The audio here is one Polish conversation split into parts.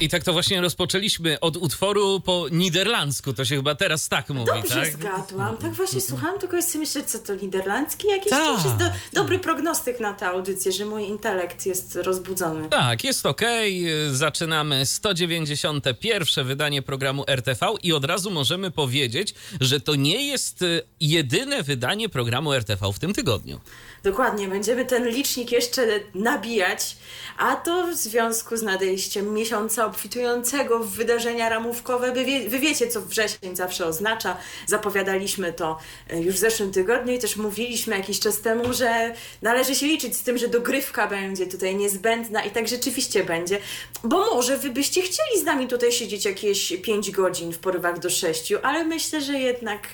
I tak to właśnie rozpoczęliśmy od utworu po niderlandzku. To się chyba teraz tak mówi, Dobrze tak? zgadłam. Tak właśnie słuchałam, tylko sobie myślę, co to niderlandzki jakiś? Tak. To już jest do, dobry prognostyk na tę audycję, że mój intelekt jest rozbudzony. Tak, jest okej. Zaczynamy 191 wydanie programu RTV i od razu możemy powiedzieć, że to nie jest y, jedyne wydanie programu RTV w tym tygodniu. Dokładnie, będziemy ten licznik jeszcze nabijać, a to w związku z nadejściem miesiąca obfitującego w wydarzenia ramówkowe. Wy, wie, wy wiecie, co wrzesień zawsze oznacza. Zapowiadaliśmy to e, już w zeszłym tygodniu i też mówiliśmy jakiś czas temu, że należy się liczyć z tym, że dogrywka będzie tutaj niezbędna i tak rzeczywiście będzie. Bo może wy byście chcieli z nami tutaj siedzieć jakieś 5 godzin w porywach do 6, ale myślę, że jednak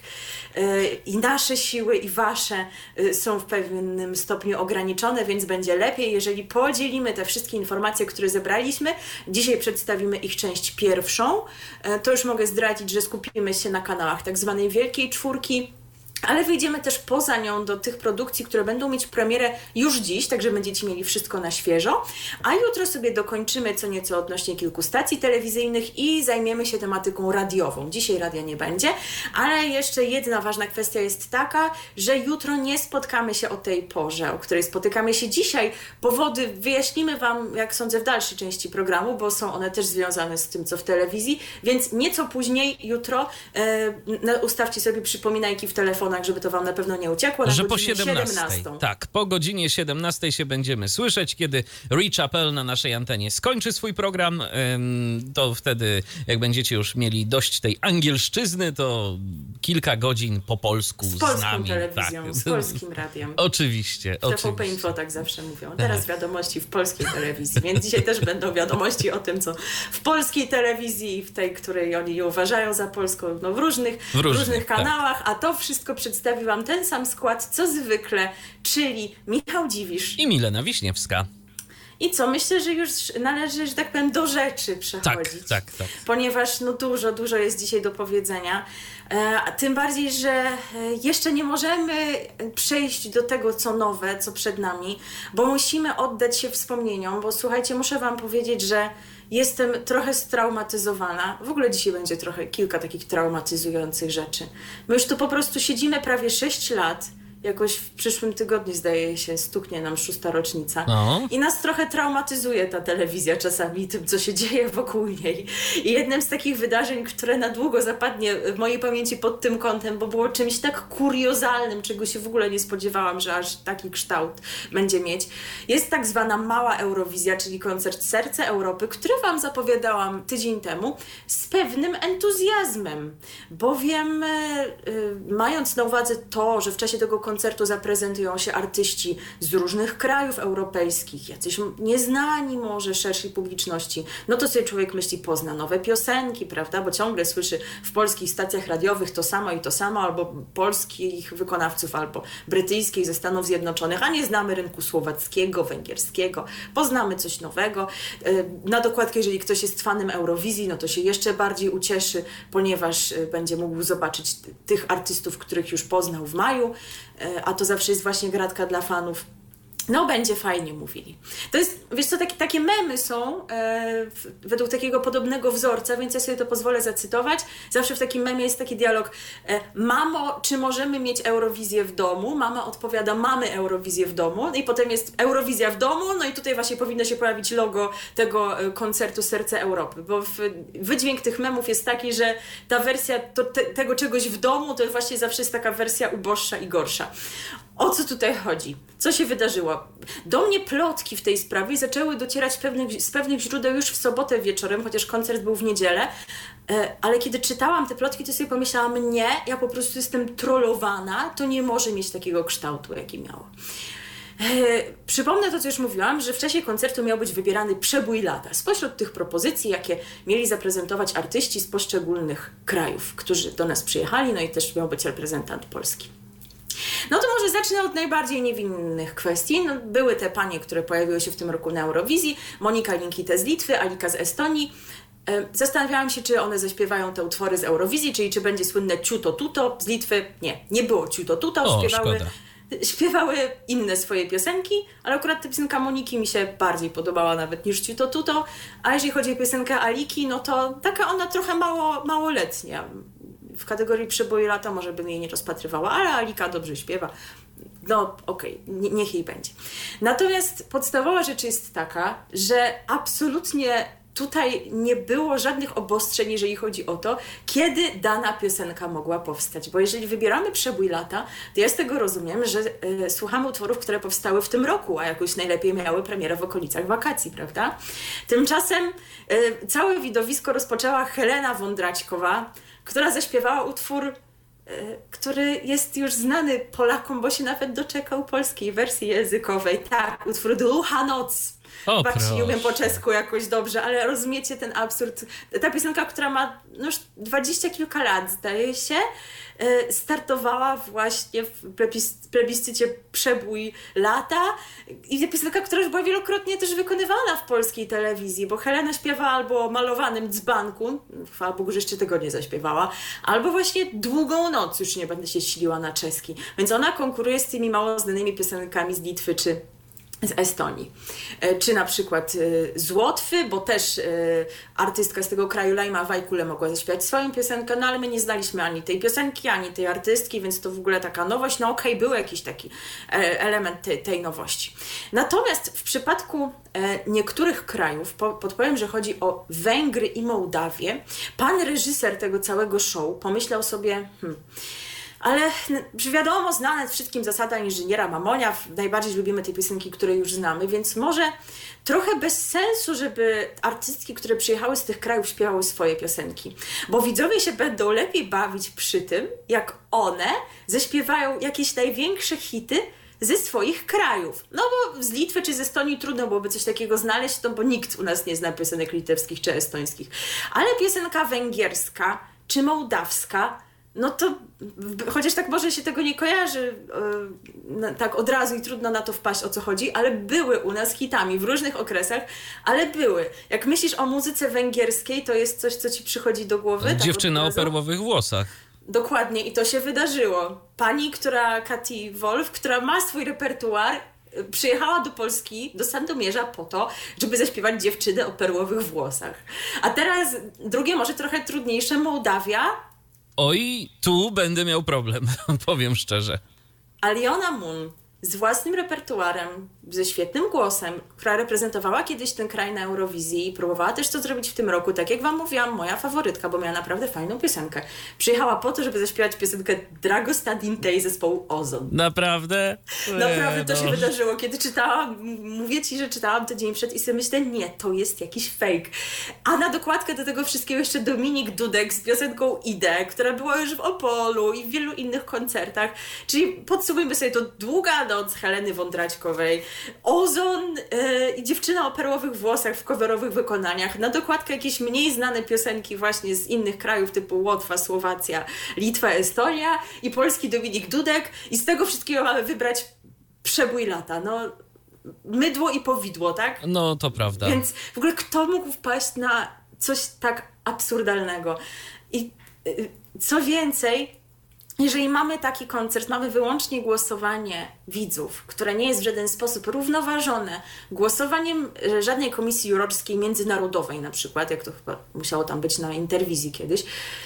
e, i nasze siły, i wasze e, są w pewnym stopniu ograniczone, więc będzie lepiej, jeżeli podzielimy te wszystkie informacje, które zebraliśmy. Dzisiaj przedstawimy ich część pierwszą. E, To już mogę zdradzić, że skupimy się na kanałach tak zwanej Wielkiej Czwórki. Ale wyjdziemy też poza nią do tych produkcji, które będą mieć premierę już dziś, także będziecie mieli wszystko na świeżo. A jutro sobie dokończymy co nieco odnośnie kilku stacji telewizyjnych i zajmiemy się tematyką radiową. Dzisiaj radia nie będzie, ale jeszcze jedna ważna kwestia jest taka, że jutro nie spotkamy się o tej porze, o której spotykamy się dzisiaj. Powody wyjaśnimy Wam, jak sądzę, w dalszej części programu, bo są one też związane z tym, co w telewizji, więc nieco później jutro e, ustawcie sobie przypominajki w telefonach, żeby to Wam na pewno nie uciekło. Na Że po godzinę 17. 17. Tak, po godzinie 17 się będziemy słyszeć, kiedy Rich Appel na naszej antenie skończy swój program. To wtedy, jak będziecie już mieli dość tej angielszczyzny, to kilka godzin po polsku Z z, polską nami. telewizją, tak. z polskim radiem. Oczywiście, TVP oczywiście. Info tak zawsze mówią. Teraz wiadomości w polskiej telewizji, więc dzisiaj też będą wiadomości o tym, co w polskiej telewizji w tej, której oni ją uważają za polską, no w różnych, W różnych, różnych tak. kanałach, a to wszystko przedstawi Wam ten sam skład, co zwykle, czyli Michał Dziwisz. I Milena Wiśniewska. I co, myślę, że już należy, że tak powiem, do rzeczy Tak, przechodzić. tak, tak. Ponieważ no dużo, dużo jest dzisiaj do powiedzenia. E, a tym bardziej, że e, jeszcze nie możemy przejść do tego, co nowe, co przed nami, bo musimy oddać się wspomnieniom, bo słuchajcie, muszę Wam powiedzieć, że jestem trochę straumatyzowana. W ogóle dzisiaj będzie trochę kilka takich traumatyzujących rzeczy. My już tu po prostu siedzimy prawie 6 lat. Jakoś w przyszłym tygodniu, zdaje się, stuknie nam szósta rocznica. No. I nas trochę traumatyzuje ta telewizja czasami tym, co się dzieje wokół niej. I jednym z takich wydarzeń, które na długo zapadnie w mojej pamięci pod tym kątem, bo było czymś tak kuriozalnym, czego się w ogóle nie spodziewałam, że aż taki kształt będzie mieć, jest tak zwana Mała Eurowizja, czyli koncert Serce Europy, który Wam zapowiadałam tydzień temu z pewnym entuzjazmem, bowiem e, mając na uwadze to, że w czasie tego koncertu zaprezentują się artyści z różnych krajów europejskich, jacyś nieznani może szerszej publiczności, no to sobie człowiek myśli, pozna nowe piosenki, prawda, bo ciągle słyszy w polskich stacjach radiowych to samo i to samo, albo polskich wykonawców, albo brytyjskich ze Stanów Zjednoczonych, a nie znamy rynku słowackiego, węgierskiego, poznamy coś nowego. E, Na dokładkę, jeżeli ktoś jest fanem Eurowizji, no to się jeszcze bardziej ucieszy, ponieważ e, będzie mógł zobaczyć tych artystów, których już poznał w maju, a to zawsze jest właśnie gratka dla fanów. No, będzie fajnie, mówili. To jest, wiesz co, takie, takie memy są e, według takiego podobnego wzorca, więc ja sobie to pozwolę zacytować. Zawsze w takim memie jest taki dialog. E, Mamo, czy możemy mieć Eurowizję w domu? Mama odpowiada, mamy Eurowizję w domu. I potem jest Eurowizja w domu, no i tutaj właśnie powinno się pojawić logo tego e, koncertu Serce Europy, bo w, wydźwięk tych memów jest taki, że ta wersja to, te, tego czegoś w domu to właśnie zawsze jest taka wersja uboższa i gorsza. O co tutaj chodzi? Co się wydarzyło? Do mnie plotki w tej sprawie zaczęły docierać pewnych, z pewnych źródeł już w sobotę wieczorem, chociaż koncert był w niedzielę. E, Ale kiedy czytałam te plotki, to sobie pomyślałam, nie, ja po prostu jestem trollowana, to nie może mieć takiego kształtu, jaki miało. E, Przypomnę to, co już mówiłam, że w czasie koncertu miał być wybierany przebój lata. Spośród tych propozycji, jakie mieli zaprezentować artyści z poszczególnych krajów, którzy do nas przyjechali, no i też miał być reprezentant Polski. No to może zacznę od najbardziej niewinnych kwestii. No, były te panie, które pojawiły się w tym roku na Eurowizji. Monika Linkite z Litwy, Alika z Estonii. E, Zastanawiałam się, czy one zaśpiewają te utwory z Eurowizji, czyli czy będzie słynne Ciuto Tuto z Litwy. Nie, nie było Ciuto Tuto. O, Śpiewały szkoda. śpiewały inne swoje piosenki, ale akurat ta piosenka Moniki mi się bardziej podobała nawet niż Ci to Tuto, a jeżeli chodzi o piosenkę Aliki, no to taka ona trochę mało, małoletnia. W kategorii przeboju lata może bym jej nie rozpatrywała, ale Alika dobrze śpiewa. No okej, okay, niech jej będzie. Natomiast podstawowa rzecz jest taka, że absolutnie tutaj nie było żadnych obostrzeń, jeżeli chodzi o to, kiedy dana piosenka mogła powstać. Bo jeżeli wybieramy przebój lata, to ja z tego rozumiem, że y, słuchamy utworów, które powstały w tym roku, a jakoś najlepiej miały premierę w okolicach wakacji, prawda? Tymczasem y, całe widowisko rozpoczęła Helena Wądraćkowa, która zaśpiewała utwór e, który jest już znany Polakom, bo się nawet doczekał polskiej wersji językowej. Tak, utwór Dłucha Noc. O, Chyba nie umiem po czesku jakoś dobrze, ale rozumiecie ten absurd. Ta piosenka, która ma no już dwadzieścia kilka lat, zdaje się, e, startowała właśnie w plebiscycie Przebój Lata i ta piosenka, która już była wielokrotnie też wykonywana w polskiej telewizji, bo Helena śpiewa albo o malowanym dzbanku, chwała Bogu, że jeszcze tego nie zaśpiewała, albo właśnie Długą Noc, już nie będę się siliła na czeski. Więc ona konkuruje z tymi mało znanymi piosenkami z Litwy czy z Estonii. E, czy na przykład e, z Łotwy, bo też e, artystka z tego kraju, Laima Wajkule, mogła zaśpiewać swoją piosenkę, no ale my nie znaliśmy ani tej piosenki, ani tej artystki, więc to w ogóle taka nowość. No okej, okay, był jakiś taki element tej, tej nowości. Natomiast w przypadku niektórych krajów, podpowiem, że chodzi o Węgry i Mołdawię, pan reżyser tego całego show pomyślał sobie, hmm, ale wiadomo, znane wszystkim zasada inżyniera Mamonia, najbardziej lubimy te piosenki, które już znamy, więc może trochę bez sensu, żeby artystki, które przyjechały z tych krajów, śpiewały swoje piosenki. Bo widzowie się będą lepiej bawić przy tym, jak one zaśpiewają jakieś największe hity, ze swoich krajów. No bo z Litwy czy ze Estonii trudno byłoby coś takiego znaleźć, no bo nikt u nas nie zna piosenek litewskich czy estońskich. Ale piosenka węgierska czy mołdawska no to chociaż tak może się tego nie kojarzy yy, tak od razu i trudno na to wpaść o co chodzi, ale były u nas hitami w różnych okresach, ale były. Jak myślisz o muzyce węgierskiej, to jest coś, co ci przychodzi do głowy? Tak Dziewczyna o perłowych włosach. Dokładnie i to się wydarzyło. Pani, która, Kati Wolf, która ma swój repertuar, y, przyjechała do Polski, do Sandomierza po to, żeby zaśpiewać dziewczynę o perłowych włosach. A teraz drugie, może trochę trudniejsze, Mołdawia, Oj, tu będę miał problem, powiem szczerze. Aliona Moon z własnym repertuarem, ze świetnym głosem, która reprezentowała kiedyś ten kraj na Eurowizji i próbowała też to zrobić w tym roku. Tak jak Wam mówiłam, moja faworytka, bo miała naprawdę fajną piosenkę. Przyjechała po to, żeby zaśpiewać piosenkę Dragosta Dintei zespołu Ozon. Naprawdę? Naprawdę to się wydarzyło. Kiedy czytałam, mówię Ci, że czytałam to dzień przed i sobie myślę, nie, to jest jakiś fake. A na dokładkę do tego wszystkiego jeszcze Dominik Dudek z piosenką Idę, która była już w Opolu i w wielu innych koncertach. Czyli podsumujmy sobie to długa noc Heleny Wądraćkowej, Ozon yy, i dziewczyna o perłowych włosach w coverowych wykonaniach. Na dokładkę jakieś mniej znane piosenki właśnie z innych krajów typu Łotwa, Słowacja, Litwa, Estonia i polski Dominik Dudek. I z tego wszystkiego mamy wybrać przebój lata. No, mydło i powidło, tak? No, to prawda. Więc w ogóle kto mógł wpaść na coś tak absurdalnego? I y, co więcej, jeżeli mamy taki koncert, mamy wyłącznie głosowanie widzów, które nie jest w żaden sposób równoważone głosowaniem e, żadnej komisji jurorskiej międzynarodowej na przykład, jak to chyba musiało tam być na interwizji kiedyś,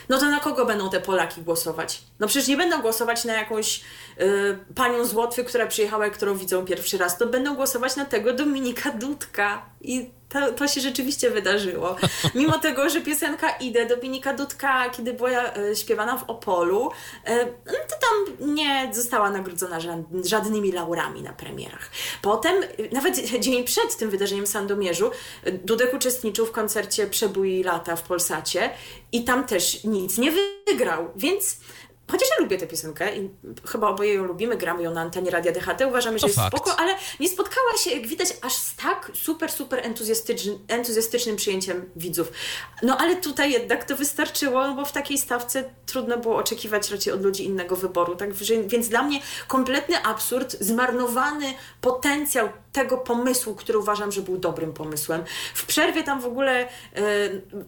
no to na kogo będą te Polaki głosować? No przecież nie będą głosować na jakąś y, panią z Łotwy, która przyjechała, którą widzą pierwszy raz, to będą głosować na tego Dominika Dudka i to, to się rzeczywiście wydarzyło. Mimo tego, że piosenka Idę Dominika Dudka, kiedy była e, śpiewana w Opolu, e, no to tam nie została nagrodzona żadnymi laurami na premierach. Potem, nawet dzień przed tym wydarzeniem w Sandomierzu, Dudek uczestniczył w koncercie Przebój lata w Polsacie i tam też nic nie wygrał, więc Chociaż ja lubię tę piosenkę i chyba oboje ją lubimy, gramy ją na antenie Radia DHT, uważamy, że jest fakt. spoko, ale nie spotkała się, jak widać, aż z tak super, super entuzjastycznym, entuzjastycznym przyjęciem widzów. No ale tutaj jednak to wystarczyło, bo w takiej stawce trudno było oczekiwać raczej od ludzi innego wyboru. Tak? Więc dla mnie kompletny absurd, zmarnowany potencjał tego pomysłu, który uważam, że był dobrym pomysłem. W przerwie tam w ogóle e,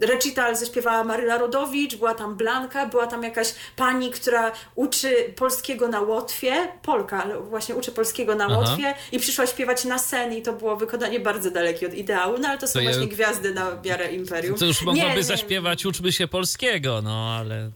recital zaśpiewała Maryla Rodowicz, była tam Blanka, była tam jakaś pani, która uczy polskiego na Łotwie, Polka, ale właśnie uczy polskiego na Aha. Łotwie i przyszła śpiewać na sen i to było wykonanie bardzo dalekie od ideału, no ale to są To ja- właśnie gwiazdy na miarę imperium. To już Nie, mogłaby nie, zaśpiewać Uczmy się polskiego, no ale...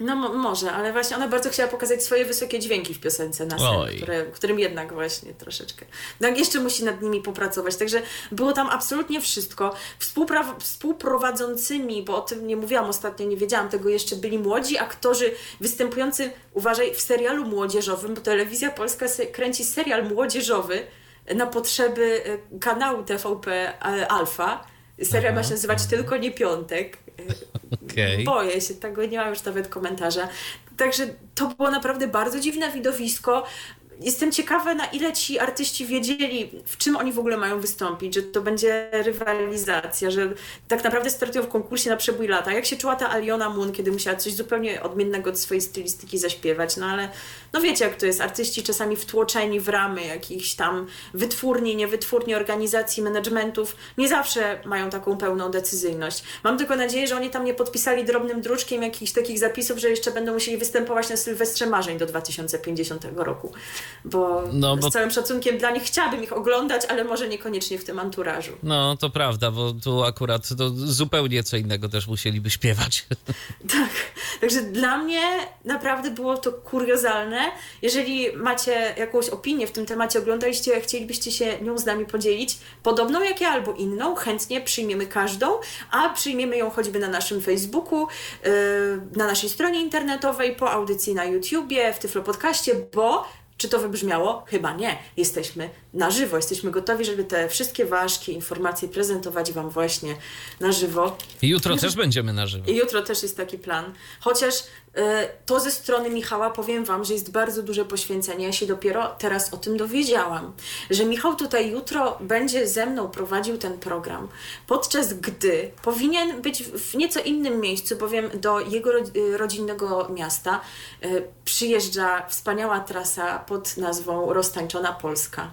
No mo- może, ale właśnie ona bardzo chciała pokazać swoje wysokie dźwięki w piosence na sen, które, którym jednak właśnie troszeczkę. No jeszcze musi nad nimi popracować. Także było tam absolutnie wszystko. Współpra- współprowadzącymi, bo o tym nie mówiłam ostatnio, nie wiedziałam tego jeszcze, byli młodzi aktorzy występujący, uważaj, w serialu młodzieżowym, bo telewizja polska se- kręci serial młodzieżowy na potrzeby e, kanału TVP e, Alfa. Serial ma się nazywać Tylko nie Piątek. Okej. Boję się tego, nie mam już nawet komentarza. Także to było naprawdę bardzo dziwne widowisko. Jestem ciekawa, na ile ci artyści wiedzieli, w czym oni w ogóle mają wystąpić, że to będzie rywalizacja, że tak naprawdę startują w konkursie na przebój lata. Jak się czuła ta Aliona Moon, kiedy musiała coś zupełnie odmiennego od swojej stylistyki zaśpiewać, no ale no wiecie jak to jest, artyści czasami wtłoczeni w ramy jakichś tam wytwórni, niewytwórni, organizacji, managementów, nie zawsze mają taką pełną decyzyjność. Mam tylko nadzieję, że oni tam nie podpisali drobnym druczkiem jakichś takich zapisów, że jeszcze będą musieli występować na Sylwestrze Marzeń do 2050 roku, bo, No, bo- z całym szacunkiem dla nich chciałabym ich oglądać, ale może niekoniecznie w tym anturażu. No, to prawda, bo tu akurat to zupełnie co innego też musieliby śpiewać. Tak, także dla mnie naprawdę było to kuriozalne. Jeżeli macie jakąś opinię w tym temacie, oglądaliście, chcielibyście się nią z nami podzielić, podobną jak ja albo inną, chętnie przyjmiemy każdą, a przyjmiemy ją choćby na naszym Facebooku, yy, na naszej stronie internetowej, po audycji na YouTubie, w Tyflo Podcaście, bo czy to wybrzmiało? Chyba nie. Jesteśmy na żywo, jesteśmy gotowi, żeby te wszystkie ważkie informacje prezentować Wam właśnie na żywo. Jutro też będziemy na żywo. I jutro też jest taki plan. Chociaż to ze strony Michała powiem Wam, że jest bardzo duże poświęcenie. Ja się dopiero teraz o tym dowiedziałam, że Michał tutaj jutro będzie ze mną prowadził ten program, podczas gdy powinien być w nieco innym miejscu, bowiem do jego y, rodzinnego miasta e, przyjeżdża wspaniała trasa pod nazwą Roztańczona Polska.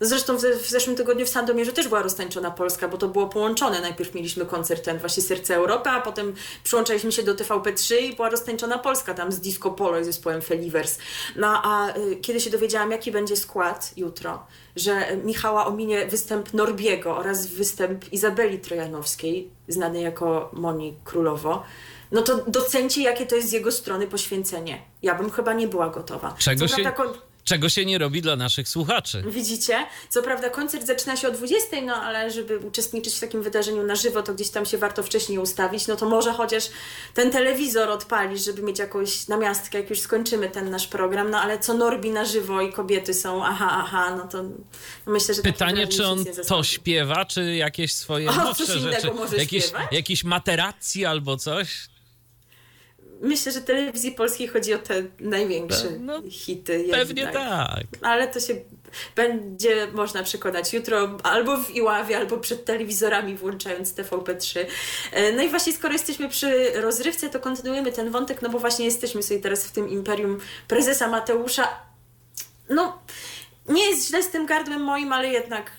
Zresztą w, w zeszłym tygodniu w Sandomierzu też była roztańczona Polska, bo to było połączone. Najpierw mieliśmy koncert ten właśnie Serce Europy, a potem przyłączaliśmy się do TVP3 i była roztańczona Polska tam z Disco Polo i zespołem Felivers. No a y, kiedy się dowiedziałam, jaki będzie skład jutro, że Michała ominie występ Norbiego oraz występ Izabeli Trojanowskiej, znanej jako Moni Królowo, no to docencie, jakie to jest z jego strony poświęcenie. Ja bym chyba nie była gotowa. Czego Co się, prawda czego się nie robi dla naszych słuchaczy. Widzicie? Co prawda koncert zaczyna się o 20, no ale żeby uczestniczyć w takim wydarzeniu na żywo, to gdzieś tam się warto wcześniej ustawić, no to może chociaż ten telewizor odpalić, żeby mieć jakąś namiastkę, jak już skończymy ten nasz program, no ale co Norbi na żywo i kobiety są, aha, aha, no to myślę, że takie Pytanie, czy on to śpiewa, czy jakieś swoje O, nowsze rzeczy, może jakieś, śpiewać? jakieś materacji albo coś? Myślę, że telewizji polskiej chodzi o te największe No, hity. Pewnie tak. Ale to się będzie można przekonać jutro albo w Iławie, albo przed telewizorami, włączając TVP3. E, No i właśnie skoro jesteśmy przy rozrywce, to kontynuujemy ten wątek, no bo właśnie jesteśmy sobie teraz w tym imperium prezesa Mateusza. No, nie jest źle z tym gardłem moim, ale jednak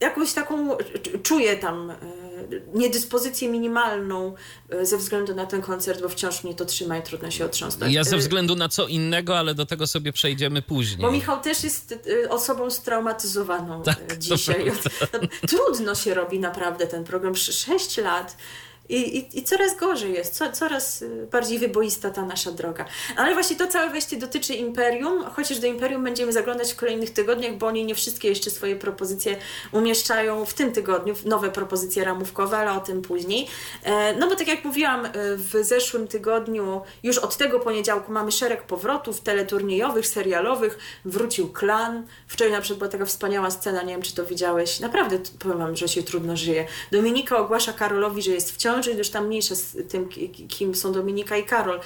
jakąś taką czuję tam e, niedyspozycję minimalną e, ze względu na ten koncert, bo wciąż mnie to trzyma i trudno się otrząsnąć. Ja ze E, względu na co innego, ale do tego sobie przejdziemy później. bo Michał też jest y, osobą straumatyzowaną Tak, dzisiaj. No, Trudno się robi naprawdę ten program. Sz- Sześć lat. I, i, I coraz gorzej jest, co, coraz y, bardziej wyboista ta nasza droga. Ale właśnie to całe wejście dotyczy Imperium, chociaż do Imperium będziemy zaglądać w kolejnych tygodniach, bo oni nie wszystkie jeszcze swoje propozycje umieszczają w tym tygodniu, nowe propozycje ramówkowe, ale o tym później. E, No bo tak jak mówiłam, y, w zeszłym tygodniu, już od tego poniedziałku mamy szereg powrotów teleturniejowych, serialowych. Wrócił klan. Wczoraj na przykład była taka wspaniała scena, nie wiem czy to widziałeś. Naprawdę powiem wam, że się trudno żyje. Dominika ogłasza Karolowi, że jest w ciąży, już tam mniejsza z tym, ki- kim są Dominika i Karol.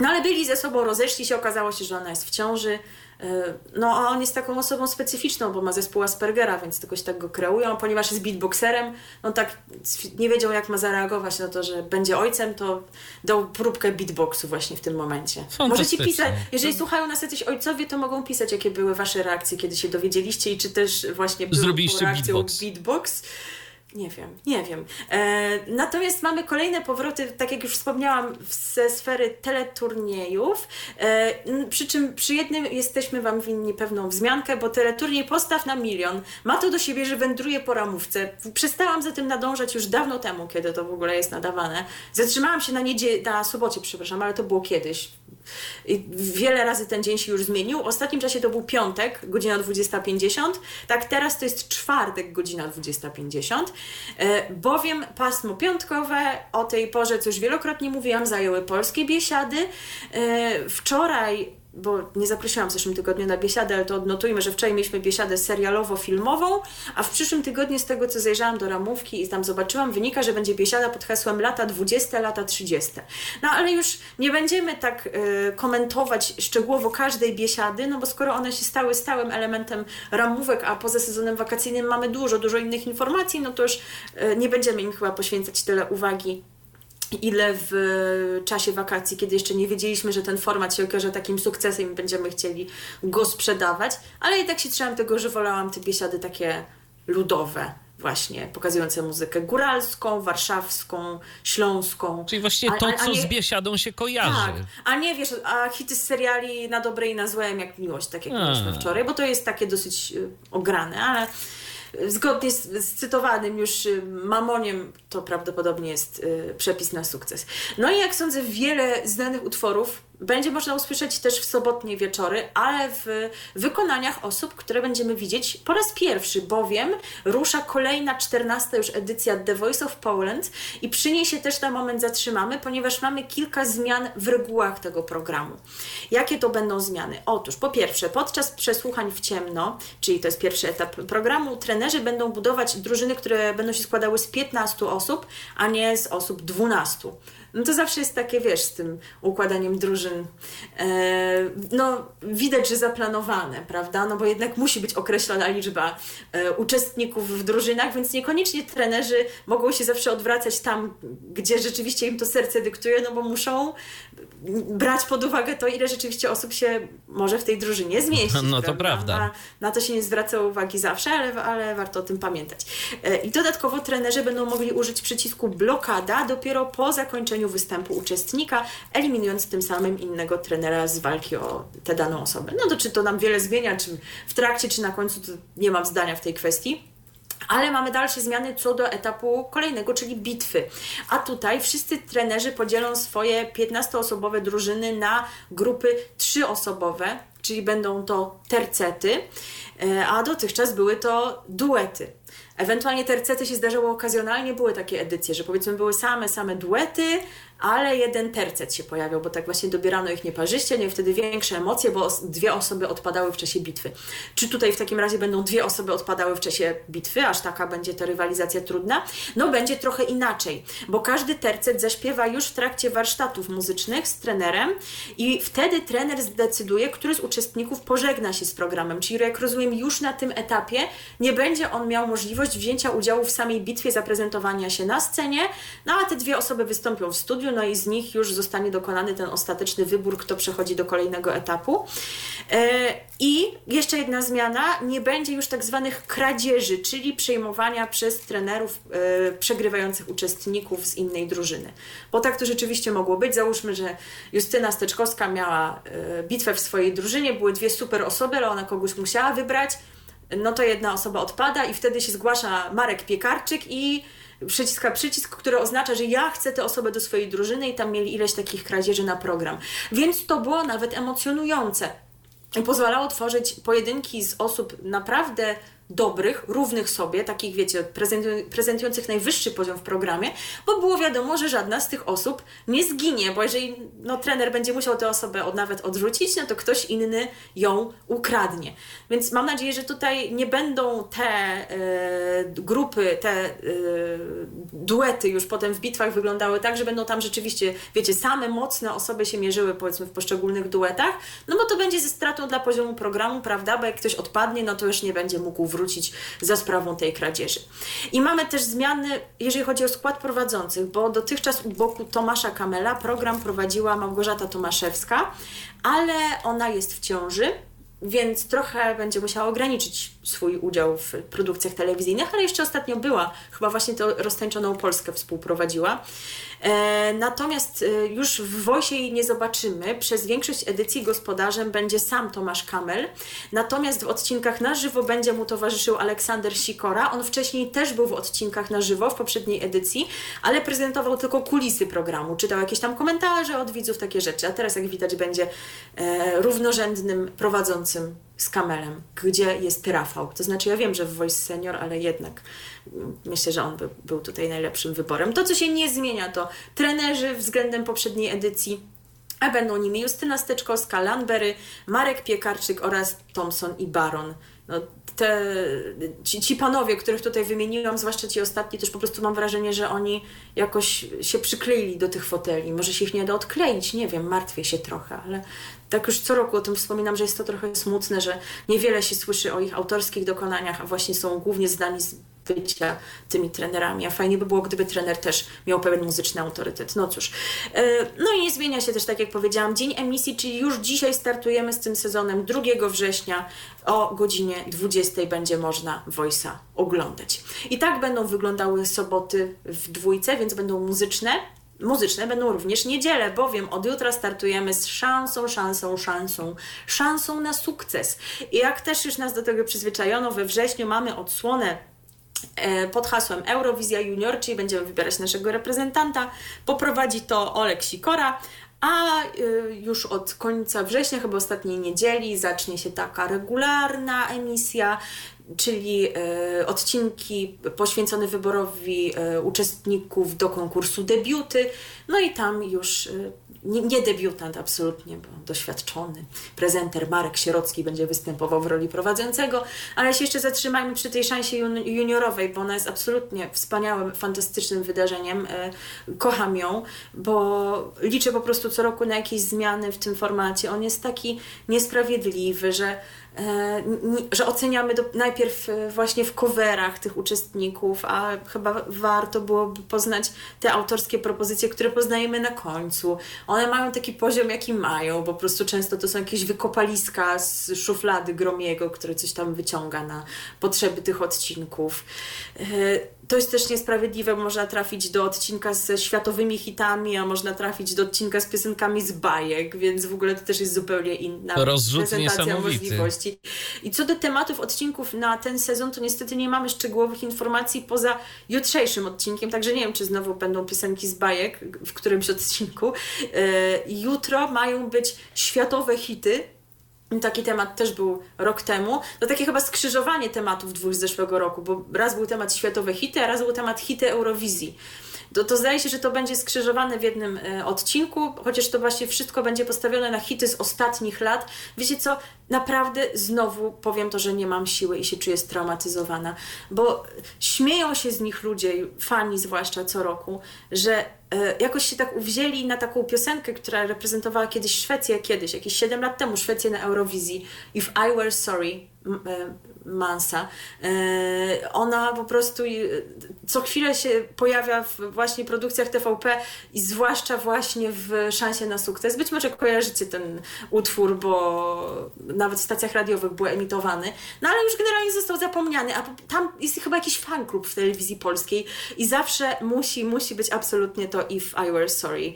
No ale byli ze sobą, rozeszli się, okazało się, że ona jest w ciąży. E, no a on jest taką osobą specyficzną, bo ma zespół Aspergera, więc jakoś tak go kreują, ponieważ jest beatboxerem, no tak nie wiedział jak ma zareagować na to, że będzie ojcem, to dał próbkę beatboxu właśnie w tym momencie. Możecie pisać, jeżeli słuchają nas jacyś ojcowie, to mogą pisać, jakie były wasze reakcje, kiedy się dowiedzieliście i czy też właśnie były Zrobiliście beatbox. beatbox. Nie wiem, nie wiem. E, natomiast mamy kolejne powroty, tak jak już wspomniałam, ze sfery teleturniejów. E, przy czym przy jednym jesteśmy Wam winni pewną wzmiankę, bo teleturniej Postaw na milion ma to do siebie, że wędruje po ramówce. Przestałam za tym nadążać już dawno temu, kiedy to w ogóle jest nadawane. Zatrzymałam się na, niedzie- na sobocie, przepraszam, ale to było kiedyś. Wiele razy ten dzień się już zmienił. W ostatnim czasie to był piątek, godzina 20.50. Tak, teraz to jest czwartek, godzina 20.50. E, bowiem pasmo piątkowe o tej porze, co już wielokrotnie mówiłam, zajęły polskie biesiady. E, wczoraj bo nie zaprosiłam w zeszłym tygodniu na biesiadę, ale to odnotujmy, że wczoraj mieliśmy biesiadę serialowo-filmową, a w przyszłym tygodniu z tego, co zajrzałam do ramówki i tam zobaczyłam, wynika, że będzie biesiada pod hasłem lata 20, lata 30. No ale już nie będziemy tak y, komentować szczegółowo każdej biesiady, no bo skoro one się stały stałym elementem ramówek, a poza sezonem wakacyjnym mamy dużo, dużo innych informacji, no to już y, nie będziemy im chyba poświęcać tyle uwagi ile w czasie wakacji, kiedy jeszcze nie wiedzieliśmy, że ten format się okaże takim sukcesem i będziemy chcieli go sprzedawać, ale i tak się trzymam tego, że wolałam te biesiady takie ludowe, właśnie pokazujące muzykę góralską, warszawską, śląską. Czyli właściwie to, a, a, a co nie... z biesiadą się kojarzy. Tak, a nie wiesz, a hity z seriali na dobre i na złe, jak miłość, tak jak mieliśmy wczoraj, bo to jest takie dosyć y, ograne, ale zgodnie z, z, cytowanym już y, Mamoniem, to prawdopodobnie jest y, przepis na sukces. No i jak sądzę, wiele znanych utworów będzie można usłyszeć też w sobotnie wieczory, ale w wykonaniach osób, które będziemy widzieć po raz pierwszy, bowiem rusza kolejna, czternasta już edycja The Voice of Poland i przy niej się też na moment zatrzymamy, ponieważ mamy kilka zmian w regułach tego programu. Jakie to będą zmiany? Otóż, po pierwsze, podczas przesłuchań w ciemno, czyli to jest pierwszy etap programu, trenerzy będą budować drużyny, które będą się składały z 15 osób, a nie z osób 12 no to zawsze jest takie, wiesz, z tym układaniem drużyn, e, no widać, że zaplanowane, prawda, no bo jednak musi być określona liczba e, uczestników w drużynach, więc niekoniecznie trenerzy mogą się zawsze odwracać tam, gdzie rzeczywiście im to serce dyktuje, no bo muszą brać pod uwagę to, ile rzeczywiście osób się może w tej drużynie zmieścić. No to prawda. Na, na to się nie zwraca uwagi zawsze, ale, ale warto o tym pamiętać. E, I dodatkowo trenerzy będą mogli użyć przycisku blokada dopiero po zakończeniu występu uczestnika, eliminując tym samym innego trenera z walki o tę daną osobę. No to czy to nam wiele zmienia, czy w trakcie, czy na końcu, to nie mam zdania w tej kwestii. Ale mamy dalsze zmiany co do etapu kolejnego, czyli bitwy. A tutaj wszyscy trenerzy podzielą swoje 15-osobowe drużyny na grupy 3-osobowe, czyli będą to tercety, e, a dotychczas były to duety. Ewentualnie tercety się zdarzało okazjonalnie, były takie edycje, że powiedzmy były same, same duety, ale jeden tercet się pojawiał, bo tak właśnie dobierano ich nieparzyście, nie wtedy większe emocje, bo dwie osoby odpadały w czasie bitwy. Czy tutaj w takim razie będą dwie osoby odpadały w czasie bitwy, aż taka będzie ta rywalizacja trudna? No będzie trochę inaczej, bo każdy tercet zaśpiewa już w trakcie warsztatów muzycznych z trenerem i wtedy trener zdecyduje, który z uczestników pożegna się z programem. Czyli jak rozumiem, już na tym etapie nie będzie on miał możliwość wzięcia udziału w samej bitwie, zaprezentowania się na scenie, no a te dwie osoby wystąpią w studiu, no i z nich już zostanie dokonany ten ostateczny wybór, kto przechodzi do kolejnego etapu. E, I jeszcze jedna zmiana, nie będzie już tak zwanych kradzieży, czyli przejmowania przez trenerów e, przegrywających uczestników z innej drużyny. Bo tak to rzeczywiście mogło być. Załóżmy, że Justyna Steczkowska miała e, bitwę w swojej drużynie, były dwie super osoby, ale ona kogoś musiała wybrać no to jedna osoba odpada i wtedy się zgłasza Marek Piekarczyk i przyciska przycisk, który oznacza, że ja chcę tę osobę do swojej drużyny i tam mieli ileś takich kradzieży na program. Więc to było nawet emocjonujące. Pozwalało tworzyć pojedynki z osób naprawdę dobrych, równych sobie, takich wiecie, prezentujących najwyższy poziom w programie, bo było wiadomo, że żadna z tych osób nie zginie, bo jeżeli no, trener będzie musiał tę osobę od, nawet odrzucić, no to ktoś inny ją ukradnie. Więc mam nadzieję, że tutaj nie będą te e, grupy, te e, duety już potem w bitwach wyglądały tak, że będą tam rzeczywiście, wiecie, same mocne osoby się mierzyły powiedzmy w poszczególnych duetach, no bo to będzie ze stratą dla poziomu programu, prawda, bo jak ktoś odpadnie, no to już nie będzie mógł wrócić za sprawą tej kradzieży. I mamy też zmiany, jeżeli chodzi o skład prowadzących, bo dotychczas u boku Tomasza Kamela program prowadziła Małgorzata Tomaszewska, ale ona jest w ciąży więc trochę będzie musiała ograniczyć swój udział w produkcjach telewizyjnych, ale jeszcze ostatnio była, chyba właśnie to roztańczoną Polskę współprowadziła. E, natomiast e, już w Wojsie jej nie zobaczymy. Przez większość edycji gospodarzem będzie sam Tomasz Kamel. Natomiast w odcinkach na żywo będzie mu towarzyszył Aleksander Sikora. On wcześniej też był w odcinkach na żywo w poprzedniej edycji, ale prezentował tylko kulisy programu. Czytał jakieś tam komentarze od widzów, takie rzeczy. A teraz, jak widać, będzie e, równorzędnym prowadzącym z Kamelem, gdzie jest Rafał. To znaczy, ja wiem, że w Voice Senior, ale jednak myślę, że on by, był tutaj najlepszym wyborem. To, co się nie zmienia, to trenerzy względem poprzedniej edycji, a będą nimi Justyna Steczkowska, Landbery, Marek Piekarczyk oraz Thompson i Baron. No, te, ci, ci, panowie, których tutaj wymieniłam, zwłaszcza ci ostatni, też po prostu mam wrażenie, że oni jakoś się przykleili do tych foteli. Może się ich nie da odkleić, nie wiem, martwię się trochę, ale tak już co roku o tym wspominam, że jest to trochę smutne, że niewiele się słyszy o ich autorskich dokonaniach, a właśnie są głównie zdani z bycia tymi trenerami, a fajnie by było, gdyby trener też miał pewien muzyczny autorytet. No cóż. E, no i nie zmienia się też, tak jak powiedziałam, dzień emisji, czyli już dzisiaj startujemy z tym sezonem 2 września o godzinie 20 będzie można Voice'a oglądać. I tak będą wyglądały soboty w dwójce, więc będą muzyczne, muzyczne będą również niedzielę, bowiem od jutra startujemy z szansą, szansą, szansą, szansą na sukces. I jak też już nas do tego przyzwyczajono, we wrześniu mamy odsłonę e, pod hasłem Eurowizja Junior, czyli będziemy wybierać naszego reprezentanta. Poprowadzi to Olek Sikora, a e, już od końca września, chyba ostatniej niedzieli, zacznie się taka regularna emisja czyli e, odcinki poświęcone wyborowi e, uczestników do konkursu debiuty. No i tam już e, nie, nie debiutant absolutnie, bo doświadczony prezenter Marek Sierocki będzie występował w roli prowadzącego, ale się jeszcze zatrzymajmy przy tej szansie juniorowej, bo ona jest absolutnie wspaniałym, fantastycznym wydarzeniem. Kocham ją, bo liczę po prostu co roku na jakieś zmiany w tym formacie. On jest taki niesprawiedliwy, że że oceniamy do, najpierw e, właśnie w coverach tych uczestników, a chyba warto byłoby poznać te autorskie propozycje, które poznajemy na końcu. One mają taki poziom, jaki mają, po prostu często to są jakieś wykopaliska z szuflady Gromiego, który coś tam wyciąga na potrzeby tych odcinków. To jest też niesprawiedliwe, można trafić do odcinka ze światowymi hitami, a można trafić do odcinka z piosenkami z bajek, więc w ogóle to też jest zupełnie inna Rozrzut prezentacja możliwości. I co do tematów odcinków na ten sezon, to niestety nie mamy szczegółowych informacji poza jutrzejszym odcinkiem, także nie wiem, czy znowu będą piosenki z bajek w którymś odcinku. E, jutro mają być światowe hity, Taki temat też był rok temu. To takie chyba skrzyżowanie tematów dwóch z zeszłego roku, bo raz był temat światowe hity, a raz był temat hity Eurowizji. To, to zdaje się, że to będzie skrzyżowane w jednym e, odcinku, chociaż to właśnie wszystko będzie postawione na hity z ostatnich lat. Wiecie co, naprawdę znowu powiem to, że nie mam siły i się czuję straumatyzowana, bo śmieją się z nich ludzie, fani zwłaszcza co roku, że jakoś się tak uwzięli na taką piosenkę, która reprezentowała kiedyś Szwecję, kiedyś, jakieś 7 lat temu Szwecję na Eurowizji. If I Were Sorry e, Mansa. E, ona po prostu co chwilę się pojawia w właśnie produkcjach TVP i zwłaszcza właśnie w Szansie na sukces. Być może kojarzycie ten utwór, bo nawet w stacjach radiowych był emitowany, no ale już generalnie został zapomniany, a tam jest chyba jakiś fan klub w telewizji polskiej i zawsze musi, musi być absolutnie to If I Were Sorry.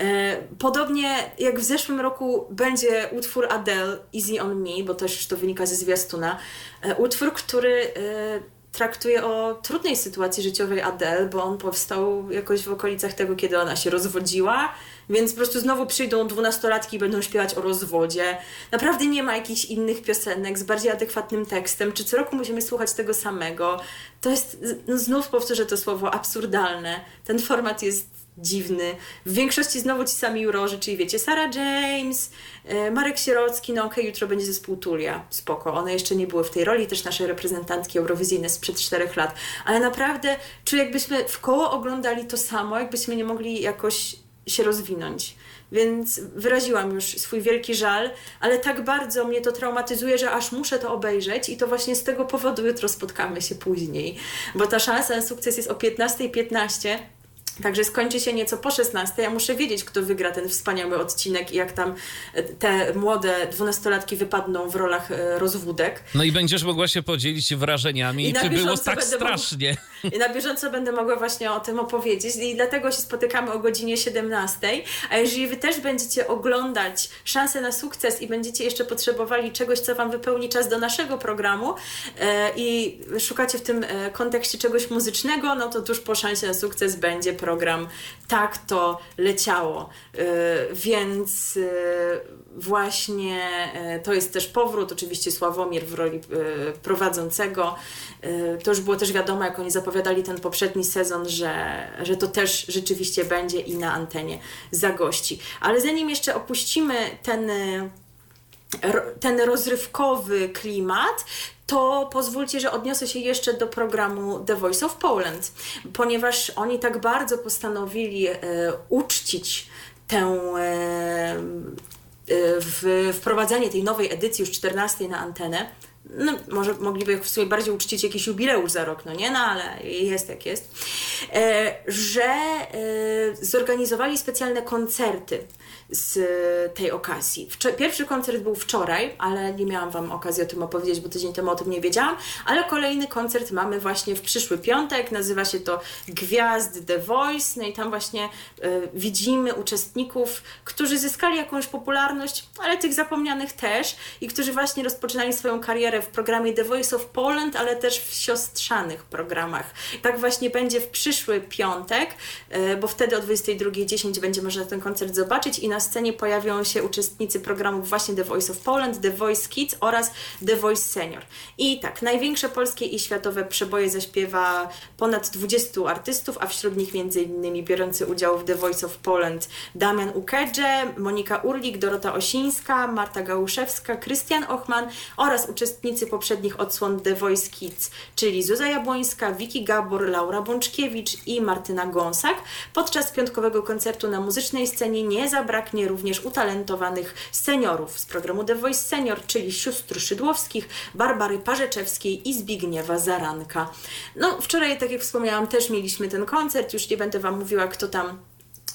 E, podobnie jak w zeszłym roku będzie utwór Adele Easy On Me, bo też to wynika ze zwiastuna. E, utwór, który e, traktuje o trudnej sytuacji życiowej Adele, bo on powstał jakoś w okolicach tego, kiedy ona się rozwodziła, więc po prostu znowu przyjdą dwunastolatki i będą śpiewać o rozwodzie. Naprawdę nie ma jakichś innych piosenek z bardziej adekwatnym tekstem, czy co roku musimy słuchać tego samego. To jest, no znów powtórzę to słowo, absurdalne. Ten format jest dziwny. W większości znowu ci sami jurorzy, czyli wiecie, Sarah James, e, Marek Sierocki, no okej, okay, jutro będzie zespół Tulia, spoko. One jeszcze nie były w tej roli, też nasze reprezentantki eurowizyjne sprzed czterech lat. Ale naprawdę czuję, jakbyśmy w koło oglądali to samo, jakbyśmy nie mogli jakoś się rozwinąć. Więc wyraziłam już swój wielki żal, ale tak bardzo mnie to traumatyzuje, że aż muszę to obejrzeć i to właśnie z tego powodu jutro spotkamy się później. Bo ta szansa na sukces jest o 15.15. .15 Także skończy się nieco po 16. Ja muszę wiedzieć, kto wygra ten wspaniały odcinek i jak tam e, te młode dwunastolatki wypadną w rolach e, rozwódek. No i będziesz mogła się podzielić wrażeniami, czy było tak strasznie. I na bieżąco będę mogła właśnie o tym opowiedzieć i dlatego się spotykamy o godzinie 17. A jeżeli Wy też będziecie oglądać Szansę na sukces i będziecie jeszcze potrzebowali czegoś, co Wam wypełni czas do naszego programu e, i szukacie w tym kontekście czegoś muzycznego, no to tuż po Szansie na sukces będzie program program tak to leciało. Y, więc y, właśnie y, to jest też powrót, oczywiście Sławomir w roli prowadzącego. To już było też wiadomo, jak oni zapowiadali ten poprzedni sezon, że, że to też rzeczywiście będzie i na antenie zagości. Ale zanim jeszcze opuścimy ten ten rozrywkowy klimat, to pozwólcie, że odniosę się jeszcze do programu The Voice of Poland, ponieważ oni tak bardzo postanowili e, uczcić tę e, e, wprowadzenie tej nowej edycji, już 14 na antenę. No, może mogliby w sobie bardziej uczcić jakiś jubileusz za rok, no nie, no ale jest jak jest, e, że e, zorganizowali specjalne koncerty z tej okazji. Pierwszy koncert był wczoraj, ale nie miałam Wam okazji o tym opowiedzieć, bo tydzień temu o tym nie wiedziałam, ale kolejny koncert mamy właśnie w przyszły piątek, nazywa się to Gwiazd The Voice, no i tam właśnie y, widzimy uczestników, którzy zyskali jakąś popularność, ale tych zapomnianych też i którzy właśnie rozpoczynali swoją karierę w programie The Voice of Poland, ale też w siostrzanych programach. Tak właśnie będzie w przyszły piątek, y, bo wtedy o 22.10 będzie można ten koncert zobaczyć i na na scenie pojawią się uczestnicy programów właśnie The Voice of Poland, The Voice Kids oraz The Voice Senior. I tak, największe polskie i światowe przeboje zaśpiewa ponad 20 artystów, a wśród nich m.in. biorący udział w The Voice of Poland Damian Ukedże, Monika Urlik, Dorota Osińska, Marta Gałuszewska, Krystian Ochman oraz uczestnicy poprzednich odsłon The Voice Kids, czyli Zuza Jabłońska, Wiki Gabor, Laura Bączkiewicz i Martyna Gąsak. Podczas piątkowego koncertu na muzycznej scenie nie zabraknie zabraknie również utalentowanych seniorów z programu The Voice Senior, czyli sióstr Szydłowskich, Barbary Parzeczewskiej i Zbigniewa Zaranka. No, wczoraj, tak jak wspomniałam, też mieliśmy ten koncert, już nie będę Wam mówiła, kto tam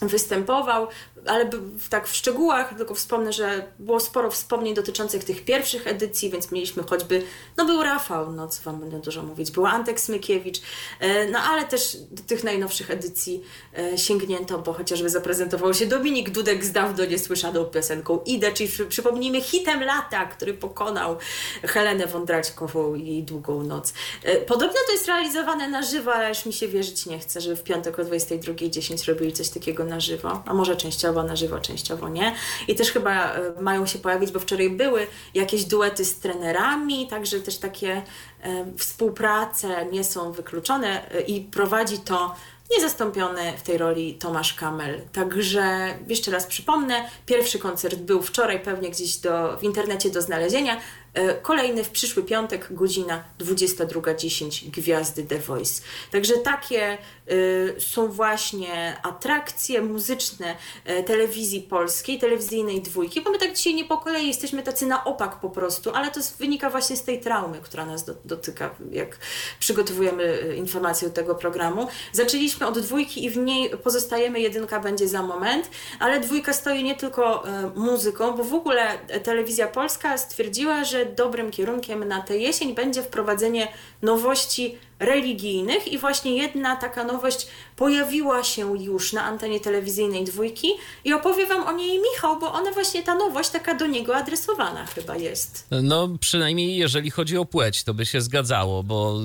występował, ale tak w szczegółach tylko wspomnę, że było sporo wspomnień dotyczących tych pierwszych edycji, więc mieliśmy choćby, no był Rafał, no co Wam będę dużo mówić, była Antek Smykiewicz, e, no ale też do tych najnowszych edycji e, sięgnięto, bo chociażby zaprezentował się Dominik Dudek z dawno niesłyszaną piosenką Idę, czyli przypomnijmy hitem lata, który pokonał Helenę Wądraćkową i jej Długą Noc. E, podobno to jest realizowane na żywo, ale już mi się wierzyć nie chce, że w piątek o 22.10 robili coś takiego na żywo, a może częściowo na żywo, częściowo nie. I też chyba e, mają się pojawić, bo wczoraj były jakieś duety z trenerami, także też takie e, współprace nie są wykluczone e, i prowadzi to niezastąpiony w tej roli Tomasz Kamel. Także jeszcze raz przypomnę, pierwszy koncert był wczoraj pewnie gdzieś do, w internecie do znalezienia. E, kolejny w przyszły piątek, godzina 22.10, Gwiazdy The Voice. Także takie y, są właśnie atrakcje muzyczne y, telewizji polskiej, telewizyjnej dwójki, bo my tak dzisiaj nie po kolei jesteśmy tacy na opak po prostu, ale to wynika właśnie z tej traumy, która nas do, dotyka, jak przygotowujemy informacje do tego programu. Zaczęliśmy od dwójki i w niej pozostajemy, jedynka będzie za moment, ale dwójka stoi nie tylko muzyką, bo w ogóle telewizja polska stwierdziła, że dobrym kierunkiem na tę jesień będzie wprowadzenie nowości religijnych i właśnie jedna taka nowość pojawiła się już na antenie telewizyjnej dwójki i opowie Wam o niej Michał, bo ona właśnie, ta nowość taka do niego adresowana chyba jest. No, przynajmniej jeżeli chodzi o płeć, to by się zgadzało, bo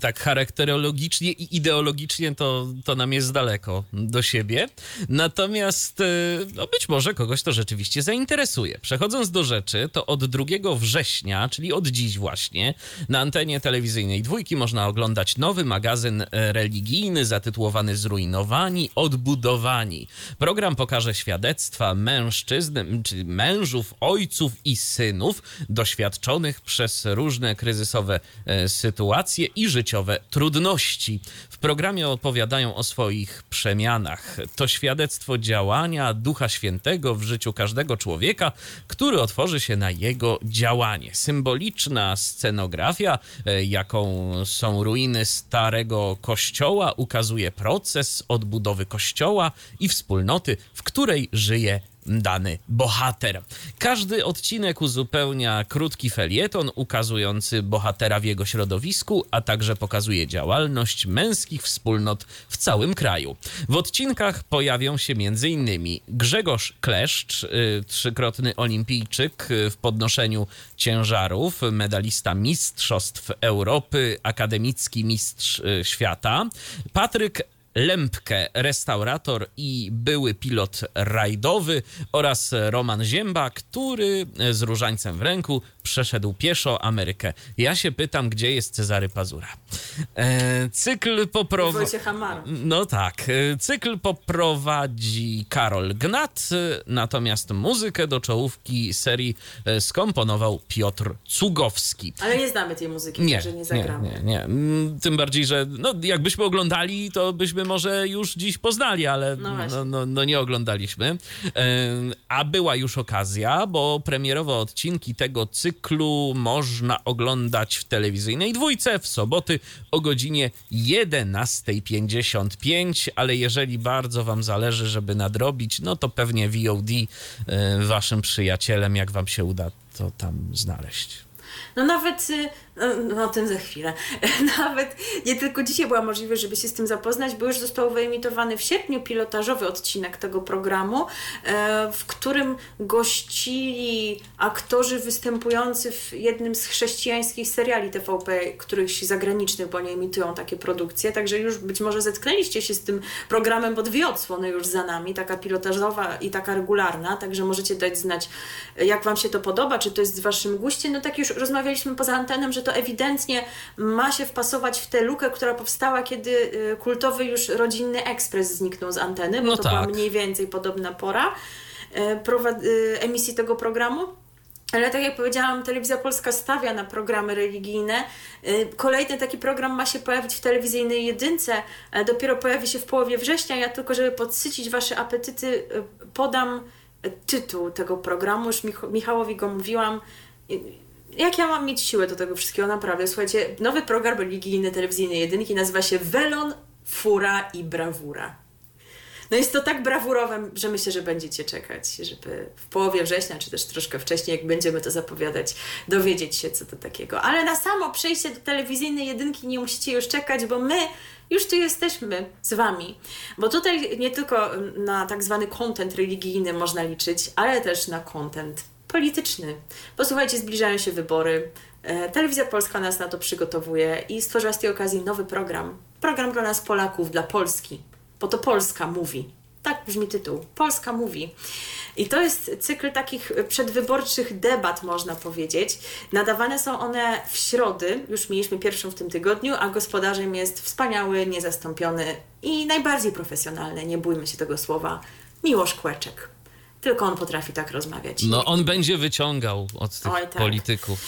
tak charakterologicznie i ideologicznie to, to nam jest daleko do siebie. Natomiast e, no, być może kogoś to rzeczywiście zainteresuje. Przechodząc do rzeczy, to od 2 września, czyli od dziś właśnie, na antenie telewizyjnej dwójki można oglądać nowy magazyn e, religijny zatytułowany Zrujnowani, Odbudowani. Program pokaże świadectwa mężczyzn, czyli mężów, ojców i synów doświadczonych przez różne kryzysowe e, sytuacje i życiowe trudności. W programie opowiadają o swoich przemianach. To świadectwo działania Ducha Świętego w życiu każdego człowieka, który otworzy się na jego działanie. Symboliczna scenografia, e, jaką są ruiny starego kościoła, ukazuje proces odbudowy kościoła i wspólnoty, w której żyje dany bohater. Każdy odcinek uzupełnia krótki felieton ukazujący bohatera w jego środowisku, a także pokazuje działalność męskich wspólnot w całym kraju. W odcinkach pojawią się m.in. Grzegorz Kleszcz, y, trzykrotny olimpijczyk y, w podnoszeniu ciężarów, medalista Mistrzostw Europy, akademicki mistrz y, świata, Patryk Lempkę, restaurator i były pilot rajdowy oraz Roman Zięba, który z różańcem w ręku przeszedł pieszo Amerykę. Ja się pytam, gdzie jest Cezary Pazura. E, cykl poprowadzi... No tak. E, Cykl poprowadzi Karol Gnat, e, natomiast muzykę do czołówki serii e, skomponował Piotr Cugowski. Ale nie znamy tej muzyki, Nie, także nie nie, zagramy. nie, nie. Mm, Tym bardziej, że no, jakbyśmy oglądali, to byśmy może już dziś poznali, ale No no, no, no, nie oglądaliśmy. Ym, A była już okazja, bo premierowe odcinki tego cyklu można oglądać w telewizyjnej dwójce w soboty o godzinie 11.55, ale jeżeli bardzo wam zależy, żeby nadrobić, no to pewnie VOD y, waszym przyjacielem, jak wam się uda, to tam znaleźć. No nawet, y, no, no o tym za chwilę, nawet nie tylko dzisiaj była możliwość, żeby się z tym zapoznać, bo już został wyemitowany w sierpniu pilotażowy odcinek tego programu, e, w którym gościli aktorzy występujący w jednym z chrześcijańskich seriali TVP, którychś zagranicznych, bo nie emitują takie produkcje, także już być może zetknęliście się z tym programem, bo dwie odsłony już za nami, taka pilotażowa i taka regularna, także możecie dać znać, jak Wam się to podoba, czy to jest w Waszym guście. No tak już rozmawialiśmy poza antenem, że to ewidentnie ma się wpasować w tę lukę, która powstała, kiedy y, kultowy już rodzinny ekspres zniknął z anteny, bo No to tak. była mniej więcej podobna pora y, y, emisji tego programu. Ale tak jak powiedziałam, Telewizja Polska stawia na programy religijne. Kolejny taki program ma się pojawić w telewizyjnej jedynce. Dopiero pojawi się w połowie września. Ja tylko, żeby podsycić Wasze apetyty, podam tytuł tego programu. Już Mich- Michałowi go mówiłam. Jak ja mam mieć siłę do tego wszystkiego? Naprawdę. Słuchajcie, nowy program religijny telewizyjnej jedynki nazywa się Welon, Fura i Brawura. No jest to tak brawurowe, że myślę, że będziecie czekać, żeby w połowie września, czy też troszkę wcześniej, jak będziemy to zapowiadać, dowiedzieć się, co to takiego. Ale na samo przejście do telewizyjnej jedynki nie musicie już czekać, bo my już tu jesteśmy z Wami. Bo tutaj nie tylko na tak zwany content religijny można liczyć, ale też na content polityczny. Posłuchajcie, zbliżają się wybory. E, Telewizja Polska nas na to przygotowuje i stworzyła z tej okazji nowy program. Program dla nas Polaków, dla Polski bo to Polska mówi. Tak brzmi tytuł. Polska mówi. I to jest cykl takich przedwyborczych debat, można powiedzieć. Nadawane są one w środy, już mieliśmy pierwszą w tym tygodniu, a gospodarzem jest wspaniały, niezastąpiony i najbardziej profesjonalny, nie bójmy się tego słowa, Miłosz Kłeczek. Tylko on potrafi tak rozmawiać. No on będzie wyciągał od tych Oj, tak. polityków.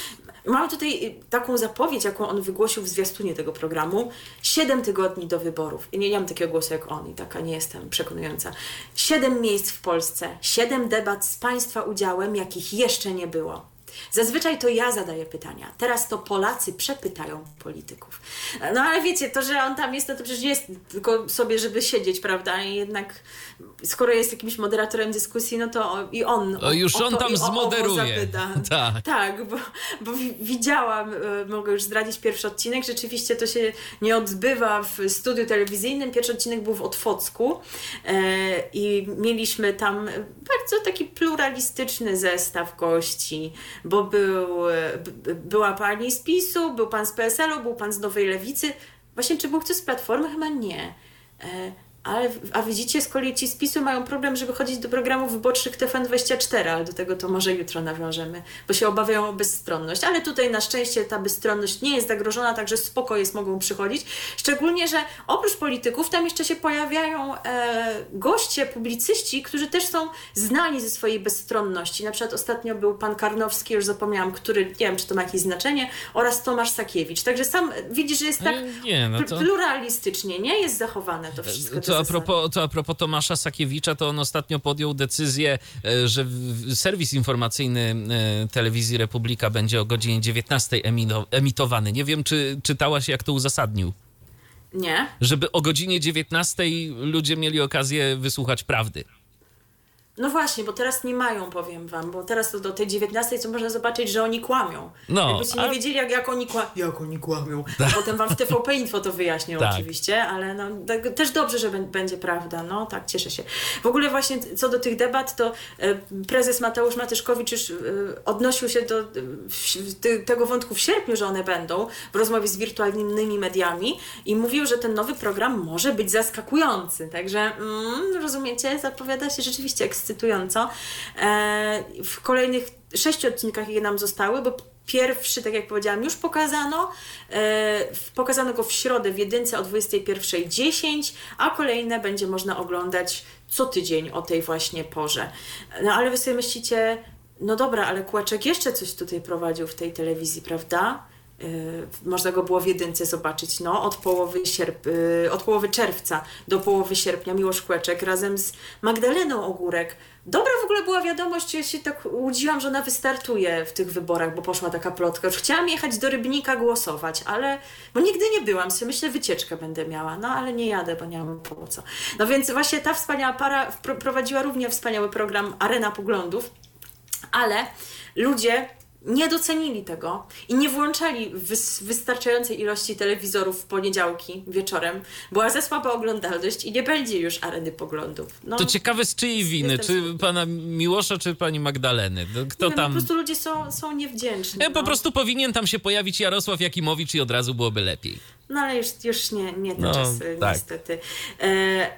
Mam tutaj y, taką zapowiedź, jaką on wygłosił w zwiastunie tego programu. Siedem tygodni do wyborów. I nie, nie mam takiego głosu jak on i taka nie jestem przekonująca. Siedem miejsc w Polsce, siedem debat z Państwa udziałem, jakich jeszcze nie było. Zazwyczaj to ja zadaję pytania. Teraz to Polacy przepytają polityków. No ale wiecie, to, że on tam jest, no to przecież nie jest tylko sobie, żeby siedzieć, prawda? I jednak skoro jest jakimś moderatorem dyskusji, no to i on. O, już on to tam o zmoderuje. zapyta. Tak. Tak, bo, bo wi- widziałam, e, mogę już zdradzić pierwszy odcinek, rzeczywiście to się nie odbywa w studiu telewizyjnym. Pierwszy odcinek był w Otwocku e, i mieliśmy tam bardzo taki pluralistyczny zestaw gości, bo był, e, była pani z PiSu, był pan z PSL-u, był pan z Nowej Lewicy. Właśnie, czy był ktoś z Platformy? Chyba nie. Ale, a widzicie, z kolei ci z PiSu mają problem, żeby chodzić do programów wyborczych TVN24, ale do tego to może jutro nawiążemy, bo się obawiają o bezstronność. Ale tutaj na szczęście ta bezstronność nie jest zagrożona, także spoko jest, mogą przychodzić. Szczególnie, że oprócz polityków tam jeszcze się pojawiają e, goście, publicyści, którzy też są znani ze swojej bezstronności. Na przykład ostatnio był pan Karnowski, już zapomniałam, który, nie wiem, czy to ma jakieś znaczenie, oraz Tomasz Sakiewicz. Także sam widzisz, że jest tak Nie, no to- pluralistycznie, nie? Jest zachowane to wszystko. te To a, propos, to a propos Tomasza Sakiewicza, to on ostatnio podjął decyzję, e, że serwis informacyjny e, telewizji Republika będzie o godzinie 19 emino- emitowany. Nie wiem, czy czytałaś, jak to uzasadnił. Nie? Żeby o godzinie 19 ludzie mieli okazję wysłuchać prawdy. No właśnie, bo teraz nie mają, powiem wam, bo teraz to do tej 19 co można zobaczyć, że oni kłamią. No, Jakbyście a- nie wiedzieli, jak, jak oni kłamią. Jak oni kłamią. Potem wam w TVP Info to wyjaśnią Tak. oczywiście, ale no, tak, też dobrze, że bę- będzie prawda. No tak, cieszę się. W ogóle właśnie co do tych debat, to e, prezes Mateusz Matyszkowicz już e, odnosił się do e, tego wątku w sierpniu, że one będą w rozmowie z wirtualnymi mediami i mówił, że ten nowy program może być zaskakujący. Także mm, rozumiecie, zapowiada się rzeczywiście ekscytująco. E, w kolejnych sześciu odcinkach, jakie nam zostały, bo pierwszy, tak jak powiedziałam, już pokazano. E, pokazano go w środę w jedynce o 21.10, a kolejne będzie można oglądać co tydzień o tej właśnie porze. No ale wy sobie myślicie, no dobra, ale Kłeczek jeszcze coś tutaj prowadził w tej telewizji, prawda? Yy, można go było w jedynce zobaczyć, no, od połowy, sierp, yy, od połowy czerwca do połowy sierpnia Miłosz Kłeczek razem z Magdaleną Ogórek. Dobra w ogóle była wiadomość, ja się tak łudziłam, że ona wystartuje w tych wyborach, bo poszła taka plotka. Chciałam jechać do Rybnika głosować, ale, bo nigdy nie byłam, sobie myślę, wycieczkę będę miała, no ale nie jadę, bo nie mam po co. No więc właśnie ta wspaniała para prowadziła równie wspaniały program Arena Poglądów, ale ludzie nie docenili tego i nie włączali wys- wystarczającej ilości telewizorów w poniedziałki wieczorem. Była za słaba oglądalność i nie będzie już areny poglądów. No, To ciekawe z czyjej winy, czy pana Miłosza, czy pani Magdaleny. No, Kto no, tam... po prostu ludzie są, są niewdzięczni. Po no. prostu powinien tam się pojawić Jarosław Jakimowicz i od razu byłoby lepiej. No ale już, już nie, nie te No, czasy, tak. niestety. E,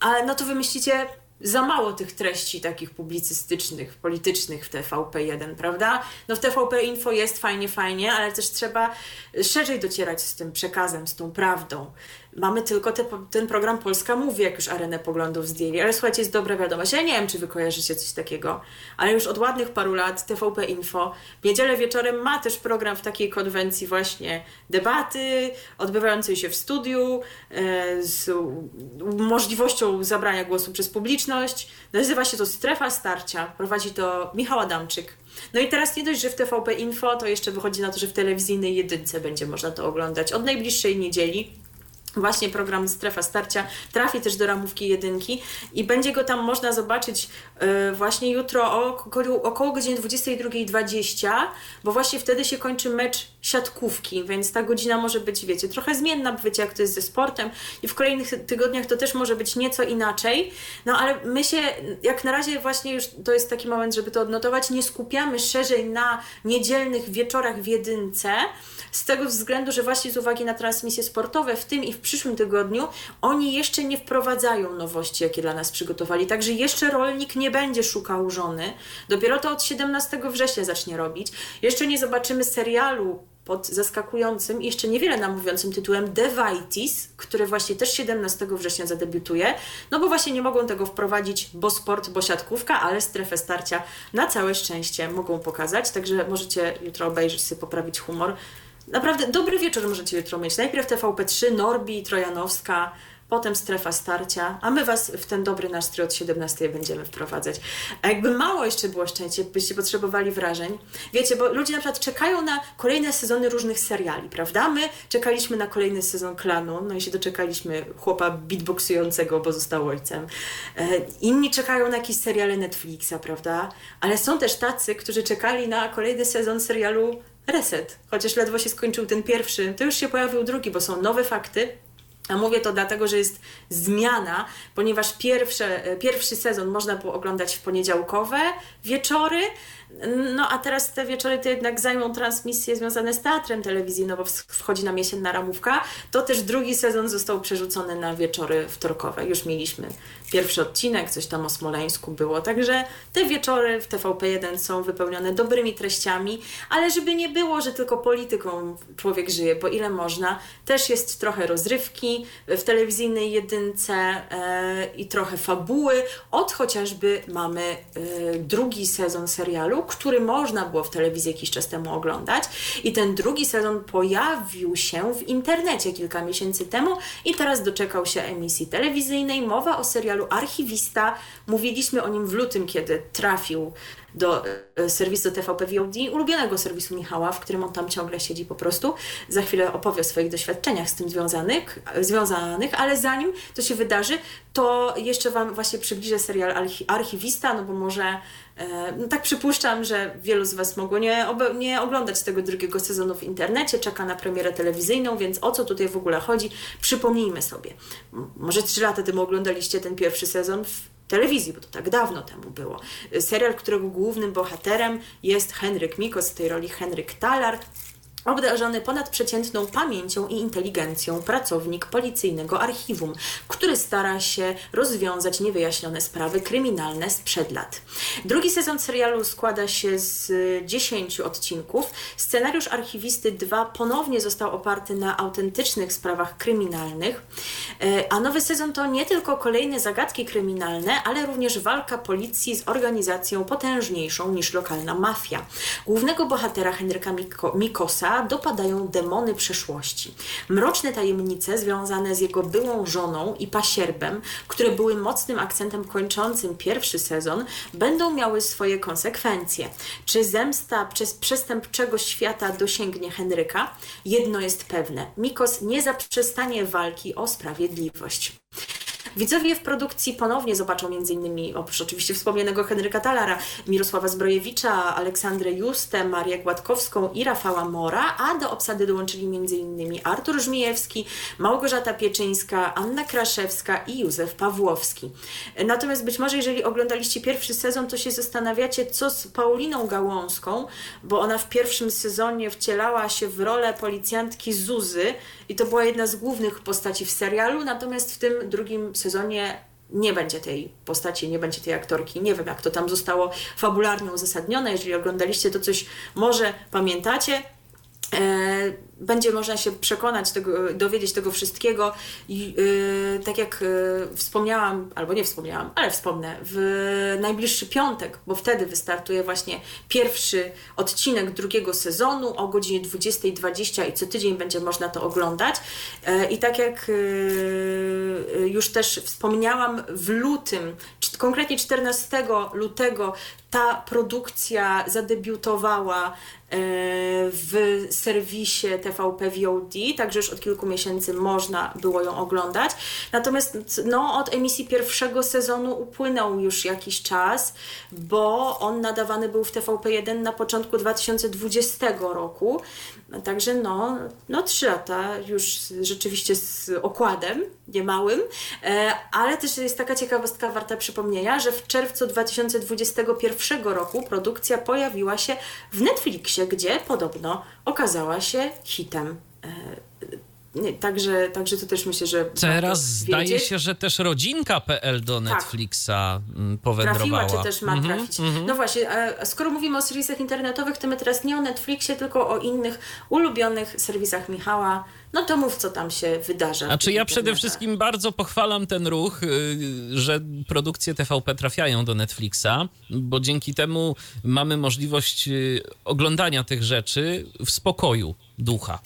ale no to wy myślicie, za mało tych treści takich publicystycznych, politycznych w TVP1, prawda? No w TVP Info jest fajnie, fajnie, ale też trzeba szerzej docierać z tym przekazem, z tą prawdą. Mamy tylko te, ten program Polska Mówi, jak już arenę poglądów zdjęli. Ale słuchajcie, jest dobra wiadomość. Ja nie wiem, czy wy kojarzycie coś takiego, ale już od ładnych paru lat TVP Info w niedzielę wieczorem ma też program w takiej konwencji właśnie debaty odbywającej się w studiu e, z możliwością zabrania głosu przez publiczność. Nazywa się to Strefa Starcia. Prowadzi to Michał Adamczyk. No i teraz nie dość, że w TVP Info, to jeszcze wychodzi na to, że w telewizyjnej jedynce będzie można to oglądać od najbliższej niedzieli. Właśnie program Strefa Starcia trafi też do ramówki jedynki i będzie go tam można zobaczyć e, właśnie jutro około, około godziny 22.20, bo właśnie wtedy się kończy mecz siatkówki, więc ta godzina może być, wiecie, trochę zmienna, bo wiecie jak to jest ze sportem i w kolejnych tygodniach to też może być nieco inaczej, no ale my się jak na razie właśnie już to jest taki moment, żeby to odnotować, nie skupiamy szerzej na niedzielnych wieczorach w jedynce, z tego względu, że właśnie z uwagi na transmisje sportowe w tym i w przyszłym tygodniu oni jeszcze nie wprowadzają nowości, jakie dla nas przygotowali. Także jeszcze rolnik nie będzie szukał żony. Dopiero to od 17 września zacznie robić. Jeszcze nie zobaczymy serialu pod zaskakującym jeszcze niewiele nam mówiącym tytułem The Vitis, który właśnie też 17 września zadebiutuje, no bo właśnie nie mogą tego wprowadzić, bo sport, bo siatkówka, ale strefę starcia na całe szczęście mogą pokazać, także możecie jutro obejrzeć sobie, poprawić humor. Naprawdę dobry wieczór możecie jutro mieć. Najpierw TVP3, Norbi, Trojanowska, potem strefa starcia, a my Was w ten dobry nastrój od 17 będziemy wprowadzać. A jakby mało jeszcze było szczęście, byście potrzebowali wrażeń, wiecie, bo ludzie na przykład czekają na kolejne sezony różnych seriali, prawda? My czekaliśmy na kolejny sezon Klanu, no i się doczekaliśmy chłopa beatboxującego, bo został ojcem. E, inni czekają na jakieś seriale Netflixa, prawda? Ale są też tacy, którzy czekali na kolejny sezon serialu Reset. Chociaż ledwo się skończył ten pierwszy, to już się pojawił drugi, bo są nowe fakty, a mówię to dlatego, że jest zmiana, ponieważ pierwsze, pierwszy sezon można było oglądać w poniedziałkowe wieczory, no a teraz te wieczory to jednak zajmą transmisje związane z teatrem telewizyjnym, no bo wchodzi nam jesienna ramówka. To też drugi sezon został przerzucony na wieczory wtorkowe. Już mieliśmy pierwszy odcinek, coś tam o Smoleńsku było. Także te wieczory w TVP1 są wypełnione dobrymi treściami, ale żeby nie było, że tylko polityką człowiek żyje, bo ile można, też jest trochę rozrywki w telewizyjnej jedynce e, i trochę fabuły. Od chociażby mamy e, drugi sezon serialu który można było w telewizji jakiś czas temu oglądać. I ten drugi sezon pojawił się w internecie kilka miesięcy temu i teraz doczekał się emisji telewizyjnej. Mowa o serialu Archiwista. Mówiliśmy o nim w lutym, kiedy trafił do e, serwisu TVP VOD, ulubionego serwisu Michała, w którym on tam ciągle siedzi po prostu. Za chwilę opowie o swoich doświadczeniach z tym związanych, związanych ale zanim to się wydarzy, to jeszcze Wam właśnie przybliżę serial Archiwista, no bo może e, no tak przypuszczam, że wielu z Was mogło nie, nie oglądać tego drugiego sezonu w internecie, czeka na premierę telewizyjną, więc o co tutaj w ogóle chodzi? Przypomnijmy sobie. Może trzy lata temu oglądaliście ten pierwszy sezon w telewizji, bo to tak dawno temu było. Serial, którego głównym bohaterem jest Henryk Mikos, w tej roli Henryk Talar, obdarzony ponadprzeciętną pamięcią i inteligencją pracownik policyjnego archiwum, który stara się rozwiązać niewyjaśnione sprawy kryminalne sprzed lat. Drugi sezon serialu składa się z 10 odcinków. Scenariusz Archiwisty 2 ponownie został oparty na autentycznych sprawach kryminalnych, e, a nowy sezon to nie tylko kolejne zagadki kryminalne, ale również walka policji z organizacją potężniejszą niż lokalna mafia. Głównego bohatera Henryka Mikosa dopadają demony przeszłości. Mroczne tajemnice związane z jego byłą żoną i pasierbem, które były mocnym akcentem kończącym pierwszy sezon, będą miały swoje konsekwencje. Czy zemsta przez przestępczego świata dosięgnie Henryka? Jedno jest pewne: Mikos nie zaprzestanie walki o sprawiedliwość. Widzowie w produkcji ponownie zobaczą m.in. oprócz oczywiście wspomnianego Henryka Talara, Mirosława Zbrojewicza, Aleksandrę Justę, Marię Gładkowską i Rafała Mora, a do obsady dołączyli m.in. Artur Żmijewski, Małgorzata Pieczyńska, Anna Kraszewska i Józef Pawłowski. Natomiast być może jeżeli oglądaliście pierwszy sezon, to się zastanawiacie, co z Pauliną Gałąską, bo ona w pierwszym sezonie wcielała się w rolę policjantki Zuzy i to była jedna z głównych postaci w serialu, natomiast w tym drugim sezonie nie będzie tej postaci, nie będzie tej aktorki. Nie wiem, jak to tam zostało fabularnie uzasadnione. Jeżeli oglądaliście, to coś może pamiętacie. E, będzie można się przekonać, tego, dowiedzieć tego wszystkiego. I, yy, tak jak yy, wspomniałam, albo nie wspomniałam, ale wspomnę, w najbliższy piątek, bo wtedy wystartuje właśnie pierwszy odcinek drugiego sezonu o godzinie 20.20 i co tydzień będzie można to oglądać. Yy, I tak jak już też wspomniałam, w lutym, konkretnie 14 lutego, ta produkcja zadebiutowała w serwisie TVP VOD, także już od kilku miesięcy można było ją oglądać. Natomiast no, od emisji pierwszego sezonu upłynął już jakiś czas, bo on nadawany był w TVP1 na początku 2020 roku. Także no, no trzy lata już rzeczywiście z okładem niemałym, e, ale też jest taka ciekawostka warta przypomnienia, że w czerwcu 2021 roku produkcja pojawiła się w Netflixie, gdzie podobno okazała się hitem. E, także, także to też myślę, że. Teraz zdaje się, że też rodzinka.pl do tak. Netflixa tak. powędrowała. Trafiła, czy też ma mhm, trafić. Mm -hmm. No właśnie, a skoro mówimy o serwisach internetowych, to my teraz nie o Netflixie, tylko o innych ulubionych serwisach Michała. No to mów, co tam się wydarza. A czy ja przede wszystkim bardzo pochwalam ten ruch, y, że produkcje TVP trafiają do Netflixa, bo dzięki temu mamy możliwość y, oglądania tych rzeczy w spokoju ducha.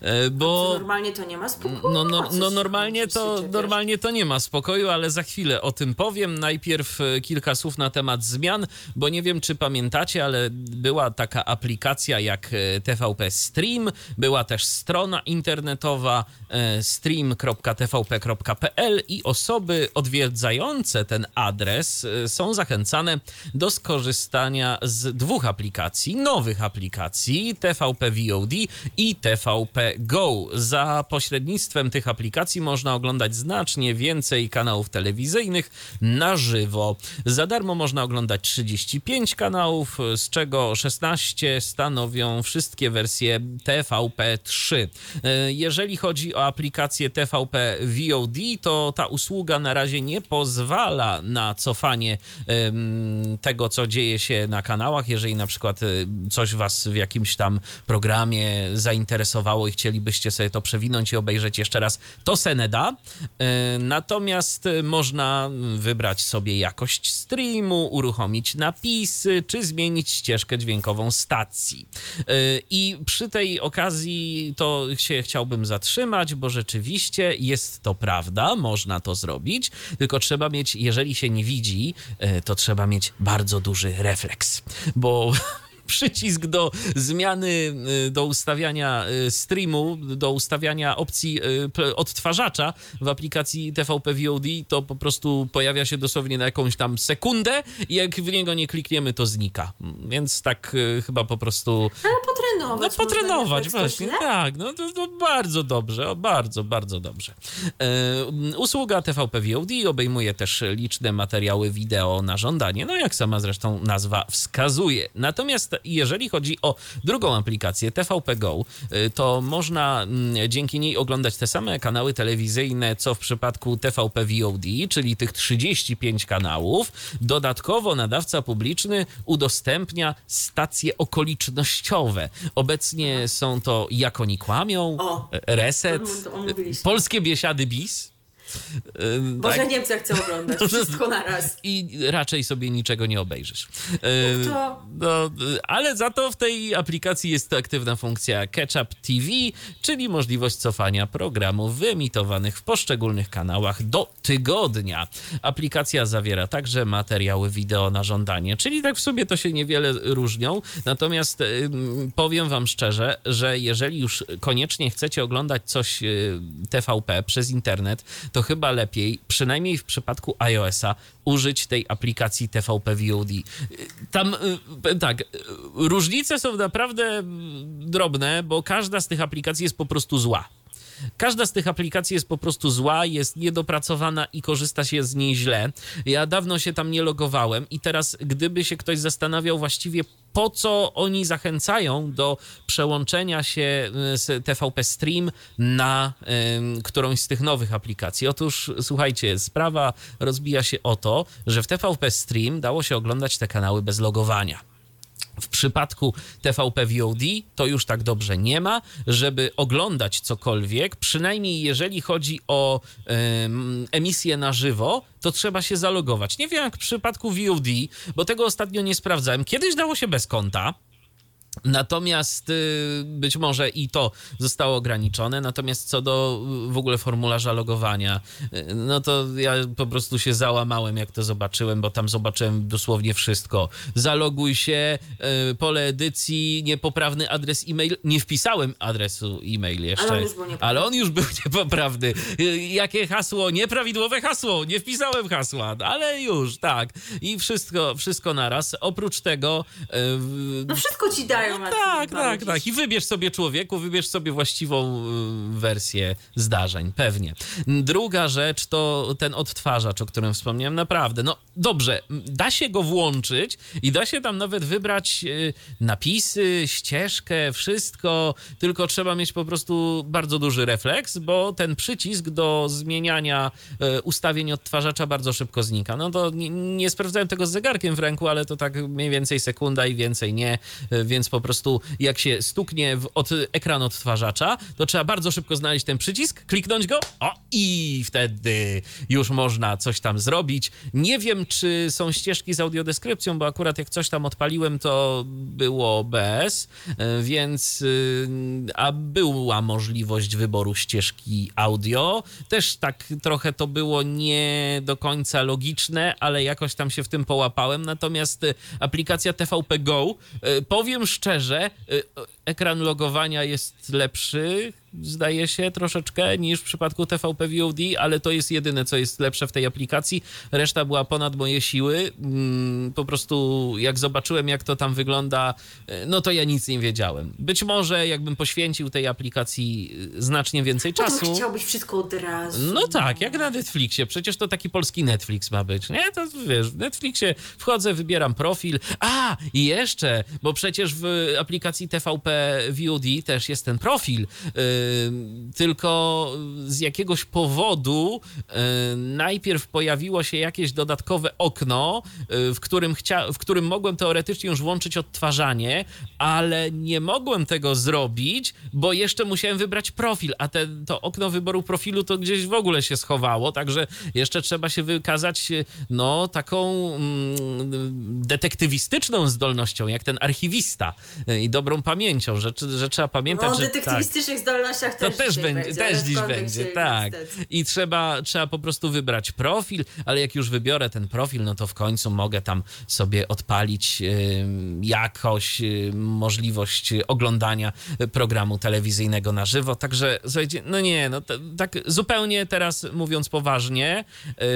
E, Bo Normalnie to nie ma spokoju. no, no, no normalnie to normalnie to nie ma spokoju, ale za chwilę o tym powiem. Najpierw e, kilka słów na temat zmian, bo nie wiem czy pamiętacie, ale była taka aplikacja jak e, TVP Stream, była też strona internetowa e, stream.tvp.pl i osoby odwiedzające ten adres e, są zachęcane do skorzystania z dwóch aplikacji, nowych aplikacji TVP VOD i TVP Go. Za pośrednictwem tych aplikacji można oglądać znacznie więcej kanałów telewizyjnych na żywo. Za darmo można oglądać 35 kanałów, z czego 16 stanowią wszystkie wersje TVP3. Jeżeli chodzi o aplikację TVP VOD, to ta usługa na razie nie pozwala na cofanie tego, co dzieje się na kanałach. Jeżeli na przykład e, coś was w jakimś tam programie zainteresowało i chcielibyście sobie to przewinąć i obejrzeć jeszcze raz, to se nie da. E, Natomiast e, można wybrać sobie jakość streamu, uruchomić napisy, czy zmienić ścieżkę dźwiękową stacji. I przy tej okazji to się chciałbym zatrzymać, bo rzeczywiście jest to prawda, można to zrobić, tylko trzeba mieć, jeżeli się nie widzi, e, to trzeba mieć bardzo duży refleks, bo przycisk do zmiany, y, do ustawiania y, streamu, do ustawiania opcji y, odtwarzacza w aplikacji TVP VOD, to po prostu pojawia się dosłownie na jakąś tam sekundę i jak w niego nie klikniemy, to znika. Więc tak chyba po prostu Ale potrenować. no potrenować, właśnie. Tak, no to, to bardzo dobrze, bardzo, bardzo dobrze. E, usługa TVP VOD obejmuje też liczne materiały wideo na żądanie, no jak sama zresztą nazwa wskazuje. Natomiast jeżeli chodzi o drugą aplikację TVP Go, y, to można mm, dzięki niej oglądać te same kanały telewizyjne, co w przypadku TVP VOD, czyli tych 35 kanałów. Dodatkowo nadawca publiczny udostępnia stacje okolicznościowe. Obecnie są to Jak oni kłamią, O, Reset. Polskie Biesiady BIS. Boże, tak? Niemcy chcę oglądać. Wszystko na raz. I raczej sobie niczego nie obejrzysz. Y, to- No, y, ale za to w tej aplikacji jest aktywna funkcja Catch-up TV, czyli możliwość cofania programów wyemitowanych w poszczególnych kanałach do tygodnia. Aplikacja zawiera także materiały wideo na żądanie, czyli tak w sumie to się niewiele różnią. Natomiast powiem wam szczerze, że jeżeli już koniecznie chcecie oglądać coś TVP przez internet, to chyba lepiej, przynajmniej w przypadku iOS-a, użyć tej aplikacji TVP VOD. Tam y, tak, y, różnice są naprawdę mm, drobne, bo każda z tych aplikacji jest po prostu zła. Każda z tych aplikacji jest po prostu zła, jest niedopracowana i korzysta się z niej źle. Ja dawno się tam nie logowałem i teraz, gdyby się ktoś zastanawiał właściwie, po co oni zachęcają do przełączenia się y, z TVP Stream na y, którąś z tych nowych aplikacji. Otóż, słuchajcie, sprawa rozbija się o to, że w TVP Stream dało się oglądać te kanały bez logowania. W przypadku TVP VOD to już tak dobrze nie ma, żeby oglądać cokolwiek, przynajmniej jeżeli chodzi o em, emisję na żywo, to trzeba się zalogować. Nie wiem jak w przypadku VOD, bo tego ostatnio nie sprawdzałem. Kiedyś dało się bez konta. Natomiast y, być może i to zostało ograniczone. Natomiast co do w ogóle formularza logowania, y, no to ja po prostu się załamałem, jak to zobaczyłem, bo tam zobaczyłem dosłownie wszystko. Zaloguj się, y, pole edycji, niepoprawny adres e-mail. Nie wpisałem adresu e-mail jeszcze. Ale on już był niepoprawny. Ale on już był niepoprawny. Jakie hasło? Nieprawidłowe hasło. Nie wpisałem hasła, ale już, tak. I wszystko, wszystko naraz. Oprócz tego No wszystko ci dają. no tak, tak, tak. I wybierz sobie człowieku, wybierz sobie właściwą y, wersję zdarzeń, pewnie. Druga rzecz to ten odtwarzacz, o którym wspomniałem, naprawdę. No dobrze, da się go włączyć i da się tam nawet wybrać y, napisy, ścieżkę, wszystko, tylko trzeba mieć po prostu bardzo duży refleks, bo ten przycisk do zmieniania y, ustawień odtwarzacza bardzo szybko znika. No to nie, nie sprawdzałem tego z zegarkiem w ręku, ale to tak mniej więcej sekunda i więcej nie, y, po prostu jak się stuknie w od, ekran odtwarzacza, to trzeba bardzo szybko znaleźć ten przycisk, kliknąć go, o i wtedy już można coś tam zrobić. Nie wiem, czy są ścieżki z audiodeskrypcją, bo akurat jak coś tam odpaliłem, to było bez, e, więc y, a była możliwość wyboru ścieżki audio. Też tak trochę to było nie do końca logiczne, ale jakoś tam się w tym połapałem. Natomiast y, aplikacja TVP Go, powiem szczerze, y, ekran logowania jest lepszy, zdaje się, troszeczkę niż w przypadku TVP VOD, ale to jest jedyne, co jest lepsze w tej aplikacji. Reszta była ponad moje siły. Mm, po prostu jak zobaczyłem, jak to tam wygląda, no to ja nic nie wiedziałem. Być może jakbym poświęcił tej aplikacji znacznie więcej No czasu. chciałbyś wszystko od razu. No tak, jak na Netflixie. Przecież to taki polski Netflix ma być, nie? To wiesz, w Netflixie wchodzę, wybieram profil. A, i jeszcze, bo przecież w aplikacji TVP VOD też jest ten profil. Yy, tylko z jakiegoś powodu yy, najpierw pojawiło się jakieś dodatkowe okno, yy, w, którym chcia- w którym mogłem teoretycznie już włączyć odtwarzanie, ale nie mogłem tego zrobić, bo jeszcze musiałem wybrać profil, a te, to okno wyboru profilu to gdzieś w ogóle się schowało, także jeszcze trzeba się wykazać no taką mm, detektywistyczną zdolnością, jak ten archiwista y, i dobrą pamięcią, że, że trzeba pamiętać, no, o że detektywistycznych zdolnościach to też, też dzisiaj będzie, też dziś będzie, tak. niestety. I trzeba, trzeba po prostu wybrać profil, ale jak już wybiorę ten profil, no to w końcu mogę tam sobie odpalić y, jakoś y, możliwość oglądania programu telewizyjnego na żywo. Także słuchajcie, no nie, no to, tak zupełnie teraz mówiąc poważnie,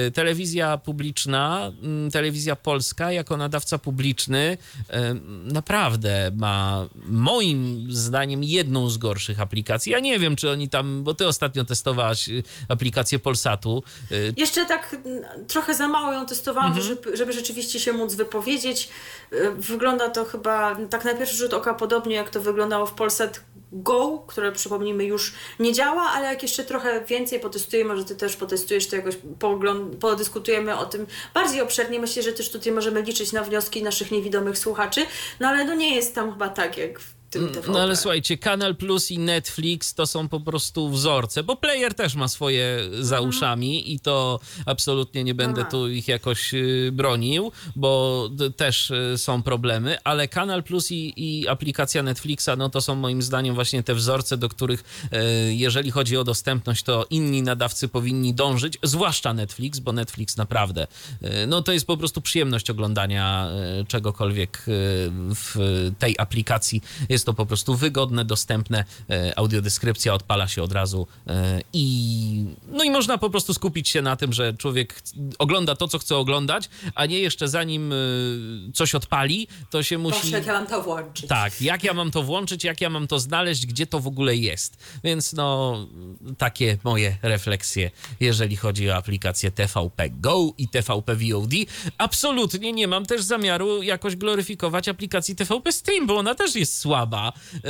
y, telewizja publiczna, y, telewizja polska jako nadawca publiczny y, naprawdę ma moim zdaniem jedną z gorszych aplikacji. Ja nie wiem, czy oni tam, bo ty ostatnio testowałaś y, aplikację Polsatu. y, Jeszcze tak trochę za mało ją testowałam, Mhm. żeby, żeby rzeczywiście się móc wypowiedzieć. Y, Wygląda to chyba tak na pierwszy rzut oka podobnie jak to wyglądało w Polsat Go, które przypomnijmy już nie działa, ale jak jeszcze trochę więcej potestujemy, może ty też potestujesz, to jakoś pogląd, podyskutujemy o tym bardziej obszernie. Myślę, że też tutaj możemy liczyć na wnioski naszych niewidomych słuchaczy, no ale no nie jest tam chyba tak jak w tym TVP. No ale słuchajcie, Kanal Plus i Netflix to są po prostu wzorce, bo player też ma swoje za uszami i to absolutnie nie będę ma. tu ich jakoś y, bronił, bo też y, są problemy, ale Kanal Plus i, i aplikacja Netflixa, no to są moim zdaniem właśnie te wzorce, do których y, jeżeli chodzi o dostępność, to inni nadawcy powinni dążyć, zwłaszcza Netflix, bo Netflix naprawdę, y, no to jest po prostu przyjemność oglądania y, czegokolwiek w tej aplikacji. Jest to po prostu wygodne, dostępne, e, audiodeskrypcja odpala się od razu e, i no i można po prostu skupić się na tym, że człowiek ogląda to, co chce oglądać, a nie jeszcze zanim e, coś odpali, to się musi... Proszę, jak ja mam to włączyć. Tak, jak ja mam to włączyć, jak ja mam to znaleźć, gdzie to w ogóle jest. Więc no, takie moje refleksje, jeżeli chodzi o aplikację TVP Go i TVP VOD. Absolutnie nie mam też zamiaru jakoś gloryfikować aplikacji TVP Stream, bo ona też jest słaba. Yy,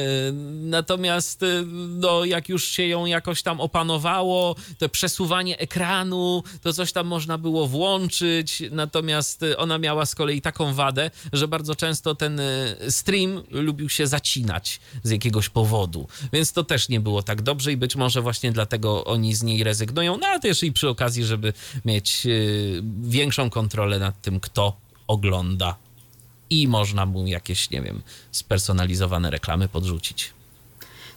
Natomiast, yy, no, jak już się ją jakoś tam opanowało, to przesuwanie ekranu, to coś tam można było włączyć. Natomiast yy, ona miała z kolei taką wadę, że bardzo często ten stream lubił się zacinać z jakiegoś powodu. Więc to też nie było tak dobrze i być może właśnie dlatego oni z niej rezygnują. No a też i przy okazji, żeby mieć większą kontrolę nad tym, kto ogląda. I można mu jakieś, nie wiem, spersonalizowane reklamy podrzucić.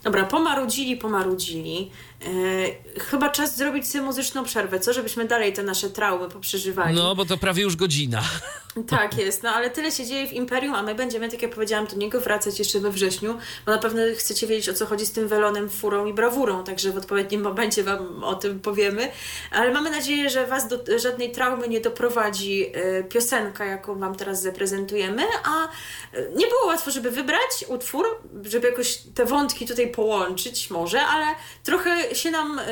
Dobra, pomarudzili, pomarudzili. E, chyba czas zrobić sobie muzyczną przerwę, co? Żebyśmy dalej te nasze traumy poprzeżywali. No, bo to prawie już godzina. Tak jest, no ale tyle się dzieje w Imperium, a my będziemy, tak jak powiedziałam, do niego wracać jeszcze we wrześniu, bo na pewno chcecie wiedzieć, o co chodzi z tym welonem, furą i brawurą, także w odpowiednim momencie Wam o tym powiemy. Ale mamy nadzieję, że Was do żadnej traumy nie doprowadzi e, piosenka, jaką Wam teraz zaprezentujemy, a e, nie było łatwo, żeby wybrać utwór, żeby jakoś te wątki tutaj połączyć może, ale trochę się nam e,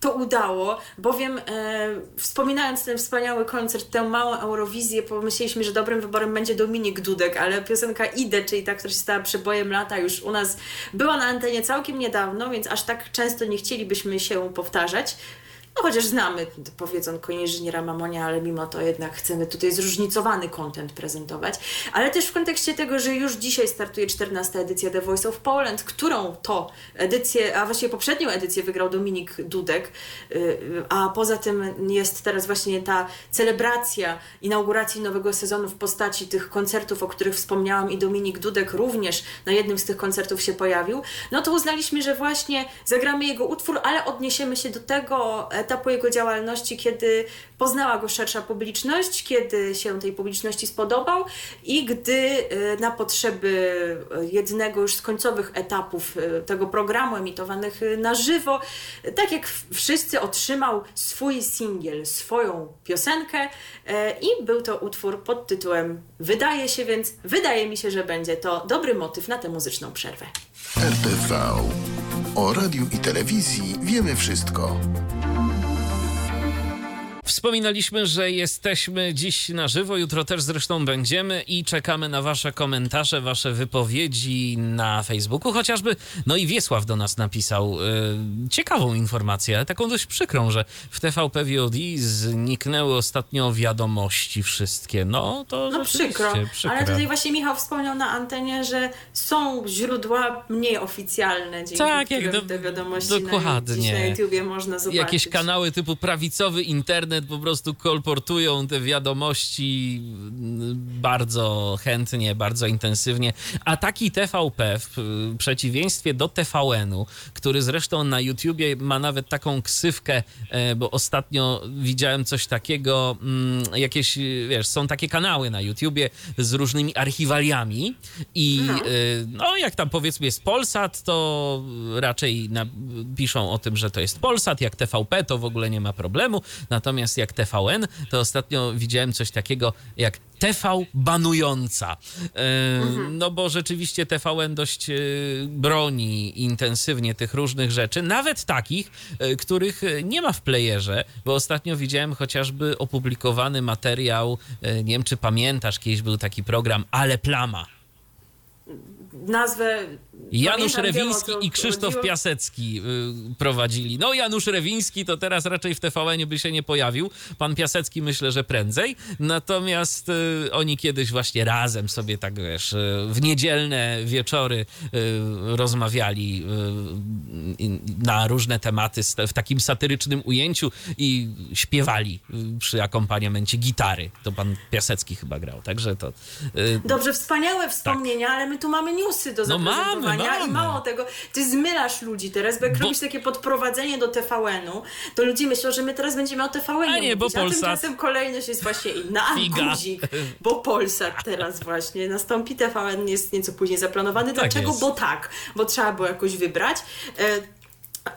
to udało, bowiem e, wspominając ten wspaniały koncert, tę małą Eurowizję, pomyśleliśmy, że dobrym wyborem będzie Dominik Dudek, ale piosenka Idę, czyli ta, która się stała przebojem lata, już u nas była na antenie całkiem niedawno, więc aż tak często nie chcielibyśmy się powtarzać. No chociaż znamy powiedzonko inżyniera Mamonia, ale mimo to jednak chcemy tutaj zróżnicowany content prezentować. Ale też w kontekście tego, że już dzisiaj startuje 14 edycja The Voice of Poland, którą to edycję, a właściwie poprzednią edycję wygrał Dominik Dudek, y, a poza tym jest teraz właśnie ta celebracja inauguracji nowego sezonu w postaci tych koncertów, o których wspomniałam i Dominik Dudek również na jednym z tych koncertów się pojawił, no to uznaliśmy, że właśnie zagramy jego utwór, ale odniesiemy się do tego etapu jego działalności, kiedy poznała go szersza publiczność, kiedy się tej publiczności spodobał i gdy y, na potrzeby jednego już z końcowych etapów y, tego programu emitowanych y, na żywo, tak jak wszyscy otrzymał swój singiel, swoją piosenkę i był to utwór pod tytułem Wydaje się więc, wydaje mi się, że będzie to dobry motyw na tę muzyczną przerwę. RTV. O radiu i telewizji wiemy wszystko. Wspominaliśmy, że jesteśmy dziś na żywo, jutro też zresztą będziemy i czekamy na Wasze komentarze, Wasze wypowiedzi na Facebooku, chociażby. No i Wiesław do nas napisał yy, ciekawą informację, taką dość przykrą, że w TVP VOD zniknęły ostatnio wiadomości wszystkie. No to no, przykro. przykro. Ale tutaj właśnie Michał wspomniał na antenie, że są źródła mniej oficjalne, dzięki tak, jak do, te wiadomości dokładnie. na, na YouTubie można zobaczyć. Jakieś kanały typu prawicowy internet po prostu kolportują te wiadomości bardzo chętnie, bardzo intensywnie. A taki TVP w przeciwieństwie do TVN-u, który zresztą na YouTubie ma nawet taką ksywkę, e, bo ostatnio widziałem coś takiego, mm, jakieś, wiesz, są takie kanały na YouTubie z różnymi archiwaliami i no, e, no jak tam powiedzmy jest Polsat, to raczej na, piszą o tym, że to jest Polsat, jak TVP to w ogóle nie ma problemu, natomiast jak TVN, to ostatnio widziałem coś takiego jak TV banująca. Mhm. No bo rzeczywiście TVN dość e, broni intensywnie tych różnych rzeczy, nawet takich, e, których nie ma w playerze, bo ostatnio widziałem chociażby opublikowany materiał, e, nie wiem czy pamiętasz, kiedyś był taki program Ale Plama nazwę. Janusz Rewiński i Krzysztof chodziło. Piasecki y, prowadzili. No, Janusz Rewiński to teraz raczej w TVN by się nie pojawił. Pan Piasecki myślę, że prędzej. Natomiast y, oni kiedyś właśnie razem sobie tak wiesz, y, w niedzielne wieczory rozmawiali na różne tematy w takim satyrycznym ujęciu i śpiewali przy akompaniamencie gitary. To pan Piasecki chyba grał, także to. Dobrze, wspaniałe wspomnienia, tak. ale my tu mamy newsy do no zaprezentowania mamy, mamy. i mało tego, ty zmylasz ludzi teraz, bo jak bo... robisz takie podprowadzenie do TVN-u, to ludzie myślą, że my teraz będziemy o TVN-ie a nie, bo Polsat... a tymczasem kolejność jest właśnie inna, a guzik, bo Polsat teraz właśnie nastąpi, TVN jest nieco później zaplanowany. Tak Dlaczego? Jest. Bo tak, bo trzeba było jakoś wybrać. E,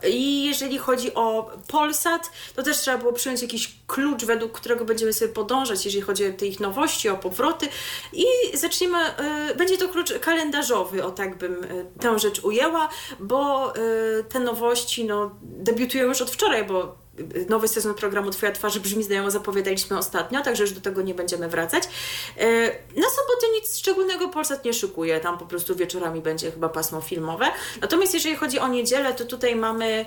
i jeżeli chodzi o Polsat, to też trzeba było przyjąć jakiś klucz, według którego będziemy sobie podążać, jeżeli chodzi o te ich nowości, o powroty. I zaczniemy, y, będzie to klucz kalendarzowy, o tak bym y, tę rzecz ujęła, bo y, te nowości no, debiutują już od wczoraj, bo nowy sezon programu Twoja twarz brzmi znajomo, zapowiadaliśmy ostatnio, także już do tego nie będziemy wracać. E, na sobotę nic szczególnego Polsat nie szykuje, tam po prostu wieczorami będzie chyba pasmo filmowe. Natomiast jeżeli chodzi o niedzielę, to tutaj mamy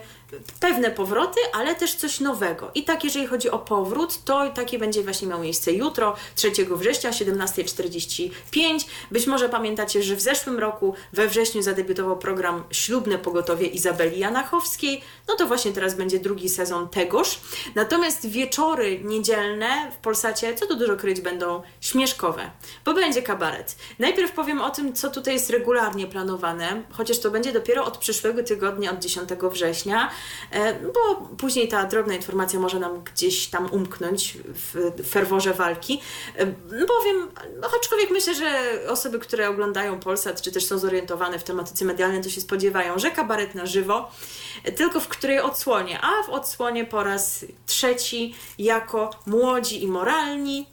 pewne powroty, ale też coś nowego. I tak jeżeli chodzi o powrót, to taki będzie właśnie miał miejsce jutro, 3 września, 17.45. Być może pamiętacie, że w zeszłym roku we wrześniu zadebiutował program Ślubne Pogotowie Izabeli Janachowskiej. No to właśnie teraz będzie drugi sezon tegoż. Natomiast wieczory niedzielne w Polsacie, co tu dużo kryć, będą śmieszkowe, bo będzie kabaret. Najpierw powiem o tym, co tutaj jest regularnie planowane, chociaż to będzie dopiero od przyszłego tygodnia, od 10 września, e, bo później ta drobna informacja może nam gdzieś tam umknąć w ferworze walki. E, bowiem, no, aczkolwiek myślę, że osoby, które oglądają Polsat, czy też są zorientowane w tematyce medialnej, to się spodziewają, że kabaret na żywo, tylko w której odsłonie, a w odsłonie po raz trzeci jako młodzi i moralni.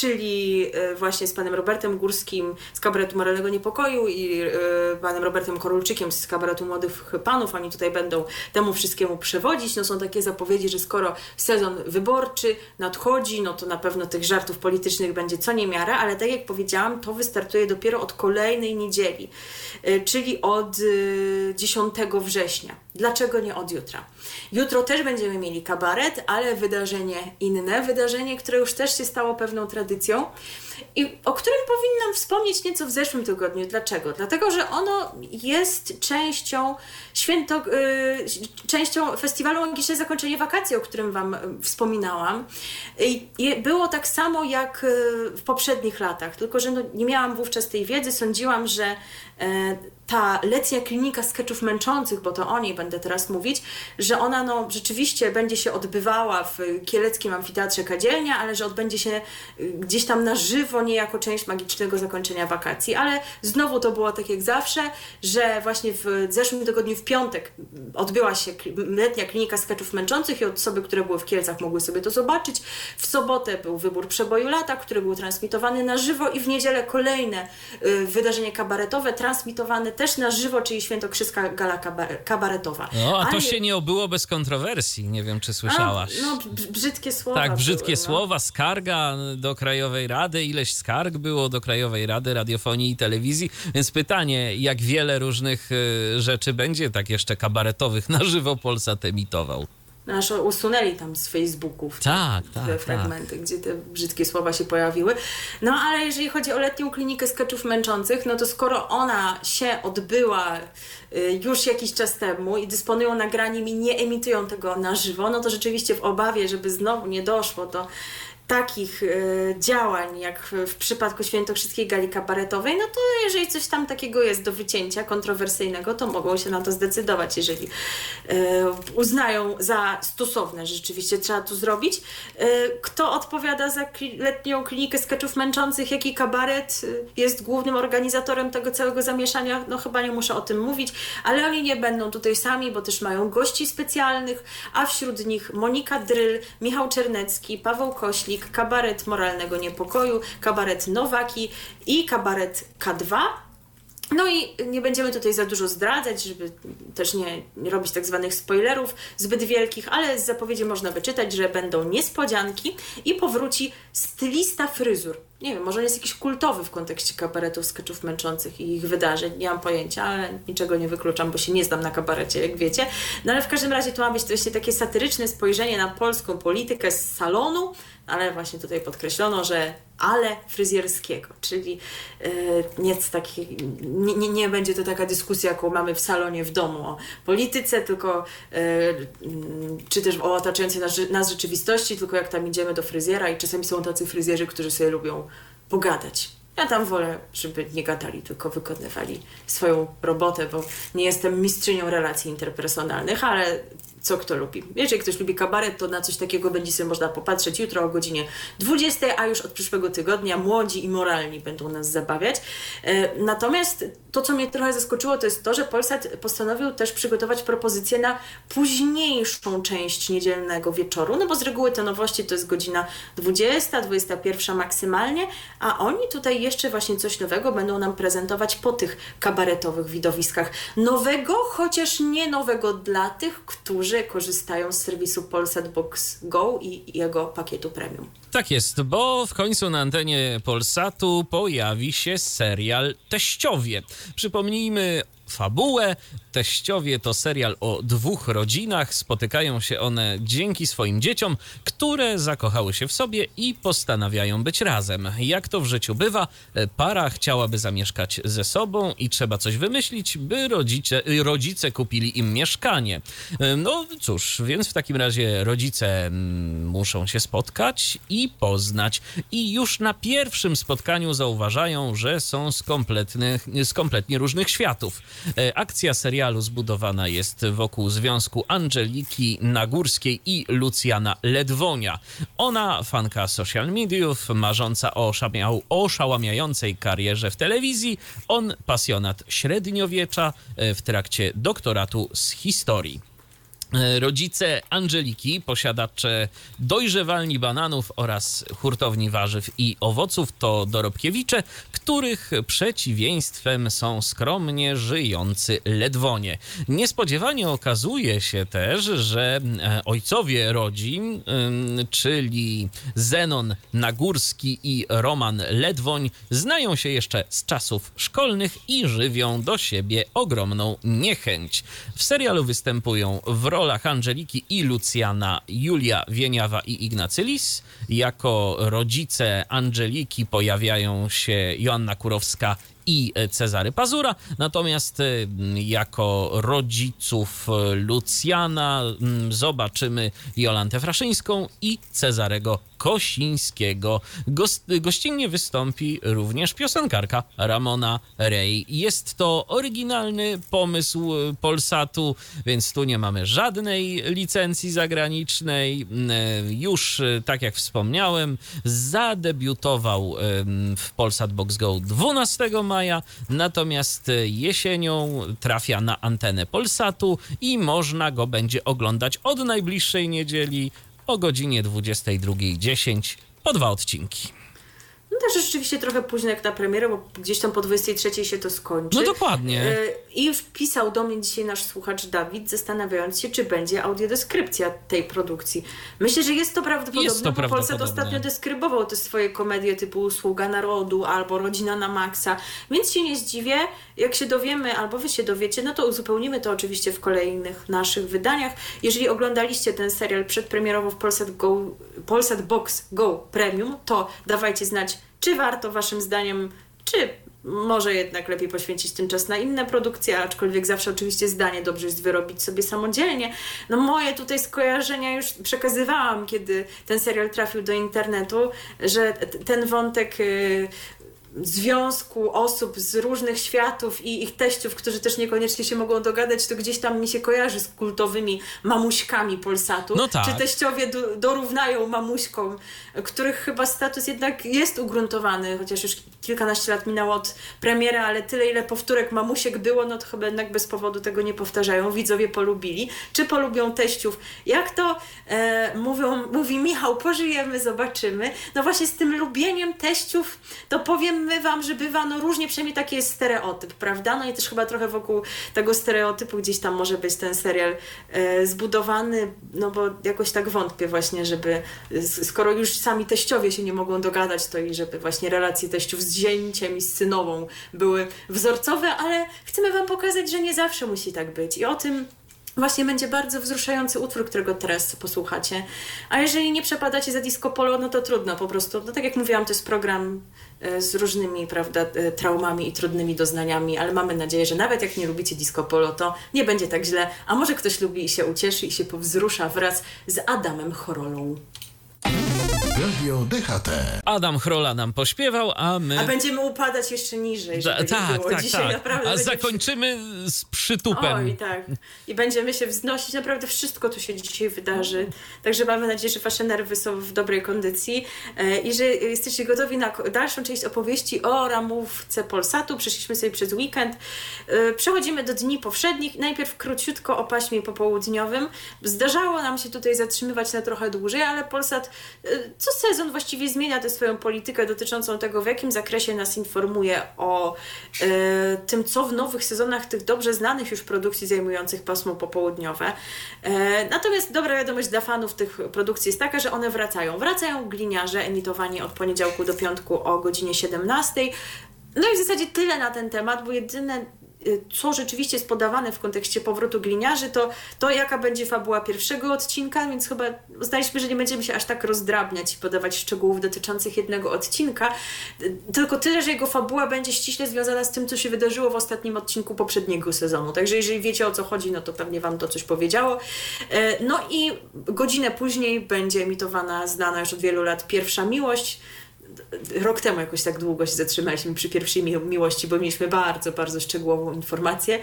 Czyli e, właśnie z panem Robertem Górskim z kabaretu Moralnego Niepokoju i e, panem Robertem Korulczykiem z kabaretu Młodych Panów. Oni tutaj będą temu wszystkiemu przewodzić. No są takie zapowiedzi, że skoro sezon wyborczy nadchodzi, no to na pewno tych żartów politycznych będzie co niemiara, ale tak jak powiedziałam, to wystartuje dopiero od kolejnej niedzieli, e, czyli od 10 września. Dlaczego nie od jutra? Jutro też będziemy mieli kabaret, ale wydarzenie inne, wydarzenie, które już też się stało pewną tradycją i o którym powinnam wspomnieć nieco w zeszłym tygodniu. Dlaczego? Dlatego, że ono jest częścią święto, yy, częścią festiwalu Magiczne Zakończenie Wakacji, o którym Wam y, wspominałam. I, było tak samo jak y, w poprzednich latach, tylko że no, nie miałam wówczas tej wiedzy. Sądziłam, że ta letnia klinika sketchów męczących, bo to o niej będę teraz mówić, że ona no, rzeczywiście będzie się odbywała w Kieleckim Amfiteatrze Kadzielnia, ale że odbędzie się y, gdzieś tam na żywo, nie jako część magicznego zakończenia wakacji. Ale znowu to było tak jak zawsze, że właśnie w zeszłym tygodniu w piątek odbyła się letnia klinika sketchów męczących i osoby, które były w Kielcach mogły sobie to zobaczyć. W sobotę był wybór przeboju lata, który był transmitowany na żywo i w niedzielę kolejne y, wydarzenie kabaretowe transmitowane też na żywo, czyli Świętokrzyska Gala Kabaretowa. No, a to się nie obyło bez kontrowersji, nie wiem czy słyszałaś. A, no, brzydkie słowa. Tak, brzydkie były, no. słowa, skarga do Krajowej Rady, ileś skarg było do Krajowej Rady Radiofonii i Telewizji, więc pytanie, jak wiele różnych y, rzeczy będzie tak jeszcze kabaretowych na żywo Polsat emitował nasz usunęli tam z Facebooków tak, tak, te fragmenty, tak. gdzie te brzydkie słowa się pojawiły. No ale jeżeli chodzi o letnią klinikę sketchów męczących, no to skoro ona się odbyła y, już jakiś czas temu i dysponują nagraniem i nie emitują tego na żywo, no to rzeczywiście w obawie, żeby znowu nie doszło do takich y, działań, jak w, przypadku Świętokrzyskiej Gali Kabaretowej, no to jeżeli coś tam takiego jest do wycięcia kontrowersyjnego, to mogą się na to zdecydować, jeżeli y, uznają za stosowne, rzeczywiście trzeba to zrobić. Y, kto odpowiada za letnią klinikę skeczów męczących, jaki kabaret jest głównym organizatorem tego całego zamieszania, no chyba nie muszę o tym mówić, ale oni nie będą tutaj sami, bo też mają gości specjalnych, a wśród nich Monika Dryl, Michał Czernecki, Paweł Kabaret moralnego niepokoju, kabaret Nowaki i kabaret K2. No i nie będziemy tutaj za dużo zdradzać, żeby też nie robić tak zwanych spoilerów zbyt wielkich, ale z zapowiedzi można wyczytać, że będą niespodzianki i powróci stylista fryzur. Nie wiem, może on jest jakiś kultowy w kontekście kabaretów, skeczów męczących i ich wydarzeń. Nie mam pojęcia, ale niczego nie wykluczam, bo się nie znam na kabarecie, jak wiecie. No ale w każdym razie to ma być właśnie takie satyryczne spojrzenie na polską politykę z salonu, ale właśnie tutaj podkreślono, że ale fryzjerskiego, czyli yy, nic taki, nie, nie, nie, będzie to taka dyskusja, jaką mamy w salonie w domu o polityce, tylko yy, czy też o otaczającej nas, nas rzeczywistości, tylko jak tam idziemy do fryzjera i czasami są tacy fryzjerzy, którzy sobie lubią pogadać. Ja tam wolę, żeby nie gadali, tylko wykonywali swoją robotę, bo nie jestem mistrzynią relacji interpersonalnych, ale co kto lubi. Jeżeli ktoś lubi kabaret, to na coś takiego będzie sobie można popatrzeć jutro o godzinie 20, a już od przyszłego tygodnia młodzi i moralni będą nas zabawiać. E, natomiast to, co mnie trochę zaskoczyło, to jest to, że Polsat postanowił też przygotować propozycję na późniejszą część niedzielnego wieczoru, no bo z reguły te nowości to jest godzina 20, 21 maksymalnie, a oni tutaj jeszcze właśnie coś nowego będą nam prezentować po tych kabaretowych widowiskach. Nowego, chociaż nie nowego dla tych, którzy korzystają z serwisu Polsat Box Go i jego pakietu premium. Tak jest, bo w końcu na antenie Polsatu pojawi się serial Teściowie. Przypomnijmy fabułę. Teściowie to serial o dwóch rodzinach. Spotykają się one dzięki swoim dzieciom, które zakochały się w sobie i postanawiają być razem. Jak to w życiu bywa, para chciałaby zamieszkać ze sobą i trzeba coś wymyślić, by rodzice, rodzice kupili im mieszkanie. No cóż, więc w takim razie rodzice mm, muszą się spotkać i poznać. I już na pierwszym spotkaniu zauważają, że są z, z kompletnie różnych światów. E, akcja serialu zbudowana jest wokół związku Angeliki Nagórskiej i Lucjana Ledwonia. Ona, fanka social mediów, marząca o oszałamiającej karierze w telewizji, on pasjonat średniowiecza e, w trakcie doktoratu z historii. E, rodzice Angeliki, posiadacze dojrzewalni bananów oraz hurtowni warzyw i owoców to dorobkiewicze, których przeciwieństwem są skromnie żyjący ledwonie. Niespodziewanie okazuje się też, że e, ojcowie rodzin, czyli Zenon Nagórski i Roman Ledwoń, znają się jeszcze z czasów szkolnych i żywią do siebie ogromną niechęć. W serialu występują w rolach Angeliki i Lucjana Julia Wieniawa i Ignacy Lis. Jako rodzice Angeliki pojawiają się Joanna Kurowska i Cezary Pazura. Natomiast y, jako rodziców Lucjana mm, zobaczymy Jolantę Fraszyńską i Cezarego Kosińskiego. Gościnnie wystąpi również piosenkarka Ramona Ray. Jest to oryginalny pomysł Polsatu, więc tu nie mamy żadnej licencji zagranicznej. Już, tak jak wspomniałem, zadebiutował w Polsat Box Go 12 maja, natomiast jesienią trafia na antenę Polsatu i można go będzie oglądać od najbliższej niedzieli o godzinie 22.10 po dwa odcinki. No też rzeczywiście trochę późno jak na premierę, bo gdzieś tam po 23 się to skończy. No dokładnie. E, I już pisał do mnie dzisiaj nasz słuchacz Dawid, zastanawiając się, czy będzie audiodeskrypcja tej produkcji. Myślę, że jest to prawdopodobne, jest to bo Polsat ostatnio deskrybował te swoje komedie typu Sługa Narodu albo Rodzina na Maxa, więc się nie zdziwię, jak się dowiemy, albo wy się dowiecie, no to uzupełnimy to oczywiście w kolejnych naszych wydaniach. Jeżeli oglądaliście ten serial przedpremierowo w Polsat, Go, Polsat Box Go Premium, to dawajcie znać, czy warto Waszym zdaniem, czy może jednak lepiej poświęcić ten czas na inne produkcje, aczkolwiek zawsze oczywiście zdanie dobrze jest wyrobić sobie samodzielnie. No moje tutaj skojarzenia już przekazywałam, kiedy ten serial trafił do internetu, że ten wątek y, związku osób z różnych światów i ich teściów, którzy też niekoniecznie się mogą dogadać, to gdzieś tam mi się kojarzy z kultowymi mamuśkami Polsatu. No tak. Czy teściowie do, dorównają mamuśkom, których chyba status jednak jest ugruntowany, chociaż już kilkanaście lat minęło od premiery, ale tyle ile powtórek mamusiek było, no to chyba jednak bez powodu tego nie powtarzają. Widzowie polubili. Czy polubią teściów? Jak to e, mówią, mówi Michał, pożyjemy, zobaczymy. No właśnie z tym lubieniem teściów, to powiem my Wam, że bywa no różnie, przynajmniej taki jest stereotyp, prawda? No i też chyba trochę wokół tego stereotypu gdzieś tam może być ten serial e, zbudowany, no bo jakoś tak wątpię właśnie, żeby skoro już sami teściowie się nie mogą dogadać, to i żeby właśnie relacje teściów z zięciem i z synową były wzorcowe, ale chcemy Wam pokazać, że nie zawsze musi tak być i o tym Właśnie będzie bardzo wzruszający utwór, którego teraz posłuchacie. A jeżeli nie przepadacie za disco polo, no to trudno po prostu. No tak jak mówiłam, to jest program e, z różnymi, prawda, e, traumami i trudnymi doznaniami, ale mamy nadzieję, że nawet jak nie lubicie disco polo, to nie będzie tak źle. A może ktoś lubi i się ucieszy i się powzrusza wraz z Adamem Chorolą. Radio DHT. Adam Chrola nam pośpiewał, a my... A będziemy upadać jeszcze niżej, żeby da, tak, było. tak, Dzisiaj tak. naprawdę A zakończymy z przytupem. Oj, tak. I będziemy się wznosić. Naprawdę wszystko tu się dzisiaj wydarzy. Także mamy nadzieję, że wasze nerwy są w dobrej kondycji e, i że jesteście gotowi na dalszą część opowieści o ramówce Polsatu. Przeszliśmy sobie przez weekend. E, przechodzimy do dni powszednich. Najpierw króciutko o paśmie popołudniowym. Zdarzało nam się tutaj zatrzymywać na trochę dłużej, ale Polsat co sezon właściwie zmienia tę swoją politykę dotyczącą tego, w jakim zakresie nas informuje o e, tym, co w nowych sezonach tych dobrze znanych już produkcji zajmujących pasmo popołudniowe. E, natomiast dobra wiadomość dla fanów tych produkcji jest taka, że one wracają. Wracają gliniarze emitowani od poniedziałku do piątku o godzinie 17. No i w zasadzie tyle na ten temat, bo jedyne Y, co rzeczywiście jest podawane w kontekście powrotu gliniarzy, to, to jaka będzie fabuła pierwszego odcinka, więc chyba uznaliśmy, że nie będziemy się aż tak rozdrabniać i podawać szczegółów dotyczących jednego odcinka, y, tylko tyle, że jego fabuła będzie ściśle związana z tym, co się wydarzyło w ostatnim odcinku poprzedniego sezonu. Także jeżeli wiecie o co chodzi, no to pewnie Wam to coś powiedziało. Y, no i godzinę później będzie emitowana znana już od wielu lat Pierwsza Miłość, rok temu jakoś tak długo się zatrzymaliśmy przy pierwszej miłości, bo mieliśmy bardzo, bardzo szczegółową informację,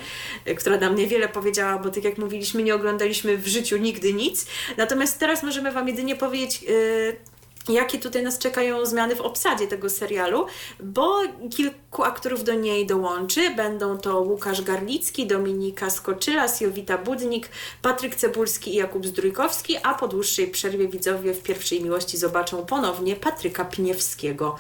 e, która nam niewiele powiedziała, bo tak jak mówiliśmy, nie oglądaliśmy w życiu nigdy nic. Natomiast teraz możemy Wam jedynie powiedzieć, yy, jakie tutaj nas czekają zmiany w obsadzie tego serialu, bo kilku aktorów do niej dołączy. Będą to Łukasz Garlicki, Dominika Skoczyla, Jowita Budnik, Patryk Cebulski i Jakub Zdrójkowski, a po dłuższej przerwie widzowie w pierwszej miłości zobaczą ponownie Patryka Pniewskiego.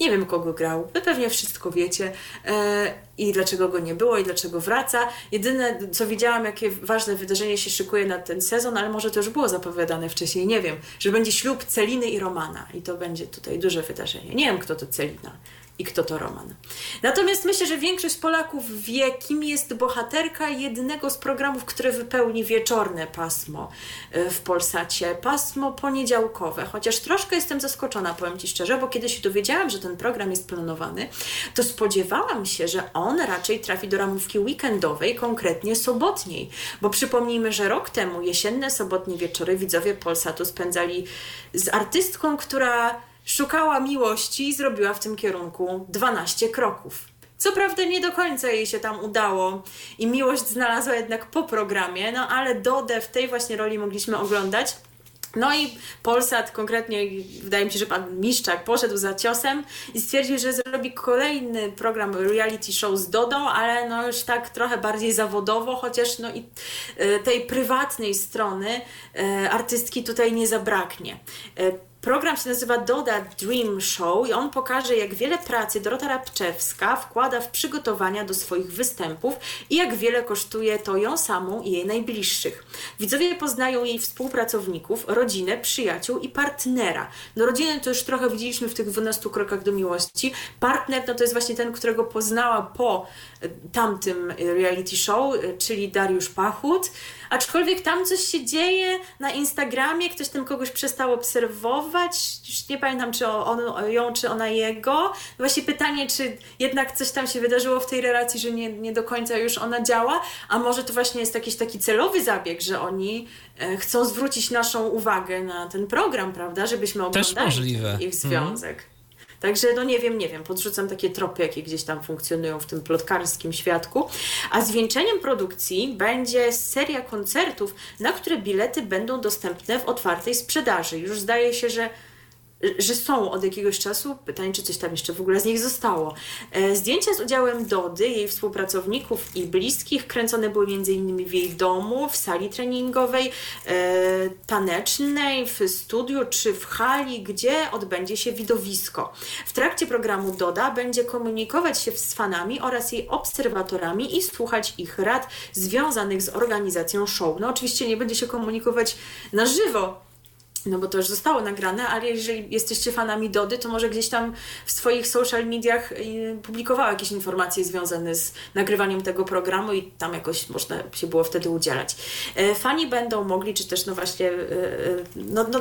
Nie wiem, kogo grał. Wy pewnie wszystko wiecie e, i dlaczego go nie było i dlaczego wraca. Jedyne, co widziałam, jakie ważne wydarzenie się szykuje na ten sezon, ale może to już było zapowiadane wcześniej, nie wiem, że będzie ślub Celiny i Romana i to będzie tutaj duże wydarzenie. Nie wiem, kto to Celina i kto to Roman. Natomiast myślę, że większość Polaków wie, kim jest bohaterka jednego z programów, które wypełni wieczorne pasmo e, w Polsacie, pasmo poniedziałkowe. Chociaż troszkę jestem zaskoczona, powiem Ci szczerze, bo kiedy się dowiedziałam, że ten program jest planowany, to spodziewałam się, że on raczej trafi do ramówki weekendowej, konkretnie sobotniej. Bo przypomnijmy, że rok temu jesienne, sobotnie wieczory widzowie Polsatu spędzali z artystką, która szukała miłości i zrobiła w tym kierunku 12 kroków. Co prawda nie do końca jej się tam udało i miłość znalazła jednak po programie, no ale Dodę w tej właśnie roli mogliśmy oglądać. No i Polsat, konkretnie wydaje mi się, że pan Miszczak poszedł za ciosem i stwierdził, że zrobi kolejny program reality show z Dodą, ale no już tak trochę bardziej zawodowo, chociaż no i e, tej prywatnej strony e, artystki tutaj nie zabraknie. Program się nazywa Doda Dream Show i on pokaże, jak wiele pracy Dorota Rabczewska wkłada w przygotowania do swoich występów i jak wiele kosztuje to ją samą i jej najbliższych. Widzowie poznają jej współpracowników, rodzinę, przyjaciół i partnera. No rodzinę to już trochę widzieliśmy w tych 12 krokach do miłości. Partner no to jest właśnie ten, którego poznała po tamtym reality show, e, czyli Dariusz Pachut. Aczkolwiek tam coś się dzieje na Instagramie, ktoś tam kogoś przestał obserwować, już nie pamiętam, czy on ją, czy ona jego. Właśnie pytanie, czy jednak coś tam się wydarzyło w tej relacji, że nie, nie do końca już ona działa, a może to właśnie jest jakiś taki celowy zabieg, że oni e, chcą zwrócić naszą uwagę na ten program, prawda, żebyśmy oglądali ich związek. Mhm. Także no nie wiem, nie wiem, podrzucam takie tropy, jakie gdzieś tam funkcjonują w tym plotkarskim świadku. A zwieńczeniem produkcji będzie seria koncertów, na które bilety będą dostępne w otwartej sprzedaży. Już zdaje się, że że są od jakiegoś czasu. Pytanie, czy coś tam jeszcze w ogóle z nich zostało. E, zdjęcia z udziałem Dody, jej współpracowników i bliskich kręcone były m.in. w jej domu, w sali treningowej, e, tanecznej, w studiu czy w hali, gdzie odbędzie się widowisko. W trakcie programu Doda będzie komunikować się z fanami oraz jej obserwatorami i słuchać ich rad związanych z organizacją show. No oczywiście nie będzie się komunikować na żywo, no bo to już zostało nagrane, ale jeżeli jesteście fanami Dody, to może gdzieś tam w swoich social mediach y, publikowała jakieś informacje związane z nagrywaniem tego programu i tam jakoś można się było wtedy udzielać. E, fani będą mogli, czy też no właśnie, e, e, no, no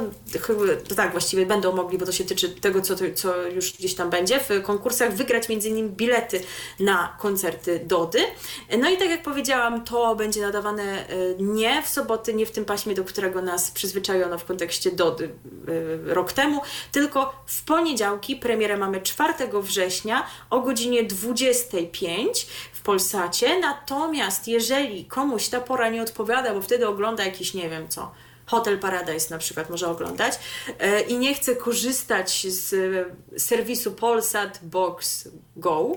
tak właściwie będą mogli, bo to się tyczy tego, co, co już gdzieś tam będzie, w konkursach wygrać między innymi bilety na koncerty Dody. No i tak jak powiedziałam, to będzie nadawane nie w soboty, nie w tym paśmie, do którego nas przyzwyczajono w kontekście do y, rok temu, tylko w poniedziałki premierę mamy 4 września o godzinie 25 w Polsacie. Natomiast jeżeli komuś ta pora nie odpowiada, bo wtedy ogląda jakiś, nie wiem co, Hotel Paradise na przykład może oglądać e, i nie chce korzystać z serwisu Polsat Box Go,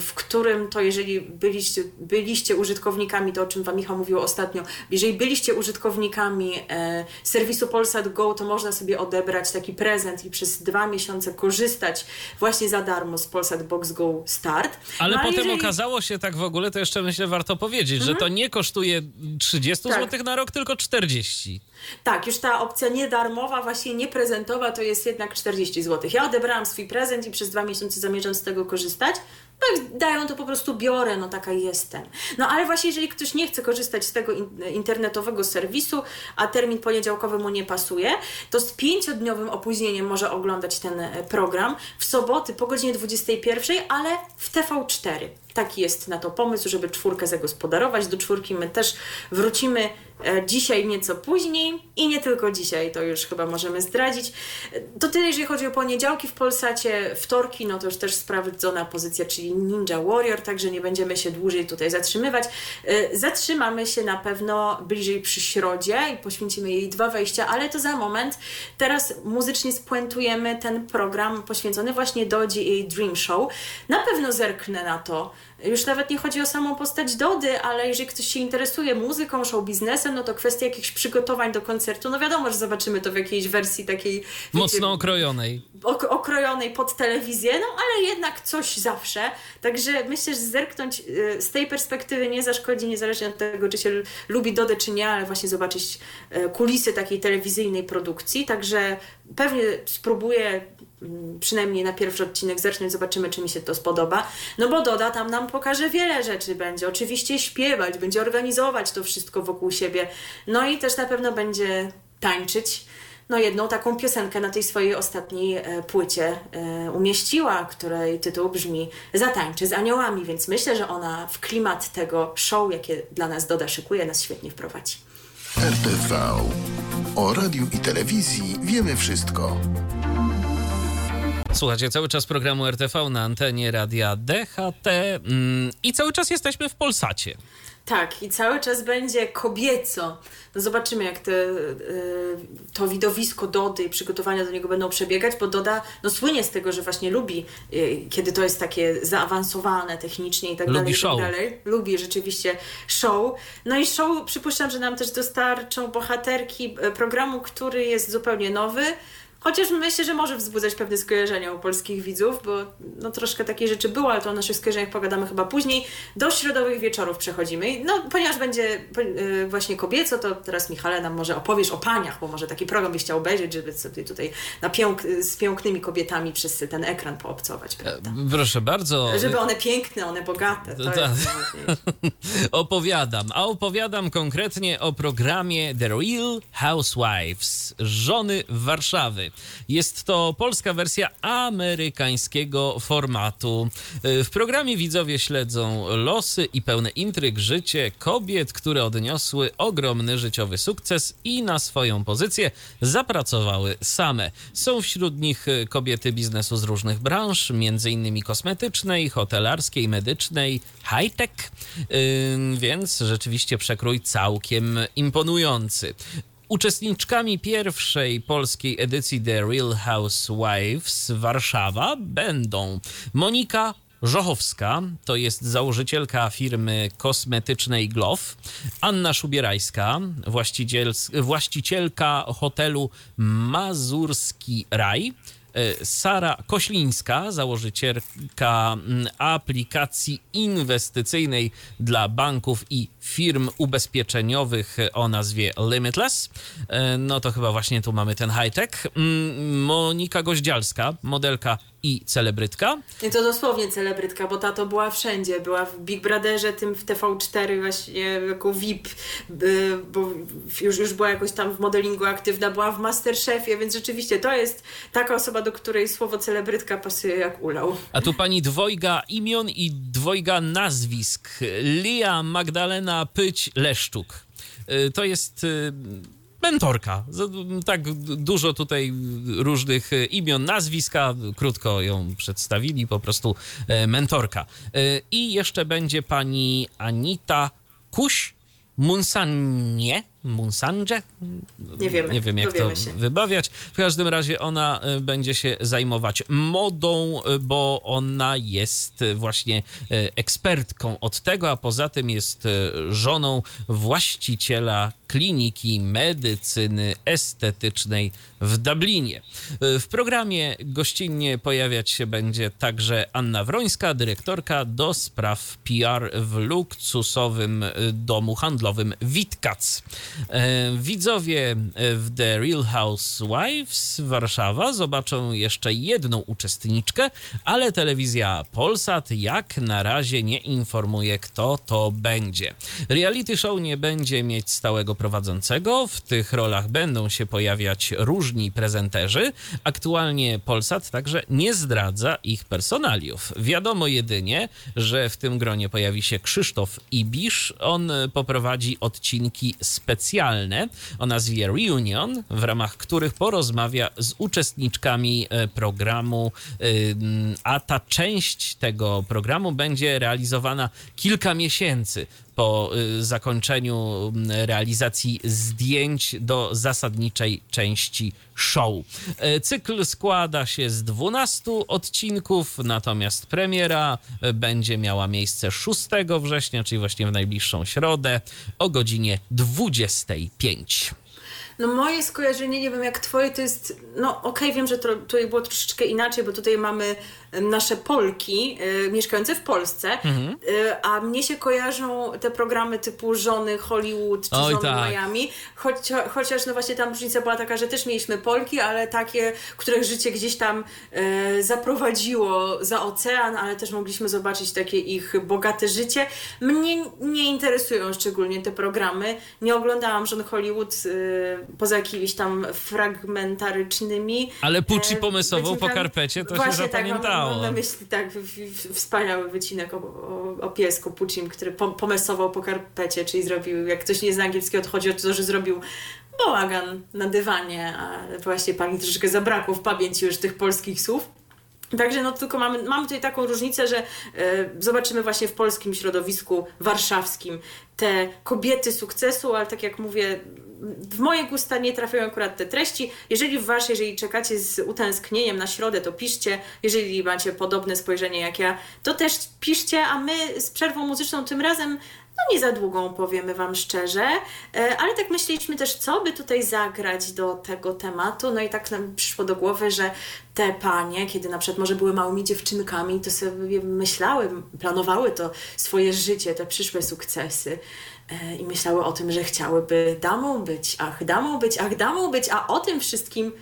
w którym to jeżeli byliście, byliście użytkownikami, to o czym Wam Michał mówił ostatnio, jeżeli byliście użytkownikami e, serwisu Polsat Go, to można sobie odebrać taki prezent i przez dwa miesiące korzystać właśnie za darmo z Polsat Box Go Start. Ale no, potem jeżeli... okazało się tak w ogóle, to jeszcze myślę warto powiedzieć, mhm. że to nie kosztuje 30 tak. zł na rok, tylko 40. Tak, już ta opcja niedarmowa, właśnie nieprezentowa to jest jednak 40 zł. Ja odebrałam swój prezent i przez dwa miesiące zamierzam z tego korzystać. No jak dają, to po prostu biorę, no taka jestem. No ale właśnie jeżeli ktoś nie chce korzystać z tego internetowego serwisu, a termin poniedziałkowy mu nie pasuje, to z pięciodniowym opóźnieniem może oglądać ten e, program w soboty po godzinie 21, ale w TV4. Taki jest na to pomysł, żeby czwórkę zagospodarować. Do czwórki my też wrócimy e, dzisiaj nieco później i nie tylko dzisiaj, to już chyba możemy zdradzić. To tyle, jeżeli chodzi o poniedziałki w Polsacie, wtorki, no to już też sprawdzona pozycja, czyli Ninja Warrior, także nie będziemy się dłużej tutaj zatrzymywać. E, Zatrzymamy się na pewno bliżej przy środzie i poświęcimy jej dwa wejścia, ale to za moment. Teraz muzycznie spuentujemy ten program poświęcony właśnie Dodzi i Dream Show. Na pewno zerknę na to. Już nawet nie chodzi o samą postać Dody, ale jeżeli ktoś się interesuje muzyką, show biznesem, no to kwestia jakichś przygotowań do koncertu, no wiadomo, że zobaczymy to w jakiejś wersji takiej wiecie, Mocno okrojonej. ok- okrojonej pod telewizję, no ale jednak coś zawsze. Także myślę, że zerknąć y, z tej perspektywy nie zaszkodzi, niezależnie od tego, czy się lubi Dodę, czy nie, ale właśnie zobaczyć y, kulisy takiej telewizyjnej produkcji. Także pewnie spróbuję przynajmniej na pierwszy odcinek zerknąć, zobaczymy, czy mi się to spodoba. No bo Doda tam nam pokaże wiele rzeczy, będzie oczywiście śpiewać, będzie organizować to wszystko wokół siebie, no i też na pewno będzie tańczyć no jedną taką piosenkę na tej swojej ostatniej e, płycie e, umieściła, której tytuł brzmi Zatańczy z aniołami, więc myślę, że ona w klimat tego show, jakie dla nas Doda szykuje, nas świetnie wprowadzi. RTV. O radiu i telewizji wiemy wszystko. Słuchajcie cały czas programu RTV na antenie radia DHT mm, i cały czas jesteśmy w Polsacie. Tak, i cały czas będzie kobieco. No zobaczymy, jak te, y, to widowisko Dody i przygotowania do niego będą przebiegać, bo Doda no, słynie z tego, że właśnie lubi, y, kiedy to jest takie zaawansowane technicznie i tak Lubi dalej. i show. Tak dalej. Lubi rzeczywiście show. No i show przypuszczam, że nam też dostarczą bohaterki y, programu, który jest zupełnie nowy. Chociaż myślę, że może wzbudzać pewne skojarzenia u polskich widzów, bo no troszkę takiej rzeczy było, ale to o naszych skojarzeniach pogadamy chyba później. Do środowych wieczorów przechodzimy. No, ponieważ będzie y, właśnie kobieco, to teraz Michale nam może opowiesz o paniach, bo może taki program byś chciał obejrzeć, żeby sobie tutaj na pięk, z pięknymi kobietami przez ten ekran poobcować, prawda? Proszę bardzo. Żeby one piękne, one bogate. To. Opowiadam, a opowiadam konkretnie o programie The Real Housewives, żony Warszawy. Jest to polska wersja amerykańskiego formatu. W programie widzowie śledzą losy i pełne intryg życie kobiet, które odniosły ogromny życiowy sukces i na swoją pozycję zapracowały same. Są wśród nich kobiety biznesu z różnych branż, m.in. kosmetycznej, hotelarskiej, medycznej, high-tech, więc rzeczywiście przekrój całkiem imponujący. Uczestniczkami pierwszej polskiej edycji The Real Housewives Warszawa będą Monika Żochowska, to jest założycielka firmy kosmetycznej Glow, Anna Szubierajska, właściciel, właścicielka hotelu Mazurski Raj, e, Sara Koślińska, założycielka mm, aplikacji inwestycyjnej dla banków i firm ubezpieczeniowych o nazwie Limitless. E, No to chyba właśnie tu mamy ten high-tech. Mm, Monika Goździalska, modelka i celebrytka. I to dosłownie celebrytka, bo ta to była wszędzie. Była w Big Brotherze, tym w TV4 właśnie jako VIP, y, bo już, już była jakoś tam w modelingu aktywna, była w Masterchefie, więc rzeczywiście to jest taka osoba, do której słowo celebrytka pasuje jak ulał. A tu pani dwojga imion i dwojga nazwisk. Lia Magdalena Pyć-Leszczuk. Y, To jest y, mentorka. Tak dużo tutaj różnych y, imion, nazwiska. Krótko ją przedstawili, po prostu mentorka. I jeszcze będzie pani Anita Kuś Munsanie. Munsanże? Nie wiemy, Nie wiem, jak to się. wybawiać. W każdym razie ona y, będzie się zajmować modą, y, bo ona jest y, właśnie ekspertką od tego, a poza tym jest żoną właściciela kliniki medycyny estetycznej w Dublinie. W programie gościnnie pojawiać się będzie także Anna Wrońska, dyrektorka do spraw PR w luksusowym domu handlowym Witkac. E, widzowie w The Real Housewives Warszawa zobaczą jeszcze jedną uczestniczkę, ale telewizja Polsat jak na razie nie informuje, kto to będzie. Reality show nie będzie mieć stałego prowadzącego. W tych rolach będą się pojawiać różni prezenterzy. Aktualnie Polsat także nie zdradza ich personaliów. Wiadomo jedynie, że w tym gronie pojawi się Krzysztof Ibisz. On poprowadzi odcinki specjalne o nazwie Reunion, w ramach których porozmawia z uczestniczkami e, programu, a ta część tego programu będzie realizowana kilka miesięcy po y, zakończeniu realizacji zdjęć do zasadniczej części show. E, cykl składa się z 12 odcinków, natomiast premiera e, będzie miała miejsce 6 września, czyli właśnie w najbliższą środę o godzinie 25. No moje skojarzenie, nie wiem jak twoje, to jest, no okej, okay, wiem, że to, tutaj było troszeczkę inaczej, bo tutaj mamy nasze Polki y, mieszkające w Polsce, mhm. y, a mnie się kojarzą te programy typu Żony Hollywood czy Oj, Żony tak. Miami, choć, chociaż no właśnie tam różnica była taka, że też mieliśmy Polki, ale takie, których życie gdzieś tam y, zaprowadziło za ocean, ale też mogliśmy zobaczyć takie ich bogate życie. Mnie nie interesują szczególnie te programy. Nie oglądałam Żon Hollywood y, poza jakimiś tam fragmentarycznymi. Ale Pucci pomysłową po karpecie to się tak, zapamiętało. Mam na myśli tak wspaniały wycinek o, o, o piesku Pucim, który pomesował po karpecie, czyli zrobił, jak ktoś nie zna angielskiego, to chodzi o to, że zrobił bałagan na dywanie, a właśnie pani troszeczkę zabrakło w pamięci już tych polskich słów. Także no tylko mamy, mamy tutaj taką różnicę, że y, zobaczymy właśnie w polskim środowisku warszawskim te kobiety sukcesu, ale tak jak mówię, w moje gusta nie trafiają akurat te treści. Jeżeli w wasze, jeżeli czekacie z utęsknieniem na środę, to piszcie. Jeżeli macie podobne spojrzenie jak ja, to też piszcie, a my z przerwą muzyczną tym razem no nie za długą, powiemy Wam szczerze, e, ale tak myśleliśmy też, co by tutaj zagrać do tego tematu. No i tak nam przyszło do głowy, że te panie, kiedy na przykład może były małymi dziewczynkami, to sobie myślały, planowały to swoje życie, te przyszłe sukcesy. E, i myślały o tym, że chciałyby damą być, ach, damą być, ach, damą być, a o tym wszystkim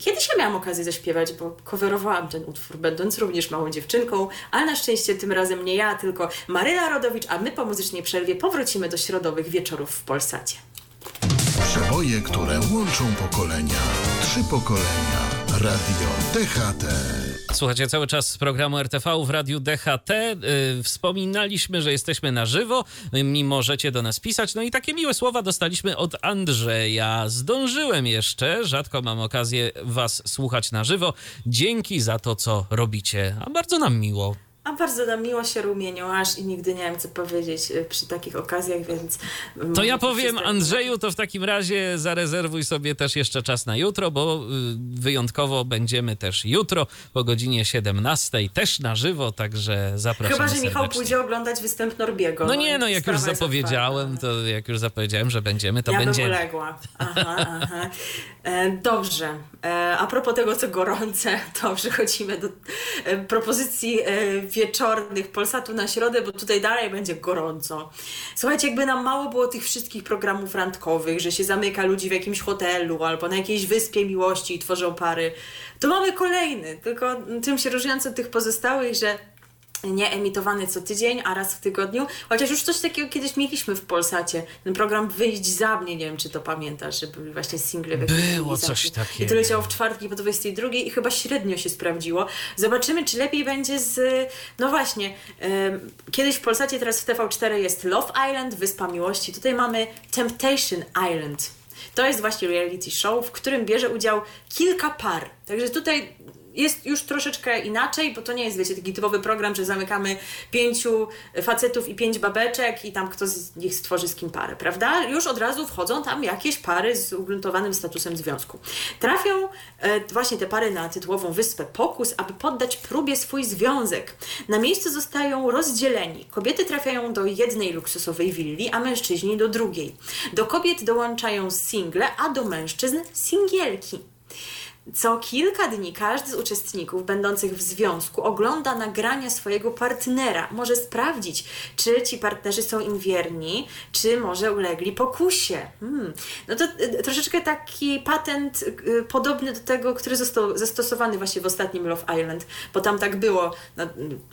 Kiedyś ja miałam okazję zaśpiewać, bo coverowałam ten utwór, będąc również małą dziewczynką, ale na szczęście tym razem nie ja, tylko Maryla Rodowicz, a my po muzycznej przerwie powrócimy do środowych wieczorów w Polsacie. Przeboje, które łączą pokolenia. Trzy pokolenia. Radio DHT. Słuchajcie cały czas programu RTV w Radiu DHT. Yy, wspominaliśmy, że jesteśmy na żywo, mi możecie do nas pisać. No i takie miłe słowa dostaliśmy od Andrzeja. Zdążyłem jeszcze, rzadko mam okazję was słuchać na żywo. Dzięki za to, co robicie, a bardzo nam miło. A bardzo nam miło się rumienią, aż i nigdy nie wiem, co powiedzieć e, przy takich okazjach, więc... To ja powiem, Andrzeju, to w takim razie zarezerwuj sobie też jeszcze czas na jutro, bo y, wyjątkowo będziemy też jutro po godzinie 17, też na żywo, także zapraszam Chyba, że serdecznie. Michał pójdzie oglądać występ Norbiego. No nie, no jak już zapowiedziałem, to jak już zapowiedziałem, że będziemy, to ja będziemy. Ja bym uległa. Aha, aha. E, dobrze. E, a propos tego, co gorące, to przechodzimy do propozycji wieczornych Polsatu na środę, bo tutaj dalej będzie gorąco. Słuchajcie, jakby nam mało było tych wszystkich programów randkowych, że się zamyka ludzi w jakimś hotelu albo na jakiejś wyspie miłości i tworzą pary, to mamy kolejny, tylko tym się różniąc od tych pozostałych, że nie emitowany co tydzień, a raz w tygodniu. Chociaż już coś takiego kiedyś mieliśmy w Polsacie. Ten program Wyjść za mnie, nie wiem czy to pamiętasz, że były właśnie single. Było coś takiego. I to leciało w czwartki po 22 i chyba średnio się sprawdziło. Zobaczymy, czy lepiej będzie z... No właśnie, kiedyś w Polsacie, teraz w TV4 jest Love Island, Wyspa Miłości. Tutaj mamy Temptation Island. To jest właśnie reality show, w którym bierze udział kilka par. Także tutaj jest już troszeczkę inaczej, bo to nie jest, wiecie, taki typowy program, że zamykamy pięciu facetów i pięć babeczek i tam kto z nich stworzy z kim parę, prawda? Już od razu wchodzą tam jakieś pary z ugruntowanym statusem związku. Trafią e, właśnie te pary na tytułową wyspę Pokus, aby poddać próbie swój związek. Na miejscu zostają rozdzieleni. Kobiety trafiają do jednej luksusowej willi, a mężczyźni do drugiej. Do kobiet dołączają single, a do mężczyzn singielki. Co kilka dni każdy z uczestników będących w związku ogląda nagrania swojego partnera. Może sprawdzić, czy ci partnerzy są im wierni, czy może ulegli pokusie. Hmm. No to y, troszeczkę taki patent y, podobny do tego, który został zastosowany właśnie w ostatnim Love Island, bo tam tak było na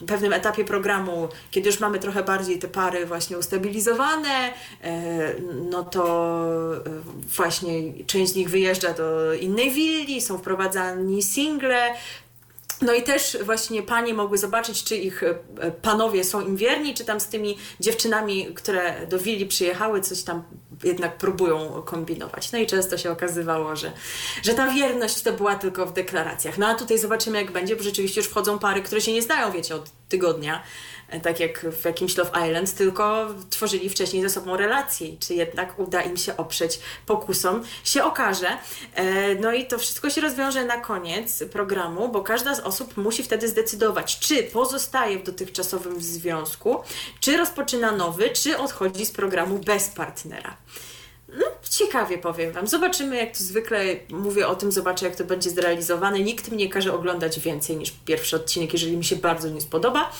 pewnym etapie programu, kiedy już mamy trochę bardziej te pary właśnie ustabilizowane, e, no to właśnie część z nich wyjeżdża do innej willi, są wprowadzani single, no i też właśnie panie mogły zobaczyć, czy ich e, panowie są im wierni, czy tam z tymi dziewczynami, które do willi przyjechały, coś tam jednak próbują kombinować. No i często się okazywało, że, że ta wierność to była tylko w deklaracjach. No a tutaj zobaczymy, jak będzie, bo rzeczywiście już wchodzą pary, które się nie znają, wiecie, od tygodnia tak jak w jakimś Love Island, tylko tworzyli wcześniej ze sobą relacje. Czy jednak uda im się oprzeć pokusom, się okaże. E, no i to wszystko się rozwiąże na koniec programu, bo każda z osób musi wtedy zdecydować, czy pozostaje w dotychczasowym związku, czy rozpoczyna nowy, czy odchodzi z programu bez partnera. No, ciekawie powiem Wam. Zobaczymy, jak to zwykle mówię o tym, zobaczę, jak to będzie zrealizowane. Nikt mi nie każe oglądać więcej niż pierwszy odcinek, jeżeli mi się bardzo nie spodoba.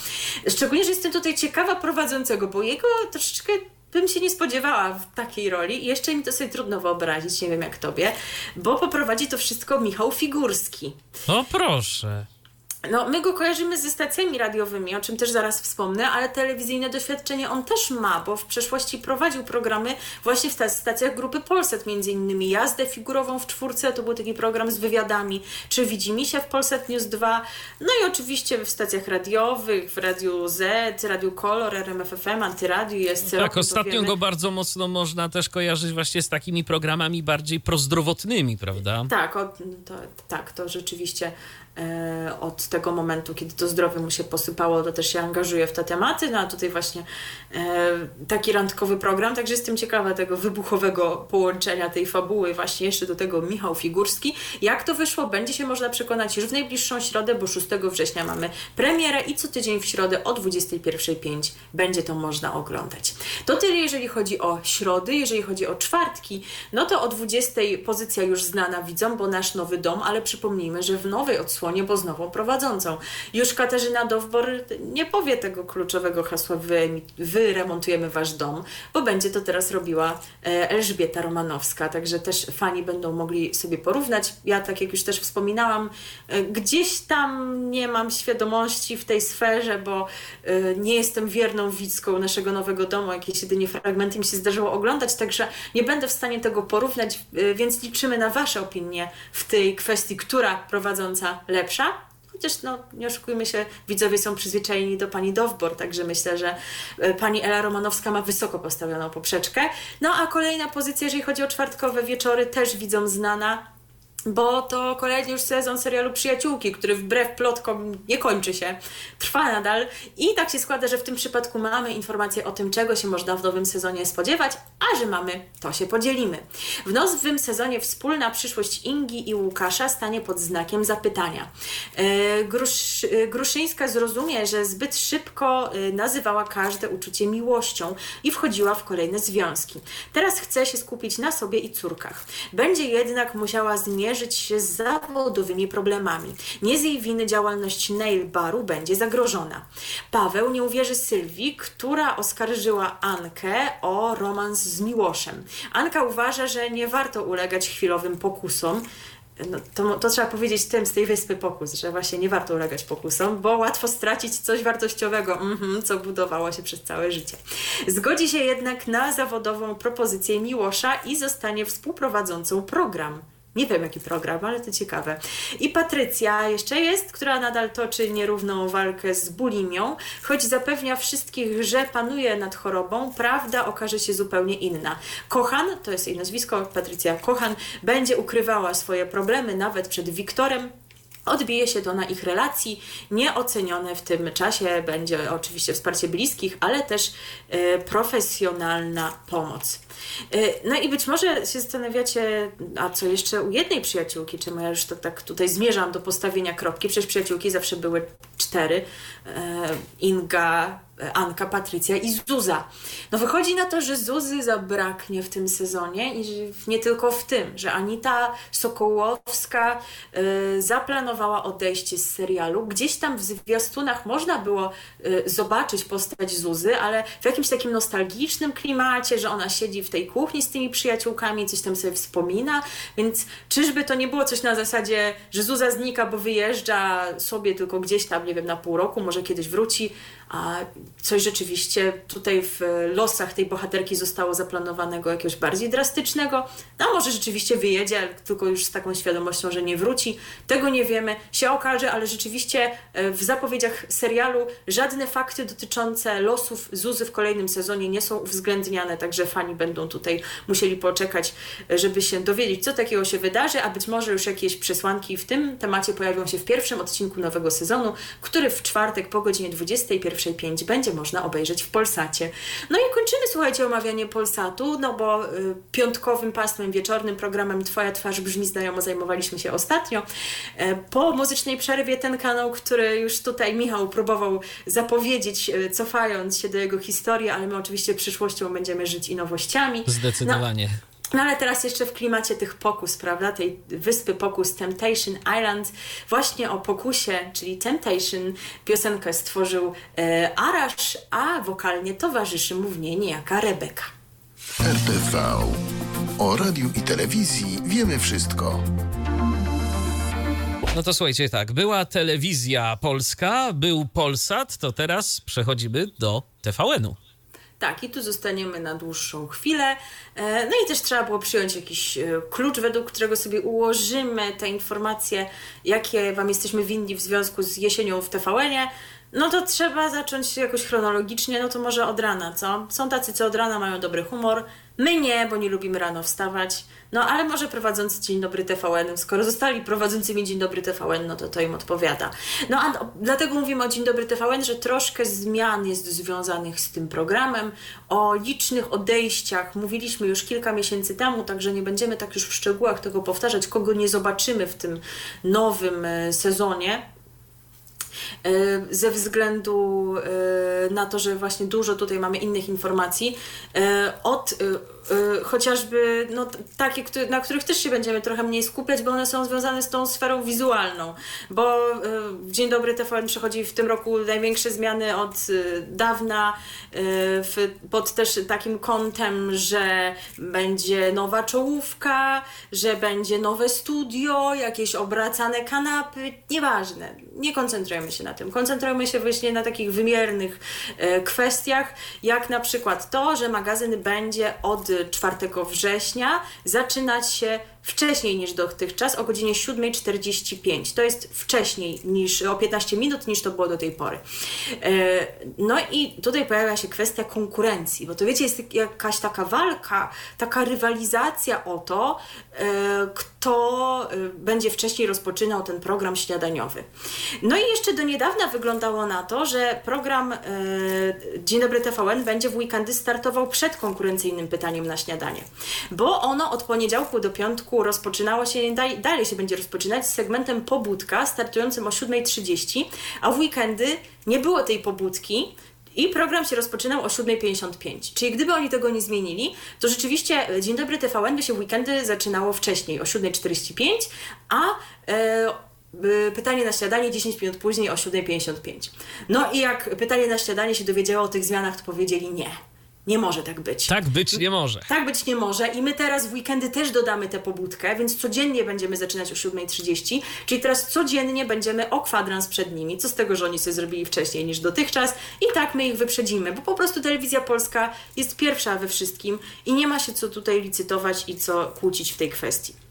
Szczególnie, że jestem tutaj ciekawa prowadzącego, bo jego troszeczkę bym się nie spodziewała w takiej roli i jeszcze mi to sobie trudno wyobrazić, nie wiem jak tobie, bo poprowadzi to wszystko Michał Figurski. O proszę. No, my go kojarzymy ze stacjami radiowymi, o czym też zaraz wspomnę, ale telewizyjne doświadczenie on też ma, bo w przeszłości prowadził programy właśnie w stacjach grupy Polsat, między innymi jazdę figurową w czwórce, to był taki program z wywiadami, czy widzi mi się w Polsat News 2, no i oczywiście w stacjach radiowych, w Radiu Z, Radiu Kolor, RMFFM, Antyradiu, jest Tak, ostatnio go bardzo mocno można też kojarzyć właśnie z takimi programami bardziej prozdrowotnymi, prawda? Tak, o, to, tak, to rzeczywiście od tego momentu, kiedy to zdrowie mu się posypało, to też się angażuje w te tematy. No a tutaj właśnie e, taki randkowy program, także jestem ciekawa tego wybuchowego połączenia tej fabuły, właśnie jeszcze do tego Michał Figurski. Jak to wyszło, będzie się można przekonać już w najbliższą środę, bo 6 września mamy premierę i co tydzień w środę o 21.05 będzie to można oglądać. To tyle, jeżeli chodzi o środy, jeżeli chodzi o czwartki, no to o 20 pozycja już znana widzom, bo nasz nowy dom, ale przypomnijmy, że w nowej odsłonie zasłonie, bo z nową prowadzącą. Już Katarzyna Dowbor nie powie tego kluczowego hasła wy, wyremontujemy wasz dom, bo będzie to teraz robiła e, Elżbieta Romanowska, także też fani będą mogli sobie porównać. Ja, tak jak już też wspominałam, e, gdzieś tam nie mam świadomości w tej sferze, bo e, nie jestem wierną widzką naszego nowego domu, jakieś jedynie fragmenty mi się zdarzyło oglądać, także nie będę w stanie tego porównać, więc liczymy na Wasze opinie w tej kwestii, która prowadząca lepsza. Chociaż no, nie oszukujmy się, widzowie są przyzwyczajeni do pani Dowbor, także myślę, że e, pani Ela Romanowska ma wysoko postawioną poprzeczkę. No a kolejna pozycja, jeżeli chodzi o czwartkowe wieczory, też widzą znana bo to kolejny już sezon serialu Przyjaciółki, który wbrew plotkom nie kończy się, trwa nadal i tak się składa, że w tym przypadku mamy informacje o tym, czego się można w nowym sezonie spodziewać, a że mamy, to się podzielimy. W nowym sezonie wspólna przyszłość Ingi i Łukasza stanie pod znakiem zapytania. E, Grusz, e, Gruszyńska zrozumie, że zbyt szybko e, nazywała każde uczucie miłością i wchodziła w kolejne związki. Teraz chce się skupić na sobie i córkach. Będzie jednak musiała zmierzyć mierzyć się z zawodowymi problemami. Nie z jej winy działalność nail baru będzie zagrożona. Paweł nie uwierzy Sylwii, która oskarżyła Ankę o romans z Miłoszem. Anka uważa, że nie warto ulegać chwilowym pokusom, no, to, to, trzeba powiedzieć tym z tej wyspy pokus, że właśnie nie warto ulegać pokusom, bo łatwo stracić coś wartościowego, -hmm, co budowało się przez całe życie. Zgodzi się jednak na zawodową propozycję Miłosza i zostanie współprowadzącą program. Nie wiem jaki program, ale to ciekawe. I Patrycja jeszcze jest, która nadal toczy nierówną walkę z bulimią, choć zapewnia wszystkich, że panuje nad chorobą, prawda okaże się zupełnie inna. Kochan, to jest jej nazwisko, Patrycja Kochan, będzie ukrywała swoje problemy nawet przed Wiktorem, Odbije się to na ich relacji. Nieocenione w tym czasie będzie oczywiście wsparcie bliskich, ale też y, profesjonalna pomoc. Y, no i być może się zastanawiacie, a co jeszcze u jednej przyjaciółki, czemu ja już to tak tutaj zmierzam do postawienia kropki, przecież przyjaciółki zawsze były cztery. Y, Inga, e, Anka, Patrycja i Zuza. No wychodzi na to, że Zuzy zabraknie w tym sezonie i nie tylko w tym, że Anita Sokołowska zaplanowała odejście z serialu. Gdzieś tam w zwiastunach można było zobaczyć postać Zuzy, ale w jakimś takim nostalgicznym klimacie, że ona siedzi w tej kuchni z tymi przyjaciółkami, coś tam sobie wspomina, więc czyżby to nie było coś na zasadzie, że Zuza znika, bo wyjeżdża sobie tylko gdzieś tam, nie wiem, na pół roku, może kiedyś wróci, a coś rzeczywiście tutaj w losach tej bohaterki zostało zaplanowanego jakiegoś bardziej drastycznego, a może rzeczywiście wyjedzie, tylko już z taką świadomością, że nie wróci. Tego nie wiemy, się okaże, ale rzeczywiście e, w zapowiedziach serialu żadne fakty dotyczące losów Zuzy w kolejnym sezonie nie są uwzględniane, także fani będą tutaj musieli poczekać, e, żeby się dowiedzieć, co takiego się wydarzy, a być może już jakieś przesłanki w tym temacie pojawią się w pierwszym odcinku nowego sezonu, który w czwartek po godzinie 21.05 będzie można obejrzeć w Polsacie. No i kończymy, słuchajcie, omawianie Polsatu, no bo y, piątkowym pasmem wieczornym programem Twoja twarz brzmi znajomo zajmowaliśmy się ostatnio. E, po muzycznej przerwie ten kanał, który już tutaj Michał próbował zapowiedzieć, e, cofając się do jego historii, ale my oczywiście przyszłością będziemy żyć i nowościami. Zdecydowanie. No, no ale teraz jeszcze w klimacie tych pokus, prawda, tej wyspy pokus Temptation Island, właśnie o pokusie, czyli Temptation, piosenkę stworzył e, Arash, a wokalnie towarzyszy mu w niej niejaka Rebeka. RTV. O radiu i telewizji wiemy wszystko. No to słuchajcie, tak, była telewizja polska, był Polsat, to teraz przechodzimy do TVN-u. Tak, i tu zostaniemy na dłuższą chwilę. E, no i też trzeba było przyjąć jakiś e, klucz, według którego sobie ułożymy te informacje, jakie Wam jesteśmy winni w związku z jesienią w TVN-ie. No to trzeba zacząć jakoś chronologicznie, no to może od rana, co? Są tacy, co od rana mają dobry humor, my nie, bo nie lubimy rano wstawać. No ale może prowadzący Dzień Dobry TVN, skoro zostali prowadzącymi Dzień Dobry TVN, no to to im odpowiada. No a dlatego mówimy o Dzień Dobry TVN, że troszkę zmian jest związanych z tym programem. O licznych odejściach mówiliśmy już kilka miesięcy temu, także nie będziemy tak już w szczegółach tego powtarzać, kogo nie zobaczymy w tym nowym e, sezonie. E, ze względu e, na to, że właśnie dużo tutaj mamy innych informacji. Od Y, chociażby no, takie, na których też się będziemy trochę mniej skupiać, bo one są związane z tą sferą wizualną. Bo y, Dzień Dobry TVN przechodzi w tym roku największe zmiany od y, dawna w, pod też takim kątem, że będzie nowa czołówka, że będzie nowe studio, jakieś obracane kanapy, nieważne. Nie koncentrujemy się na tym. Koncentrujemy się właśnie na takich wymiernych kwestiach, jak na przykład to, że magazyn będzie od 4 września zaczynać się wcześniej niż dotychczas, o godzinie 7.45. To jest wcześniej niż o 15 minut niż to było do tej pory. E, no i tutaj pojawia się kwestia konkurencji, bo to wiecie, jest jakaś taka walka, taka rywalizacja o to, e, kto e, będzie wcześniej rozpoczynał ten program śniadaniowy. No i jeszcze do niedawna wyglądało na to, że program Dzień Dobry TVN będzie w weekendy startował przed konkurencyjnym pytaniem na śniadanie, bo ono od poniedziałku do piątku roku rozpoczynało się, dalej się będzie rozpoczynać z segmentem pobudka startującym o 7.30, a w weekendy nie było tej pobudki, i program się rozpoczynał o 7.55. Czyli gdyby oni tego nie zmienili, to rzeczywiście e, Dzień Dobry TVN by się w weekendy zaczynało wcześniej, o 7.45, a e, pytanie na śniadanie 10 minut później o 7.55. No i jak pytanie na śniadanie się dowiedziało o tych zmianach, to powiedzieli nie nie może tak być. Tak być nie może. Tak być nie może i my teraz w weekendy też dodamy tę pobudkę, więc codziennie będziemy zaczynać o 7.30, czyli teraz codziennie będziemy o kwadrans przed nimi. Co z tego, że oni sobie zrobili wcześniej niż dotychczas i tak my ich wyprzedzimy, bo po prostu telewizja polska jest pierwsza we wszystkim i nie ma się co tutaj licytować i co kłócić w tej kwestii.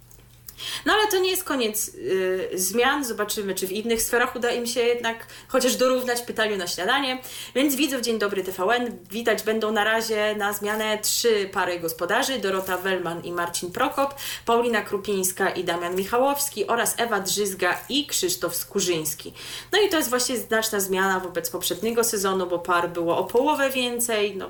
No ale to nie jest koniec y, zmian. Zobaczymy, czy w innych sferach uda im się jednak chociaż dorównać pytaniu na śniadanie. Więc widzów Dzień Dobry TVN widać będą na razie na zmianę trzy pary gospodarzy. Dorota Wellman i Marcin Prokop, Paulina Krupińska i Damian Michałowski oraz Ewa Drzyzga i Krzysztof Skurzyński. No i to jest właśnie znaczna zmiana wobec poprzedniego sezonu, bo par było o połowę więcej. No,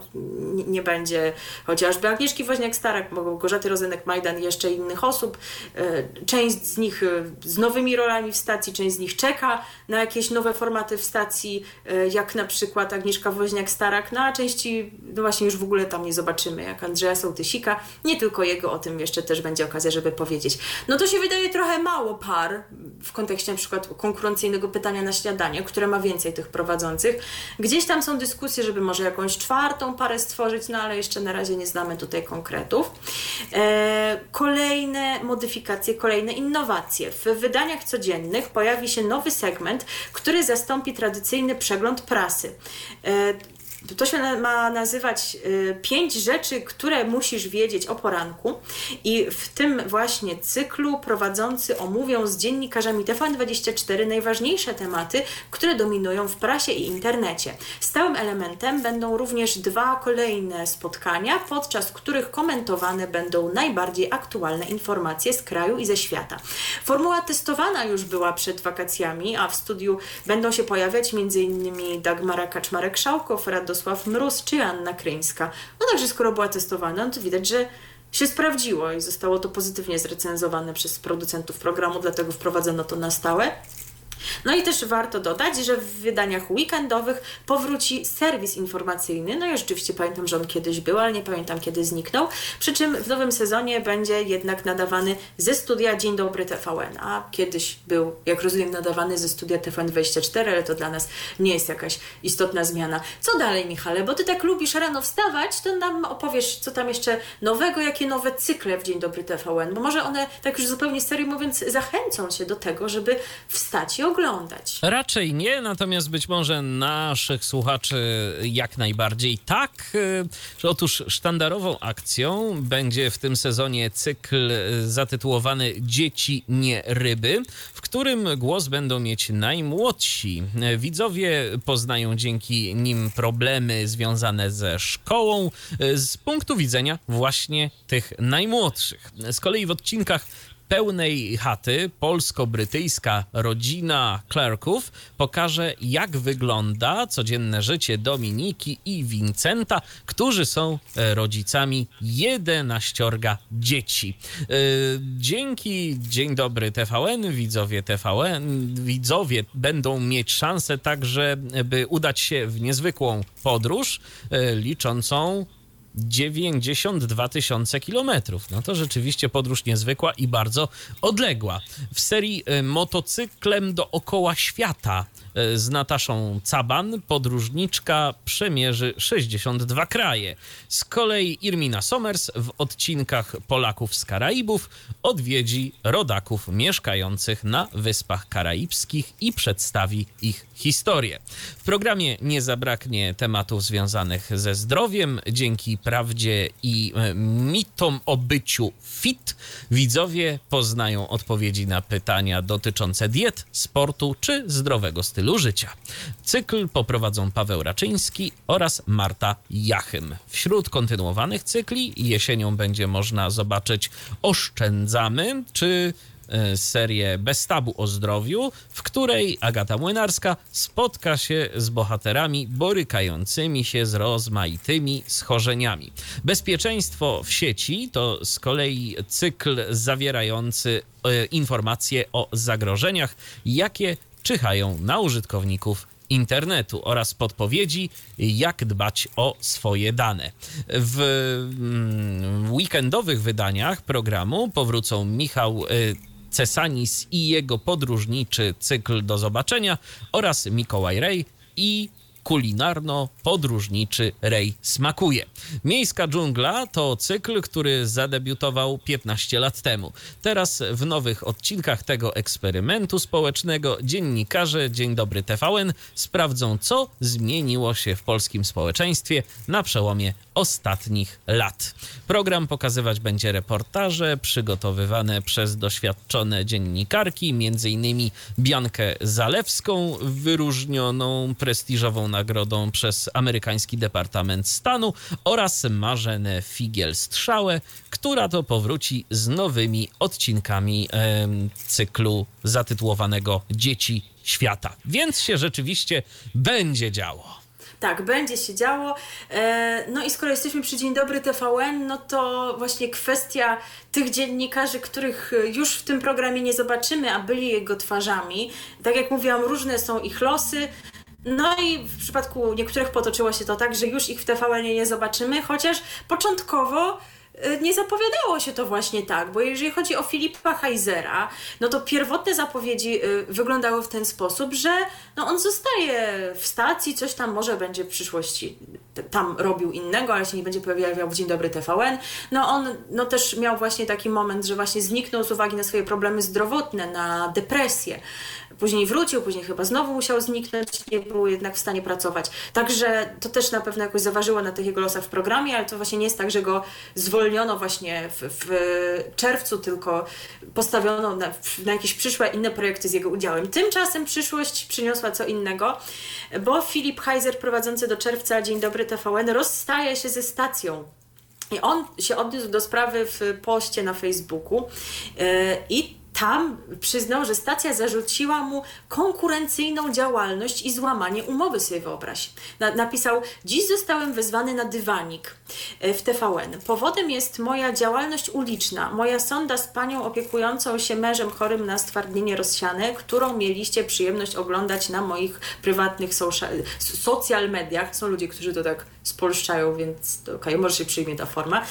nie, będzie chociażby Agnieszki Woźniak-Starak, Małgorzaty Rozenek-Majdan jeszcze innych osób. Y, część z nich e, z nowymi rolami w stacji, część z nich czeka na jakieś nowe formaty w stacji, e, jak na przykład Agnieszka Woźniak-Starak, no a części no właśnie już w ogóle tam nie zobaczymy, jak Andrzeja Sołtysika, nie tylko jego, o tym jeszcze też będzie okazja, żeby powiedzieć. No to się wydaje trochę mało par w kontekście na przykład konkurencyjnego pytania na śniadanie, które ma więcej tych prowadzących. Gdzieś tam są dyskusje, żeby może jakąś czwartą parę stworzyć, no ale jeszcze na razie nie znamy tutaj konkretów. E, kolejne modyfikacje, kolejne innowacje. W wydaniach codziennych pojawi się nowy segment, który zastąpi tradycyjny przegląd prasy. E, to się ma nazywać y, pięć rzeczy, które musisz wiedzieć o poranku. I w tym właśnie cyklu prowadzący omówią z dziennikarzami TVN24 najważniejsze tematy, które dominują w prasie i internecie. Stałym elementem będą również dwa kolejne spotkania, podczas których komentowane będą najbardziej aktualne informacje z kraju i ze świata. Formuła testowana już była przed wakacjami, a w studiu będą się pojawiać m.in. Dagmara Kaczmarek-Szałkow, Radosław Radosław Mróz czy Anna Kryńska. No także skoro była testowana, no to widać, że się sprawdziło i zostało to pozytywnie zrecenzowane przez producentów programu, dlatego wprowadzono to na stałe. No i też warto dodać, że w wydaniach weekendowych powróci serwis informacyjny. No i rzeczywiście pamiętam, że on kiedyś był, ale nie pamiętam kiedy zniknął. Przy czym w nowym sezonie będzie jednak nadawany ze studia Dzień Dobry TVN, a kiedyś był, jak rozumiem, nadawany ze studia TVN24, ale to dla nas nie jest jakaś istotna zmiana. Co dalej, Michale? Bo ty tak lubisz rano wstawać, to nam opowiesz, co tam jeszcze nowego, jakie nowe cykle w Dzień Dobry TVN, bo może one, tak już zupełnie serio mówiąc, zachęcą cię do tego, żeby wstać i oglądać. Raczej nie, natomiast być może naszych słuchaczy jak najbardziej tak. Że otóż sztandarową akcją będzie w tym sezonie cykl zatytułowany Dzieci nie ryby, w którym głos będą mieć najmłodsi. Widzowie poznają dzięki nim problemy związane ze szkołą z punktu widzenia właśnie tych najmłodszych. Z kolei w odcinkach pełnej chaty polsko-brytyjska rodzina Clarków pokaże, jak wygląda codzienne życie Dominiki i Vincenta, którzy są e, rodzicami 11 dzieci. E, dzięki Dzień Dobry TVN, widzowie TVN, widzowie będą mieć szansę także, by udać się w niezwykłą podróż e, liczącą 92 tysiące kilometrów. No to rzeczywiście podróż niezwykła i bardzo odległa. W serii e, Motocyklem dookoła świata z Nataszą Caban podróżniczka przemierzy 62 kraje. Z kolei Irmina Somers w odcinkach Polaków z Karaibów odwiedzi rodaków mieszkających na Wyspach Karaibskich i przedstawi ich historię. W programie nie zabraknie tematów związanych ze zdrowiem. Dzięki prawdzie i e, mitom o byciu fit widzowie poznają odpowiedzi na pytania dotyczące diet, sportu czy zdrowego stylu życia. Cykl poprowadzą Paweł Raczyński oraz Marta Jachym. Wśród kontynuowanych cykli jesienią będzie można zobaczyć Oszczędzamy czy E, serię Bez tabu o zdrowiu, w której Agata Młynarska spotka się z bohaterami borykającymi się z rozmaitymi schorzeniami. Bezpieczeństwo w sieci to z kolei cykl zawierający e, informacje o zagrożeniach, jakie czyhają na użytkowników internetu oraz podpowiedzi, jak dbać o swoje dane. W mm, weekendowych wydaniach programu powrócą Michał e, Cesanis i jego podróżniczy cykl do zobaczenia oraz Mikołaj Rej i kulinarno-podróżniczy Rej Smakuje. Miejska dżungla to cykl, który zadebiutował 15 lat temu. Teraz w nowych odcinkach tego eksperymentu społecznego dziennikarze Dzień Dobry TVN sprawdzą, co zmieniło się w polskim społeczeństwie na przełomie ostatnich lat. Program pokazywać będzie reportaże przygotowywane przez doświadczone dziennikarki, m.in. Biankę Zalewską, wyróżnioną prestiżową nagrodą przez amerykański Departament Stanu oraz Marzenę Figiel-Strzałę, która to powróci z nowymi odcinkami e, cyklu zatytułowanego Dzieci Świata. Więc się rzeczywiście będzie działo. Tak, będzie się działo. E, no i skoro jesteśmy przy Dzień Dobry TVN, no to właśnie kwestia tych dziennikarzy, których już w tym programie nie zobaczymy, a byli jego twarzami. Tak jak mówiłam, różne są ich losy. No i w przypadku niektórych potoczyło się to tak, że już ich w TVN nie zobaczymy, chociaż początkowo y, nie zapowiadało się to właśnie tak, bo jeżeli chodzi o Filipa Heizera, no to pierwotne zapowiedzi y, wyglądały w ten sposób, że no on zostaje w stacji, coś tam może będzie w przyszłości tam robił innego, ale się nie będzie pojawiał w Dzień Dobry TVN. No on no też miał właśnie taki moment, że właśnie zniknął z uwagi na swoje problemy zdrowotne, na depresję. Później wrócił, później chyba znowu musiał zniknąć, nie był jednak w stanie pracować. Także to też na pewno jakoś zaważyło na tych jego losach w programie, ale to właśnie nie jest tak, że go zwolniono właśnie w, w czerwcu, tylko postawiono na, na jakieś przyszłe inne projekty z jego udziałem. Tymczasem przyszłość przyniosła co innego, bo Filip Heiser prowadzący do czerwca Dzień Dobry TVN rozstaje się ze stacją. I on się odniósł do sprawy w poście na Facebooku yy, i tam przyznał, że stacja zarzuciła mu konkurencyjną działalność i złamanie umowy, sobie wyobraź. Na, napisał, dziś zostałem wezwany na dywanik e, w TVN. Powodem jest moja działalność uliczna, moja sonda z panią opiekującą się mężem chorym na stwardnienie rozsiane, którą mieliście przyjemność oglądać na moich prywatnych social, social mediach. Są ludzie, którzy to tak spolszczają, więc to okay, może się przyjmie ta forma.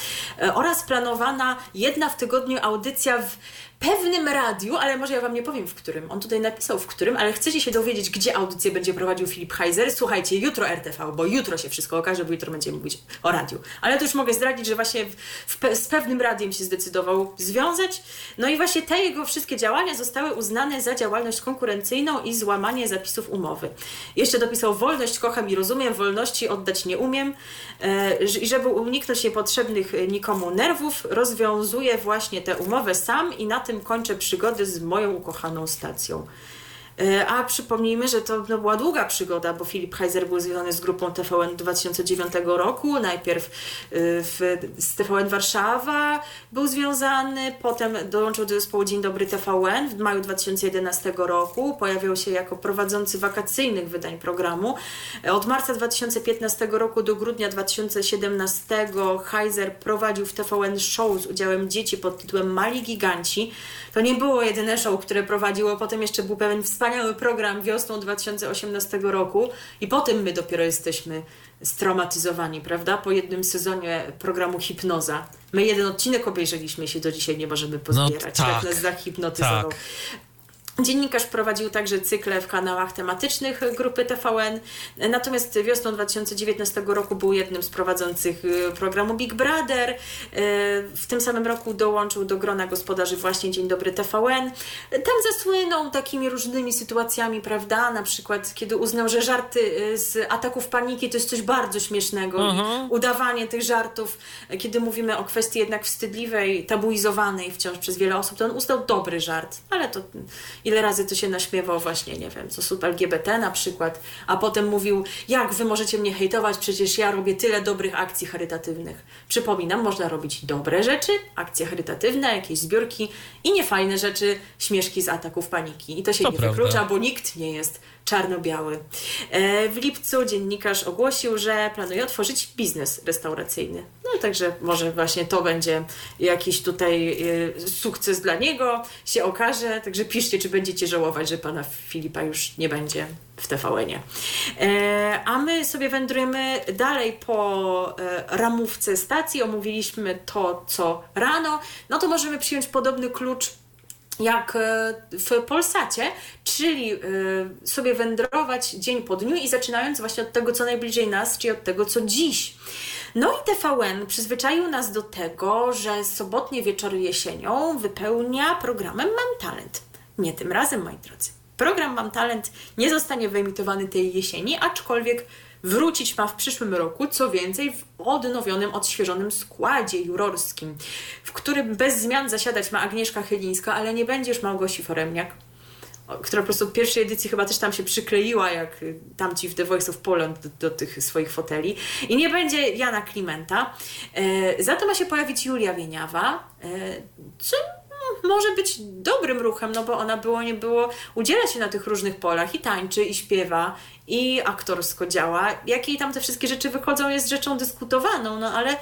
E, oraz planowana jedna w tygodniu audycja w pewnym radiu, ale może ja Wam nie powiem w którym. On tutaj napisał w którym, ale chcecie się dowiedzieć, gdzie audycję będzie prowadził Filip Heiser? Słuchajcie, jutro RTV, bo jutro się wszystko okaże, bo jutro będziemy mówić o radiu. Ale to już mogę zdradzić, że właśnie w, w, z pewnym radiem się zdecydował związać. No i właśnie te jego wszystkie działania zostały uznane za działalność konkurencyjną i złamanie zapisów umowy. Jeszcze dopisał wolność kocham i rozumiem, wolności oddać nie umiem e, i żeby uniknąć niepotrzebnych nikomu nerwów, rozwiązuje właśnie tę umowę sam i na tym tym kończę przygody z moją ukochaną stacją. E, a przypomnijmy, że to no, była długa przygoda, bo Filip Heiser był związany z grupą TVN 2009 roku. Najpierw e, w, z TVN Warszawa był związany, potem dołączył do zespołu Dzień Dobry TVN w maju 2011 roku. Pojawiał się jako prowadzący wakacyjnych wydań programu. E, od marca 2015 roku do grudnia 2017 Heiser prowadził w TVN show z udziałem dzieci pod tytułem Mali Giganci. To nie było jedyne show, które prowadziło, potem jeszcze był pewien wspaniały wspaniały program wiosną 2018 roku i potem my dopiero jesteśmy straumatyzowani, prawda? Po jednym sezonie programu Hipnoza. My jeden odcinek obejrzeliśmy się do dzisiaj nie możemy pozbierać. No, tak. tak nas zahipnotyzował. Tak. Dziennikarz prowadził także cykle w kanałach tematycznych grupy TVN, natomiast wiosną 2019 roku był jednym z prowadzących y, programu Big Brother. Y, w tym samym roku dołączył do grona gospodarzy właśnie Dzień Dobry TVN. Tam zasłynął takimi różnymi sytuacjami, prawda? Na przykład, kiedy uznał, że żarty y, z ataków paniki to jest coś bardzo śmiesznego. Mhm. Udawanie tych żartów, kiedy mówimy o kwestii jednak wstydliwej, tabuizowanej wciąż przez wiele osób, to on uznał dobry żart, ale to ile razy to się naśmiewał właśnie, nie wiem, co osób LGBT na przykład, a potem mówił, jak wy możecie mnie hejtować, przecież ja robię tyle dobrych akcji charytatywnych. Przypominam, można robić dobre rzeczy, akcje charytatywne, jakieś zbiórki i niefajne rzeczy, śmieszki z ataków paniki. I to się to nie prawda. wyklucza, bo nikt nie jest czarno-biały. E, w lipcu dziennikarz ogłosił, że planuje otworzyć biznes restauracyjny. Także może właśnie to będzie jakiś tutaj e, sukces dla niego, się okaże. Także piszcie, czy będziecie żałować, że pana Filipa już nie będzie w TVN-ie. E, a my sobie wędrujemy dalej po ramówce stacji. Omówiliśmy to, co rano. No to możemy przyjąć podobny klucz jak e, w Polsacie, czyli e, sobie wędrować dzień po dniu i zaczynając właśnie od tego, co najbliżej nas, czyli od tego, co dziś. No i TVN przyzwyczaił nas do tego, że sobotnie wieczory jesienią wypełnia programem Mam Talent. Nie tym razem, moi drodzy. Program Mam Talent nie zostanie wyemitowany tej jesieni, aczkolwiek wrócić ma w przyszłym roku, co więcej w odnowionym, odświeżonym składzie jurorskim, w którym bez zmian zasiadać ma Agnieszka Chylińska, ale nie będzie już Małgosi Foremniak, która po prostu od pierwszej edycji chyba też tam się przykleiła, jak y, tamci w The Voice of Poland do, do tych swoich foteli. I nie będzie Jana Klimenta. E, za to ma się pojawić Julia Wieniawa, e, co no, może być dobrym ruchem, no bo ona było nie było, udziela się na tych różnych polach i tańczy, i śpiewa, i aktorsko działa. Jakie tam te wszystkie rzeczy wychodzą, jest rzeczą dyskutowaną, no ale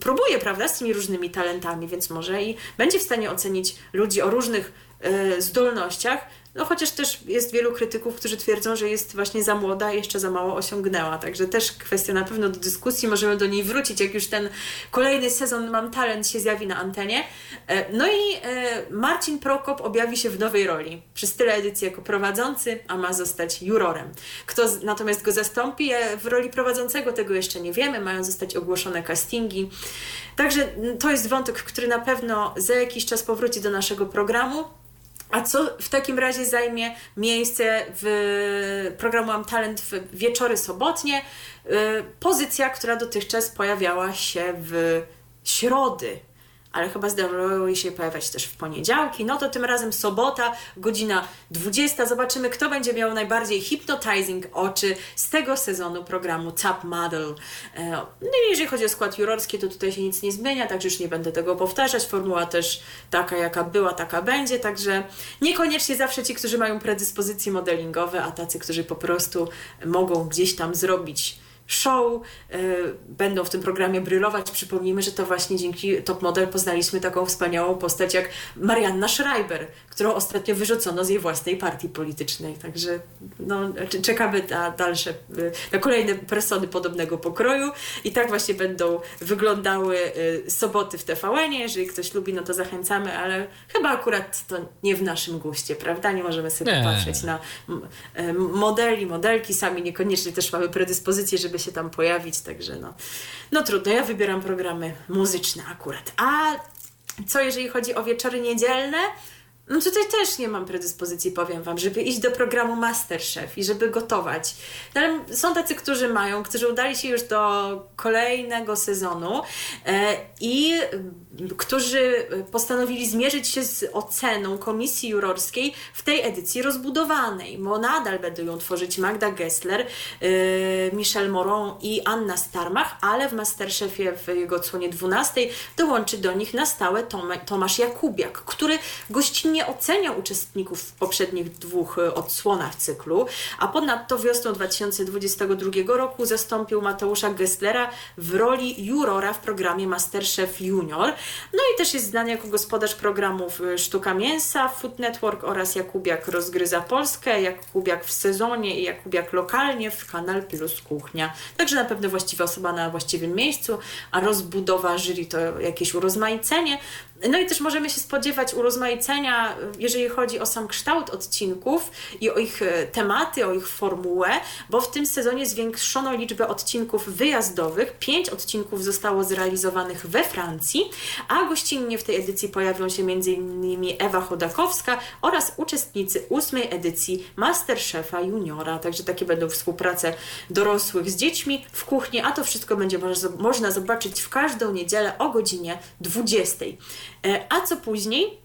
próbuje, prawda, z tymi różnymi talentami, więc może i będzie w stanie ocenić ludzi o różnych zdolnościach, no chociaż też jest wielu krytyków, którzy twierdzą, że jest właśnie za młoda i jeszcze za mało osiągnęła. Także też kwestia na pewno do dyskusji, możemy do niej wrócić, jak już ten kolejny sezon Mam Talent się zjawi na antenie. E, no i e, Marcin Prokop objawi się w nowej roli. Przez tyle edycji jako prowadzący, a ma zostać jurorem. Kto natomiast go zastąpi w roli prowadzącego, tego jeszcze nie wiemy. Mają zostać ogłoszone castingi. Także to jest wątek, który na pewno za jakiś czas powróci do naszego programu. A co w takim razie zajmie miejsce w programu Mam Talent w wieczory sobotnie? Y, pozycja, która dotychczas pojawiała się w środy ale chyba zdarzyło się pojawiać też w poniedziałki. No to tym razem sobota, godzina 20. Zobaczymy, kto będzie miał najbardziej hypnotizing oczy z tego sezonu programu Top Model. E, no i jeżeli chodzi o skład jurorski, to tutaj się nic nie zmienia, także już nie będę tego powtarzać. Formuła też taka, jaka była, taka będzie, także niekoniecznie zawsze ci, którzy mają predyspozycje modelingowe, a tacy, którzy po prostu mogą gdzieś tam zrobić show, y, będą w tym programie brylować. Przypomnijmy, że to właśnie dzięki Top Model poznaliśmy taką wspaniałą postać jak Marianna Schreiber, którą ostatnio wyrzucono z jej własnej partii politycznej. Także no, czekamy na dalsze, y, na kolejne persony podobnego pokroju i tak właśnie będą wyglądały y, soboty w tvn Jeżeli ktoś lubi, no to zachęcamy, ale chyba akurat to nie w naszym guście, prawda? Nie możemy sobie nie. patrzeć na modeli, modelki, sami niekoniecznie też mamy predyspozycję, żeby się tam pojawić, także no, no trudno, ja wybieram programy muzyczne akurat. A co jeżeli chodzi o wieczory niedzielne? No tutaj też nie mam predyspozycji, powiem Wam, żeby iść do programu Masterchef i żeby gotować. No, ale są tacy, którzy mają, którzy udali się już do kolejnego sezonu e, i którzy postanowili zmierzyć się z oceną komisji jurorskiej w tej edycji rozbudowanej, bo nadal będą ją tworzyć Magda Gessler, yy, Michel Moron i Anna Starmach, ale w Masterchefie w jego odsłonie 12 dołączy do nich na stałe Tom Tomasz Jakubiak, który gościnnie ocenia uczestników w poprzednich dwóch y, odsłonach cyklu, a ponadto wiosną 2022 roku zastąpił Mateusza Gesslera w roli jurora w programie Masterchef Junior. No i też jest znany jako gospodarz programów y, Sztuka Mięsa, Food Network oraz Jakubiak Rozgryza Polskę, Jakubiak w sezonie i Jakubiak lokalnie w Kanal Plus Kuchnia. Także na pewno właściwa osoba na właściwym miejscu, a rozbudowa jury to jakieś urozmaicenie. No i też możemy się spodziewać urozmaicenia, jeżeli chodzi o sam kształt odcinków i o ich e, tematy, o ich formułę, bo w tym sezonie zwiększono liczbę odcinków wyjazdowych. Pięć odcinków zostało zrealizowanych we Francji, a gościnnie w tej edycji pojawią się m.in. Ewa Chodakowska oraz uczestnicy ósmej edycji Masterchefa Juniora. Także takie będą współprace dorosłych z dziećmi w kuchni, a to wszystko będzie można zobaczyć w każdą niedzielę o godzinie 20. E, a co później?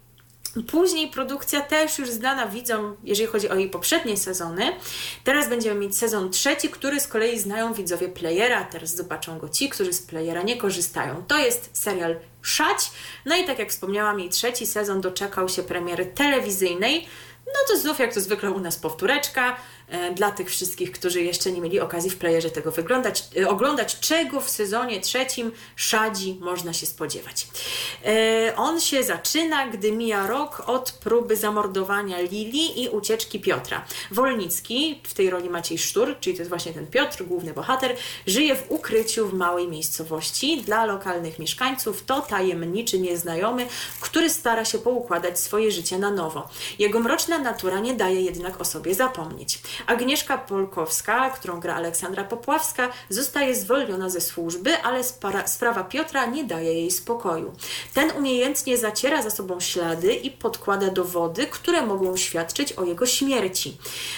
Później produkcja też już znana widzom, jeżeli chodzi o jej poprzednie sezony. Teraz będziemy mieć sezon trzeci, który z kolei znają widzowie Playera. Teraz zobaczą go ci, którzy z Playera nie korzystają. To jest serial Szać. No i tak jak wspomniałam, jej trzeci sezon doczekał się premiery telewizyjnej. No to znów, jak to zwykle u nas powtóreczka. E, dla tych wszystkich, którzy jeszcze nie mieli okazji w playerze tego wyglądać, e, oglądać, czego w sezonie trzecim Szadzi można się spodziewać. E, on się zaczyna, gdy mija rok od próby zamordowania Lili i ucieczki Piotra. Wolnicki, w tej roli Maciej Sztur, czyli to jest właśnie ten Piotr, główny bohater, żyje w ukryciu w małej miejscowości. Dla lokalnych mieszkańców to tajemniczy nieznajomy, który stara się poukładać swoje życie na nowo. Jego mroczna natura nie daje jednak o sobie zapomnieć. Agnieszka Polkowska, którą gra Aleksandra Popławska, zostaje zwolniona ze służby, ale sprawa Piotra nie daje jej spokoju. Ten umiejętnie zaciera za sobą ślady i podkłada dowody, które mogą świadczyć o jego śmierci.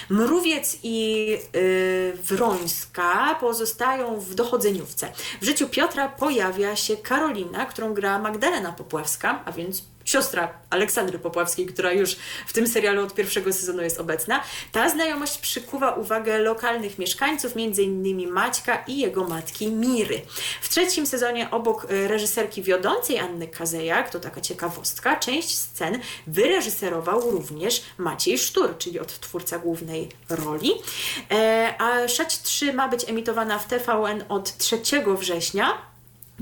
Mrówiec i yy, Wrońska pozostają w dochodzeniówce. W życiu Piotra pojawia się Karolina, którą gra Magdalena Popławska, a więc siostra Aleksandry Popławskiej, która już w tym serialu od pierwszego sezonu jest obecna. Ta znajomość przykuwa uwagę lokalnych mieszkańców, m.in. Maćka i jego matki Miry. W trzecim sezonie obok e, reżyserki wiodącej Anny Kazejak, to taka ciekawostka, część scen wyreżyserował również Maciej Sztur, czyli odtwórca głównej roli. E, a Szać 3 ma być emitowana w TVN od 3 września.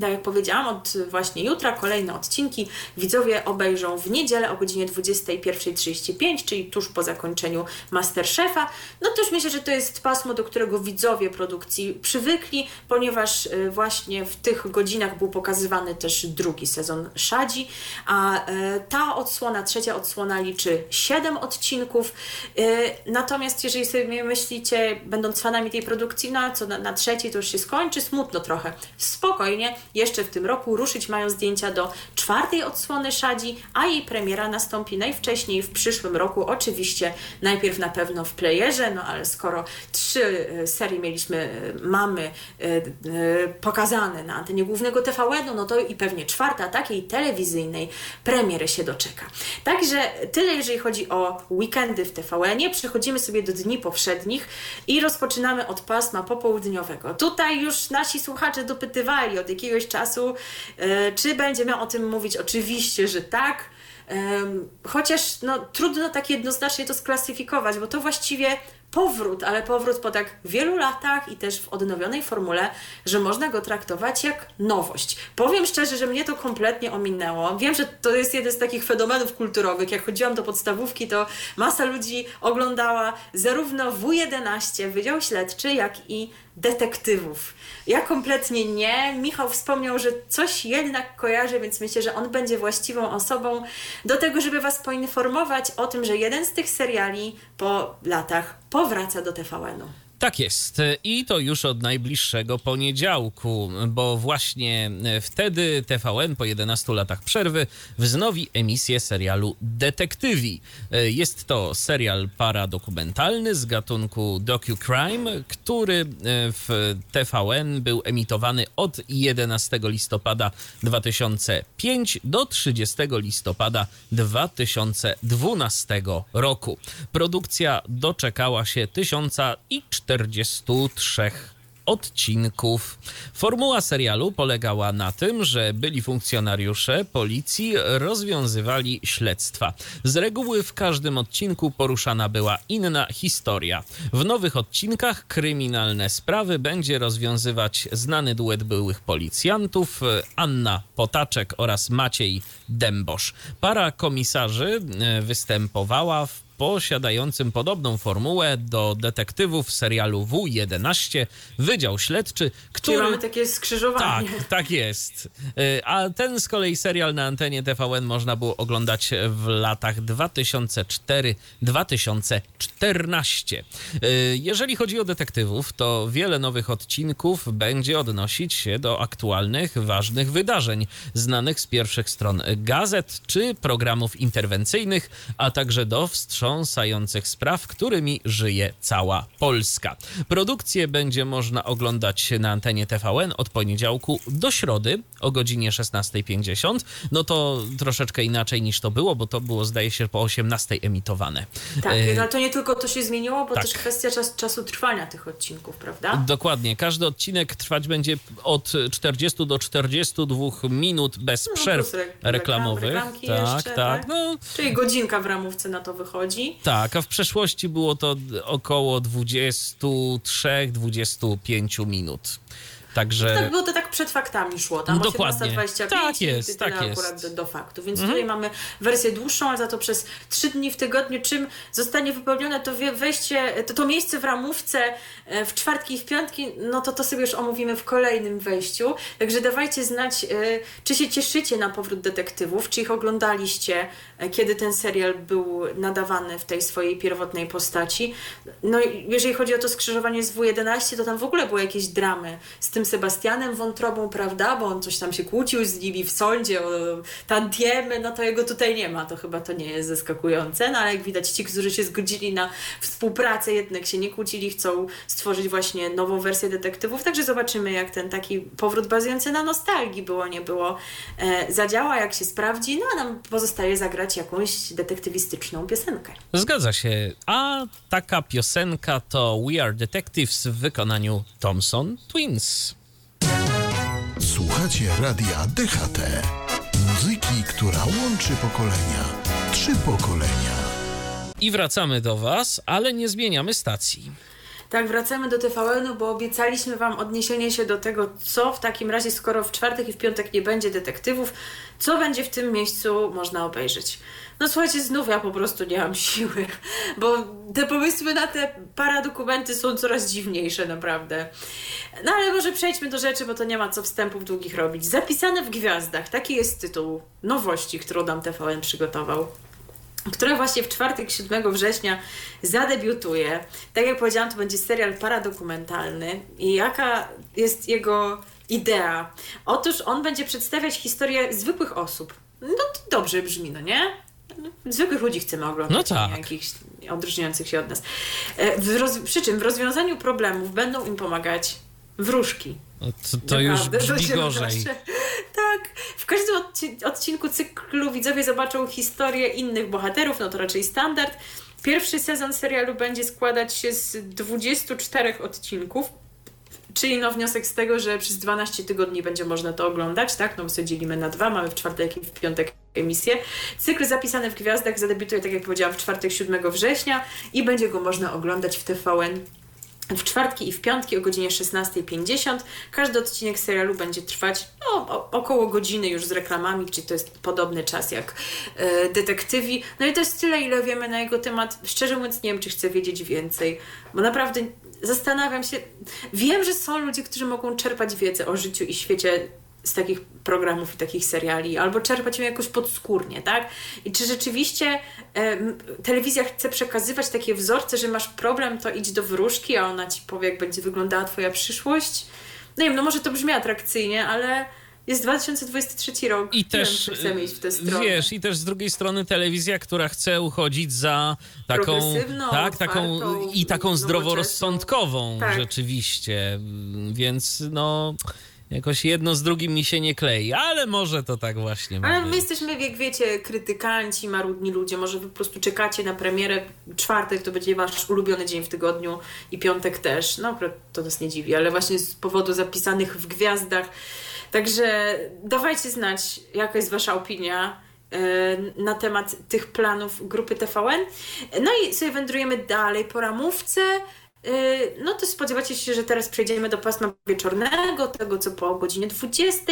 Tak jak powiedziałam, od właśnie jutra kolejne odcinki widzowie obejrzą w niedzielę o godzinie 21.35, czyli tuż po zakończeniu Masterchefa. No już myślę, że to jest pasmo, do którego widzowie produkcji przywykli, ponieważ y, właśnie w tych godzinach był pokazywany też drugi sezon Szadzi, a y, ta odsłona, trzecia odsłona liczy 7 odcinków. Y, natomiast jeżeli sobie myślicie, będąc fanami tej produkcji, no co na, na trzeciej to już się skończy, smutno trochę. Spokojnie, jeszcze w tym roku ruszyć mają zdjęcia do czwartej odsłony Szadzi, a jej premiera nastąpi najwcześniej w przyszłym roku. Oczywiście najpierw na pewno w playerze, no ale skoro trzy e, serie mieliśmy, e, mamy e, pokazane na antenie głównego TVN-u, no to i pewnie czwarta takiej telewizyjnej premiery się doczeka. Także tyle, jeżeli chodzi o weekendy w TVN-ie. Przechodzimy sobie do dni powszednich i rozpoczynamy od pasma popołudniowego. Tutaj już nasi słuchacze dopytywali od jakiegoś jakiegoś czasu. E, czy będziemy o tym mówić? Oczywiście, że tak. Chociaż no, trudno tak jednoznacznie to sklasyfikować, bo to właściwie powrót, ale powrót po tak wielu latach i też w odnowionej formule, że można go traktować jak nowość. Powiem szczerze, że mnie to kompletnie ominęło. Wiem, że to jest jeden z takich fenomenów kulturowych. Jak chodziłam do podstawówki, to masa ludzi oglądała zarówno W11, Wydział Śledczy, jak i detektywów. Ja kompletnie nie. Michał wspomniał, że coś jednak kojarzy, więc myślę, że on będzie właściwą osobą do tego, żeby Was poinformować o tym, że jeden z tych seriali po latach powraca do TVN-u. Tak jest. I to już od najbliższego poniedziałku, bo właśnie wtedy TVN po 11 latach przerwy wznowi emisję serialu Detektywi. Jest to serial paradokumentalny z gatunku docu-crime, który w TVN był emitowany od 11 listopada 2005 do 30 listopada 2012 roku. Produkcja doczekała się 1004 43 odcinków. Formuła serialu polegała na tym, że byli funkcjonariusze policji rozwiązywali śledztwa. Z reguły w każdym odcinku poruszana była inna historia. W nowych odcinkach kryminalne sprawy będzie rozwiązywać znany duet byłych policjantów Anna Potaczek oraz Maciej Dębosz. Para komisarzy e, występowała w posiadającym podobną formułę do detektywów serialu W11, Wydział Śledczy, który... Czyli mamy takie skrzyżowanie. Tak, tak jest. Y, a ten z kolei serial na antenie TVN można było oglądać w latach 2004-2014. Y, jeżeli chodzi o detektywów, to wiele nowych odcinków będzie odnosić się do aktualnych, ważnych wydarzeń, znanych z pierwszych stron gazet czy programów interwencyjnych, a także do wstrzymania wstrząsających spraw, którymi żyje cała Polska. Produkcję będzie można oglądać na antenie TVN od poniedziałku do środy o godzinie 16.50. No to troszeczkę inaczej niż to było, bo to było zdaje się po 18.00 emitowane. Tak, e... no to nie tylko to się zmieniło, bo tak. też kwestia czas, czasu trwania tych odcinków, prawda? Dokładnie. Każdy odcinek trwać będzie od 40 do 42 minut bez no, przerw re reklamowych. tak, jeszcze, tak, tak. No. Czyli godzinka w ramówce na to wychodzi. Tak, a w przeszłości było to około 23-25 minut. Także... Tak było to tak przed faktami szło, tam no, dokładnie. 18.25 tak jest, tak akurat jest. Do, do faktu. Więc mhm. tutaj mamy wersję dłuższą, a za to przez trzy dni w tygodniu, czym zostanie wypełnione to wejście, to, to miejsce w ramówce e, w czwartki i w piątki, no to to sobie już omówimy w kolejnym wejściu. Także dawajcie znać, e, czy się cieszycie na powrót detektywów, czy ich oglądaliście, e, kiedy ten serial był nadawany w tej swojej pierwotnej postaci. No jeżeli chodzi o to skrzyżowanie z W11, to tam w ogóle były jakieś dramy z tym Sebastianem Wątrobą, prawda, bo on coś tam się kłócił z nimi w sądzie o tantiemy, no to jego tutaj nie ma, to chyba to nie jest zaskakujące, no ale jak widać ci, którzy się zgodzili na współpracę, jednak się nie kłócili, chcą stworzyć właśnie nową wersję detektywów, także zobaczymy, jak ten taki powrót bazujący na nostalgii było, nie było, e, zadziała, jak się sprawdzi, no a nam pozostaje zagrać jakąś detektywistyczną piosenkę. Zgadza się. A taka piosenka to We Are Detectives w wykonaniu Thompson Twins. Słuchacie radia DHT. Muzyki, która łączy pokolenia. Trzy pokolenia. I wracamy do Was, ale nie zmieniamy stacji. Tak, wracamy do TVN-u, bo obiecaliśmy Wam odniesienie się do tego, co w takim razie, skoro w czwartek i w piątek nie będzie detektywów, co będzie w tym miejscu można obejrzeć. No słuchajcie, znów ja po prostu nie mam siły, bo te pomysły na te paradokumenty są coraz dziwniejsze, naprawdę. No ale może przejdźmy do rzeczy, bo to nie ma co wstępów długich robić. Zapisane w gwiazdach, taki jest tytuł nowości, którą nam TVN przygotował która właśnie w czwartek 7 września zadebiutuje. Tak jak powiedziałam, to będzie serial paradokumentalny. I jaka jest jego idea? Otóż on będzie przedstawiać historię zwykłych osób. No to dobrze brzmi, no nie? Zwykłych ludzi chcemy oglądać, No tak. nie jakichś odróżniających się od nas. E, W roz... Przy czym w rozwiązaniu problemów będą im pomagać wróżki. To, to już brzmi gorzej. Tak. W każdym odci- odcinku cyklu widzowie zobaczą historię innych bohaterów, no to raczej standard. Pierwszy sezon serialu będzie składać się z 24 odcinków. Czyli no wniosek z tego, że przez 12 tygodni będzie można to oglądać, tak? No bo sobie dzielimy na dwa, mamy w czwartek i w piątek emisję. Cykl zapisany w Gwiazdach zadebiutuje, tak jak powiedziałam, w czwartek 7 września i będzie go można oglądać w TVN w czwartki i w piątki o godzinie 16.50. Każdy odcinek serialu będzie trwać no, około godziny już z reklamami, czyli to jest podobny czas jak e, detektywi. No i to jest tyle, ile wiemy na jego temat. Szczerze mówiąc, nie wiem, czy chcę wiedzieć więcej, bo naprawdę zastanawiam się. Wiem, że są ludzie, którzy mogą czerpać wiedzę o życiu i świecie z takich programów i takich seriali, albo czerpać ją jakoś podskórnie, tak? I czy rzeczywiście em, telewizja chce przekazywać takie wzorce, że masz problem, to idź do wróżki, a ona ci powie, jak będzie wyglądała twoja przyszłość? No nie wiem, no może to brzmi atrakcyjnie, ale jest 2023 rok. I też, chcemy iść w tę stronę. wiesz, i też z drugiej strony telewizja, która chce uchodzić za taką, tak, taką otwartą, i taką zdroworozsądkową Tak. rzeczywiście, Mm, więc no jakoś jedno z drugim mi się nie klei, ale może to tak właśnie Ale być. my jesteśmy, jak wiecie, krytykanci, marudni ludzie. Może wy po prostu czekacie na premierę. Czwartek to będzie wasz ulubiony dzień w tygodniu i piątek też. No, to nas nie dziwi, ale właśnie z powodu zapisanych w gwiazdach. Także dawajcie znać, jaka jest wasza opinia e, na temat tych planów grupy TVN. No i sobie wędrujemy dalej po ramówce. Yy, No to spodziewacie się, że teraz przejdziemy do pasma wieczornego, tego co po godzinie 20.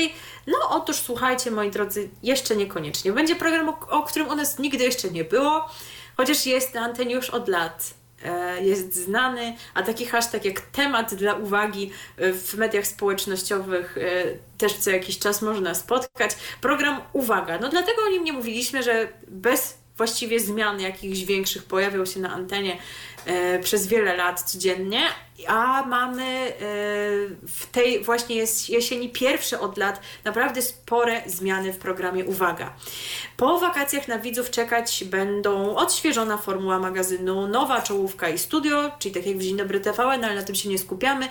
No otóż słuchajcie, moi drodzy, jeszcze niekoniecznie. Będzie program, o, o którym u nas nigdy jeszcze nie było, chociaż jest na antenie już od lat. E, Jest znany, a taki hashtag jak temat dla uwagi e, w mediach społecznościowych e, też co jakiś czas można spotkać. Program Uwaga. No dlatego o nim nie mówiliśmy, że bez właściwie zmian jakichś większych pojawiał się na antenie przez wiele lat codziennie, a mamy e, w tej właśnie jest jesieni pierwsze od lat naprawdę spore zmiany w programie Uwaga. Po wakacjach na widzów czekać będą odświeżona formuła magazynu, nowa czołówka i studio, czyli tak jak w Dzień Dobry TVN, ale na tym się nie skupiamy.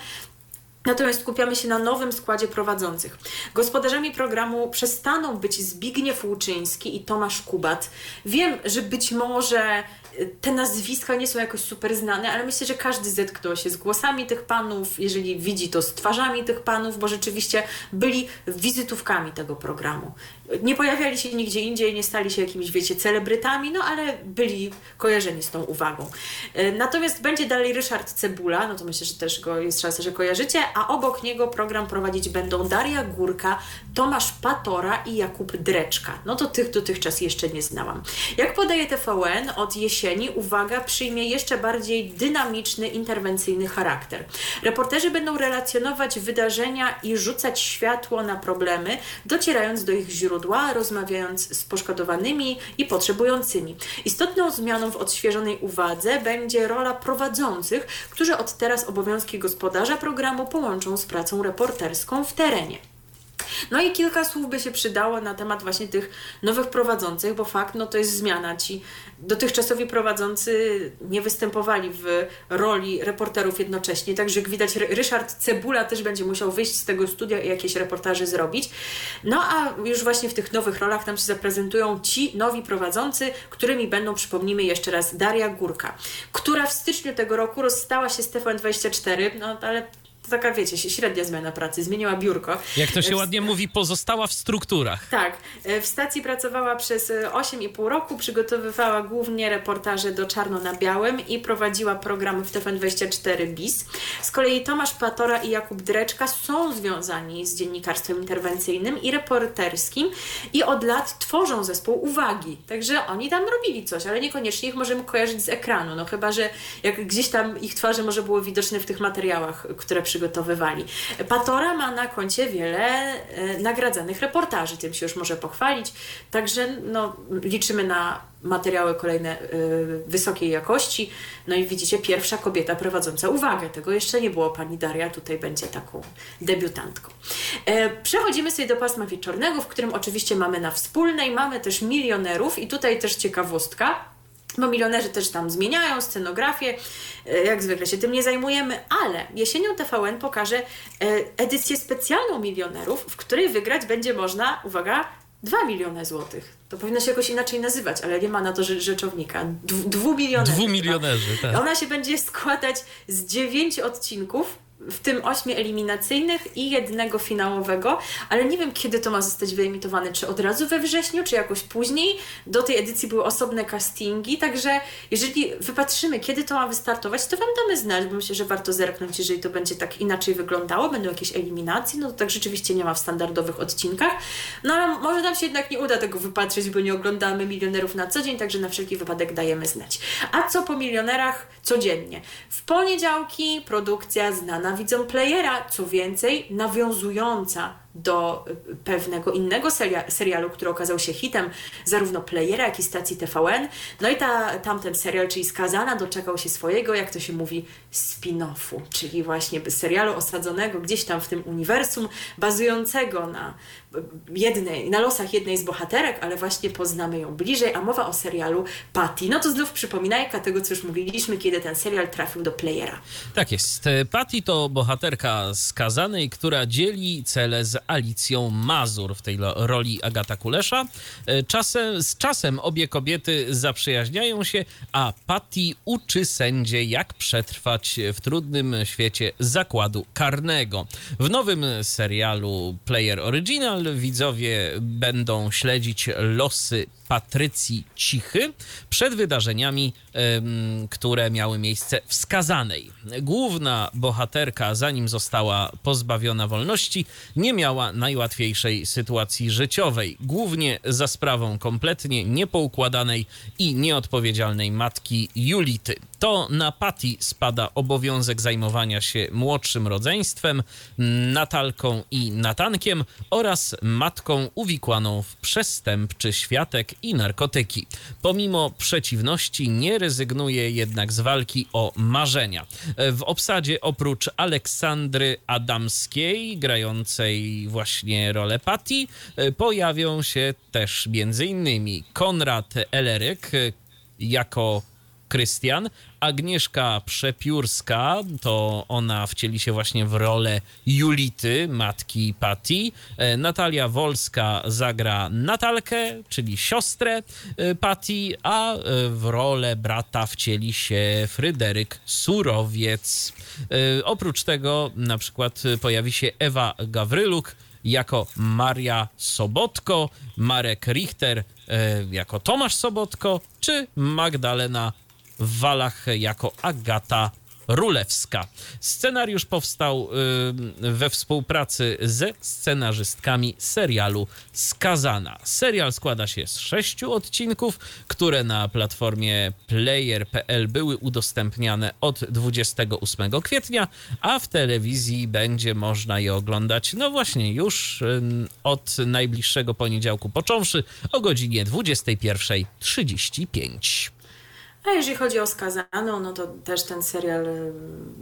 Natomiast skupiamy się na nowym składzie prowadzących. Gospodarzami programu przestaną być Zbigniew Łuczyński i Tomasz Kubat. Wiem, że być może te nazwiska nie są jakoś super znane, ale myślę, że każdy zetknął się z głosami tych panów, jeżeli widzi to z twarzami tych panów, bo rzeczywiście byli wizytówkami tego programu. Nie pojawiali się nigdzie indziej, nie stali się jakimiś, wiecie, celebrytami, no ale byli kojarzeni z tą uwagą. Y, Natomiast będzie dalej Ryszard Cebula, no to myślę, że też go jest szansa, że kojarzycie, a obok niego program prowadzić będą Daria Górka, Tomasz Patora i Jakub Dreczka. No to tych dotychczas jeszcze nie znałam. Jak podaje TVN, od jesieni uwaga przyjmie jeszcze bardziej dynamiczny, interwencyjny charakter. Reporterzy będą relacjonować wydarzenia i rzucać światło na problemy, docierając do ich źródeł źródła, rozmawiając z poszkodowanymi i potrzebującymi. Istotną zmianą w odświeżonej uwadze będzie rola prowadzących, którzy od teraz obowiązki gospodarza programu połączą z pracą reporterską w terenie. No i kilka słów by się przydało na temat właśnie tych nowych prowadzących, bo fakt, no to jest zmiana. Ci dotychczasowi prowadzący nie występowali w roli reporterów jednocześnie, także jak widać Ryszard Cebula też będzie musiał wyjść z tego studia i jakieś reportaże zrobić. No a już właśnie w tych nowych rolach tam się zaprezentują ci nowi prowadzący, którymi będą, przypomnijmy jeszcze raz, Daria Górka, która w styczniu tego roku rozstała się z TVN24, no ale to taka, wiecie, średnia zmiana pracy, zmieniła biurko. Jak to się ładnie mówi, pozostała w strukturach. Tak. E, w stacji pracowała przez 8,5 e, roku, przygotowywała głównie reportaże do Czarno na Białym i prowadziła programy w TVN24 BIS. Z kolei Tomasz Patora i Jakub Dreczka są związani z dziennikarstwem interwencyjnym i reporterskim i od lat tworzą zespół Uwagi. Także oni tam robili coś, ale niekoniecznie ich możemy kojarzyć z ekranu, no chyba, że jak gdzieś tam ich twarze może było widoczne w tych materiałach, które przygotowywali. Patora ma na koncie wiele e, nagradzanych reportaży, tym się już może pochwalić. Także no, liczymy na materiały kolejne y, wysokiej jakości. No i widzicie, pierwsza kobieta prowadząca uwagę. Tego jeszcze nie było. Pani Daria tutaj będzie taką debiutantką. E, przechodzimy sobie do pasma wieczornego, w którym oczywiście mamy na wspólnej, mamy też milionerów i tutaj też ciekawostka bo milionerzy też tam zmieniają scenografię, e, jak zwykle się tym nie zajmujemy, ale jesienią TVN pokaże e, edycję specjalną milionerów, w której wygrać będzie można, uwaga, 2 miliony złotych. To powinno się jakoś inaczej nazywać, ale nie ma na to rzeczownika. Dwu milionerzy. Dwu milionerzy, tak. Ona się będzie składać z dziewięciu odcinków w tym ośmiu eliminacyjnych i jednego finałowego, ale nie wiem kiedy to ma zostać wyemitowane, czy od razu we wrześniu, czy jakoś później. Do tej edycji były osobne castingi, także jeżeli wypatrzymy, kiedy to ma wystartować, to Wam damy znać, bo myślę, że warto zerknąć, jeżeli to będzie tak inaczej wyglądało, będą jakieś eliminacje, no to tak rzeczywiście nie ma w standardowych odcinkach. No ale może nam się jednak nie uda tego wypatrzeć, bo nie oglądamy milionerów na co dzień, także na wszelki wypadek dajemy znać. A co po milionerach codziennie? W poniedziałki produkcja znana widzą playera, co więcej, nawiązująca do y, pewnego innego seria, serialu, który okazał się hitem zarówno playera, jak i stacji TVN. No i ta, tamten serial, czyli Skazana, doczekał się swojego, jak to się mówi, spin-offu, czyli właśnie serialu osadzonego gdzieś tam w tym uniwersum, bazującego na y, jednej, na losach jednej z bohaterek, ale właśnie poznamy ją bliżej, a mowa o serialu Patty. No to znów przypominajka tego, co już mówiliśmy, kiedy ten serial trafił do playera. Tak jest. Patty to bohaterka skazanej, która dzieli cele z Alicją Mazur w tej roli Agata Kulesza. E, czasem, z czasem obie kobiety zaprzyjaźniają się, a Patty uczy sędzie, jak przetrwać w trudnym świecie zakładu karnego. W nowym serialu Player Original widzowie będą śledzić losy Patrycji Cichy przed wydarzeniami, które miały miejsce w Skazanej. Główna bohaterka, zanim została pozbawiona wolności, nie miała najłatwiejszej sytuacji życiowej, głównie za sprawą kompletnie niepoukładanej i nieodpowiedzialnej matki Julity. To na Patty spada obowiązek zajmowania się młodszym rodzeństwem, Natalką i Natankiem oraz matką uwikłaną w przestępczy światek i narkotyki. Pomimo przeciwności nie rezygnuje jednak z walki o marzenia. W obsadzie oprócz Aleksandry Adamskiej, grającej właśnie rolę Patty, pojawią się też m.in. Konrad Eleryk jako Krystian, Agnieszka Przepiórska, to ona wcieli się właśnie w rolę Julity, matki Patty. E, Natalia Wolska zagra Natalkę, czyli siostrę e, Patty, a e, w rolę brata wcieli się Fryderyk Surowiec. Oprócz tego na przykład pojawi się Ewa Gawryluk, jako Maria Sobotko, Marek Richter jako Tomasz Sobotko, czy Magdalena w Walach jako Agata Rulewska. Scenariusz powstał we współpracy ze scenarzystkami serialu Skazana. Serial składa się z sześciu odcinków, które na platformie player.pl były udostępniane od 28 kwietnia, a w telewizji będzie można je oglądać, no właśnie, już od najbliższego poniedziałku począwszy o godzinie 21.35. A jeżeli chodzi o Skazaną, no to też ten serial y,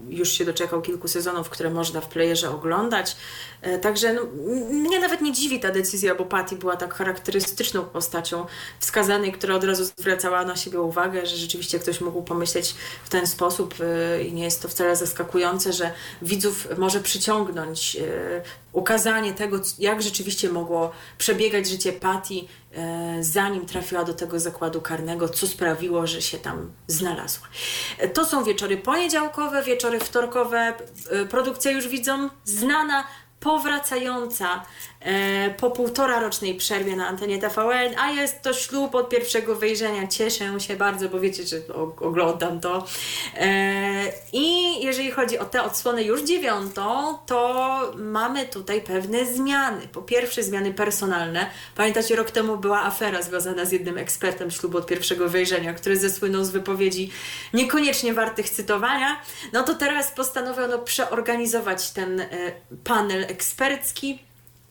już się doczekał kilku sezonów, które można w playerze oglądać. E, Także no, mnie nawet nie dziwi ta decyzja, bo Patty była tak charakterystyczną postacią wskazanej, która od razu zwracała na siebie uwagę, że rzeczywiście ktoś mógł pomyśleć w ten sposób y, i nie jest to wcale zaskakujące, że widzów może przyciągnąć y, ukazanie tego, jak rzeczywiście mogło przebiegać życie Patty, zanim trafiła do tego zakładu karnego, co sprawiło, że się tam znalazła. E, To są wieczory poniedziałkowe, wieczory wtorkowe. e, Produkcja już widzą znana, powracająca e, po półtora rocznej przerwie na antenie TVN, a jest to ślub od pierwszego wejrzenia. Cieszę się bardzo, bo wiecie, że oglądam to. E, I jeżeli chodzi o tę odsłonę już dziewiątą, to mamy tutaj pewne zmiany. Po pierwsze zmiany personalne. Pamiętacie, rok temu była afera związana z jednym ekspertem ślubu od pierwszego wejrzenia, który zesłynął z wypowiedzi niekoniecznie wartych cytowania. No to teraz postanowiono przeorganizować ten e, panel ekspercki.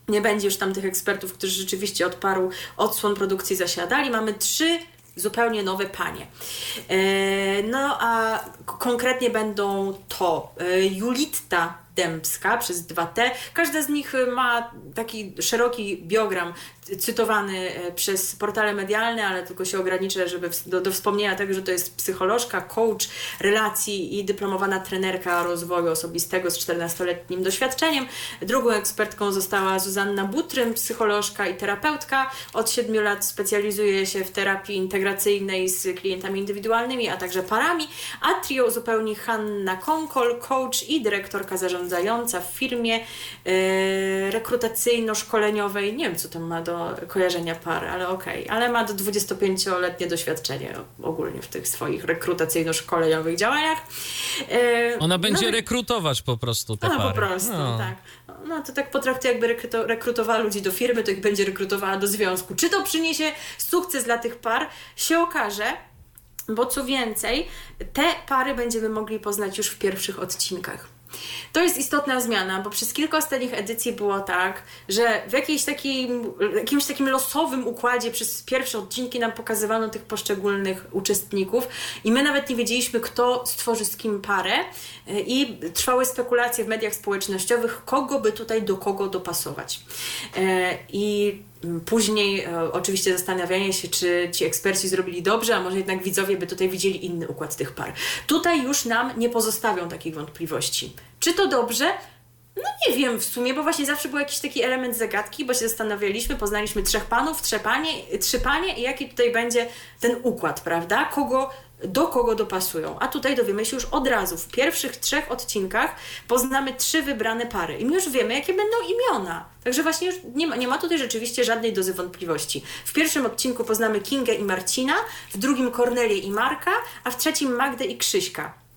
Nie będzie już tam tych ekspertów, którzy rzeczywiście od paru odsłon produkcji zasiadali. Mamy trzy zupełnie nowe panie. E, no a konkretnie będą to e, Julitta Dębska przez 2T. Każda z nich e, ma taki szeroki biogram cytowany e, przez portale medialne, ale tylko się ograniczę, żeby do, do wspomnienia tego, że to jest psycholożka, coach relacji i dyplomowana trenerka rozwoju osobistego z 14-letnim doświadczeniem. Drugą ekspertką została Zuzanna Butrym, psycholożka i terapeutka. Od 7 lat specjalizuje się w terapii integracyjnej z klientami indywidualnymi, a także parami. A trio uzupełni Hanna Konkol, coach i dyrektorka zarządzająca w firmie e, rekrutacyjno-szkoleniowej. Nie wiem, co tam ma do kojarzenia par, ale okej. Ale ma do 25-letnie doświadczenie ogólnie w tych swoich rekrutacyjno-szkoleniowych działaniach. E, Ona będzie no, rekrutować po prostu te no po prostu, No. tak. No to tak potraktuję, jakby rekruto, rekrutowała ludzi do firmy, to ich będzie rekrutowała do związku. Czy to przyniesie sukces dla tych par, się okaże. Bo co więcej, te pary będziemy mogli poznać już w pierwszych odcinkach. To jest istotna zmiana, bo przez kilka ostatnich edycji było tak, że w jakiejś takim, jakimś takim losowym układzie przez pierwsze odcinki nam pokazywano tych poszczególnych uczestników i my nawet nie wiedzieliśmy, kto stworzy z kim parę e, i trwały spekulacje w mediach społecznościowych, kogo by tutaj do kogo dopasować. E, I Później e, oczywiście zastanawianie się, czy ci eksperci zrobili dobrze, a może jednak widzowie by tutaj widzieli inny układ tych par. Tutaj już nam nie pozostawią takich wątpliwości. Czy to dobrze? No nie wiem w sumie, bo właśnie zawsze był jakiś taki element zagadki, bo się zastanawialiśmy, poznaliśmy trzech panów, trzy panie, trzy panie i jaki tutaj będzie ten układ, prawda? Kogo, do kogo dopasują. A tutaj dowiemy się już od razu. W pierwszych trzech odcinkach poznamy trzy wybrane pary i my już wiemy, jakie będą imiona. Także właśnie już nie ma, nie ma tutaj rzeczywiście żadnej dozy wątpliwości. W pierwszym odcinku poznamy Kingę i Marcina, w drugim Kornelię i Marka, a w trzecim Magdę i Krzyśka.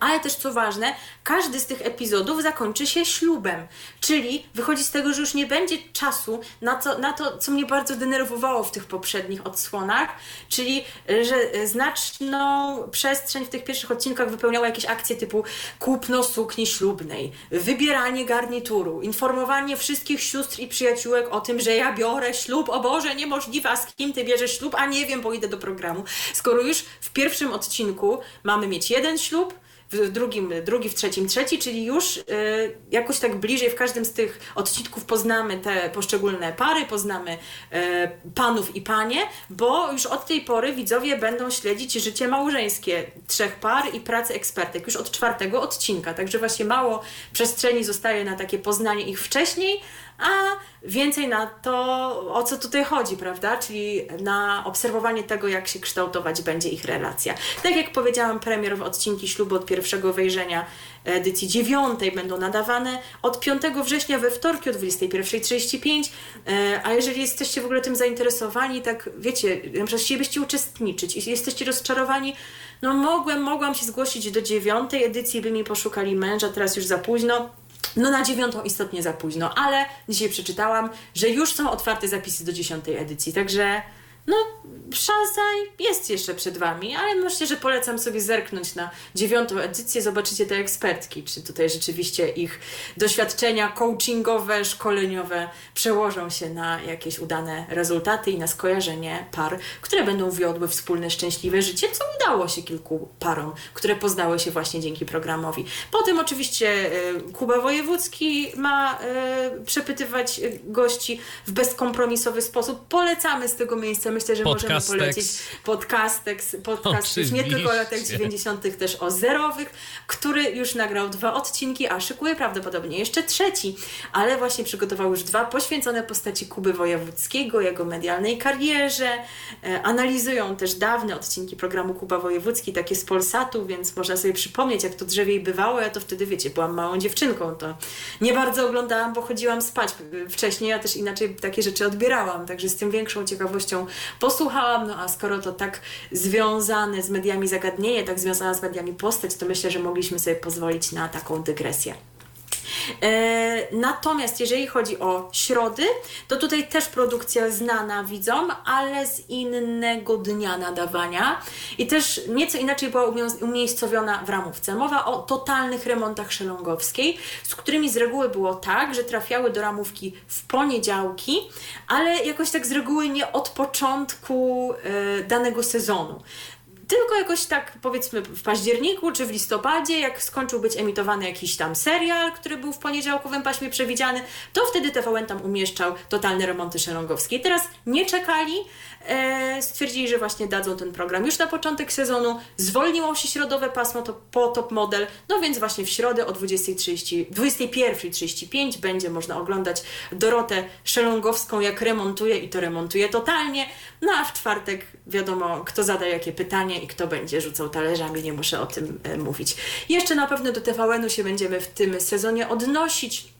Ale też co ważne, każdy z tych epizodów zakończy się ślubem. Czyli wychodzi z tego, że już nie będzie czasu na to, na to co mnie bardzo denerwowało w tych poprzednich odsłonach, czyli y, że y, znaczną przestrzeń w tych pierwszych odcinkach wypełniały jakieś akcje typu kupno sukni ślubnej, wybieranie garnituru, informowanie wszystkich sióstr i przyjaciółek o tym, że ja biorę ślub, o Boże, niemożliwe, a z kim ty bierzesz ślub, a nie wiem, bo idę do programu. Skoro już w pierwszym odcinku mamy mieć jeden ślub, w drugim, drugi, w trzecim, trzeci, czyli już y, jakoś tak bliżej w każdym z tych odcinków poznamy te poszczególne pary, poznamy y, panów i panie, bo już od tej pory widzowie będą śledzić życie małżeńskie trzech par i pracę ekspertek już od czwartego odcinka, także właśnie mało przestrzeni zostaje na takie poznanie ich wcześniej, a więcej na to, o co tutaj chodzi, prawda? Czyli na obserwowanie tego, jak się kształtować będzie ich relacja. Tak jak powiedziałam, premierowe odcinki ślubu od pierwszego wejrzenia edycji dziewiątej będą nadawane od 5 września we wtorki o 21.35. E, a jeżeli jesteście w ogóle tym zainteresowani, tak wiecie, na przykład chcielibyście uczestniczyć i jesteście rozczarowani, no mogłem, mogłam się zgłosić do dziewiątej edycji, by mi poszukali męża, teraz już za późno. No na dziewiątą istotnie za późno, ale dzisiaj przeczytałam, że już są otwarte zapisy do dziesiątej edycji, także no szansa jest jeszcze przed Wami, ale myślę, że polecam sobie zerknąć na dziewiątą edycję, zobaczycie te ekspertki, czy tutaj rzeczywiście ich doświadczenia coachingowe, szkoleniowe przełożą się na jakieś udane rezultaty i na skojarzenie par, które będą wiodły wspólne szczęśliwe życie, co udało się kilku parom, które poznały się właśnie dzięki programowi. Potem oczywiście y, Kuba Wojewódzki ma y, przepytywać gości w bezkompromisowy sposób. Polecamy z tego miejsca myślę, że możemy polecić podcastek, podcast już nie tylko o latach 90., też o zerowych, który już nagrał dwa odcinki, a szykuje prawdopodobnie jeszcze trzeci, ale właśnie przygotował już dwa poświęcone postaci Kuby Wojewódzkiego, jego medialnej karierze. E, analizują też dawne odcinki programu Kuba Wojewódzki, takie z Polsatu, więc można sobie przypomnieć, jak to drzewiej bywało. Ja to wtedy, wiecie, byłam małą dziewczynką, to nie bardzo oglądałam, bo chodziłam spać wcześniej, ja też inaczej takie rzeczy odbierałam, także z tym większą ciekawością posłuchałam, no a skoro to tak związane z mediami zagadnienie, tak związana z mediami postać, to myślę, że mogliśmy sobie pozwolić na taką dygresję. E, natomiast jeżeli chodzi o środy, to tutaj też produkcja znana widzom, ale z innego dnia nadawania i też nieco inaczej była umiejscowiona w ramówce. Mowa o totalnych remontach szelongowskiej, z którymi z reguły było tak, że trafiały do ramówki w poniedziałki, ale jakoś tak z reguły nie od początku e, danego sezonu tylko jakoś tak powiedzmy w październiku czy w listopadzie, jak skończył być emitowany jakiś tam serial, który był w poniedziałkowym paśmie przewidziany, to wtedy TVN tam umieszczał totalne remonty szelongowskie. Teraz nie czekali, stwierdzili, że właśnie dadzą ten program już na początek sezonu, zwolniło się środowe pasmo to po top model, no więc właśnie w środę o 20.30, 21.35 będzie można oglądać Dorotę Szelongowską, jak remontuje i to remontuje totalnie, no a w czwartek wiadomo, kto zada jakie pytanie i kto będzie rzucał talerzami, nie muszę o tym e, mówić. Jeszcze na pewno do TVN-u się będziemy w tym sezonie odnosić.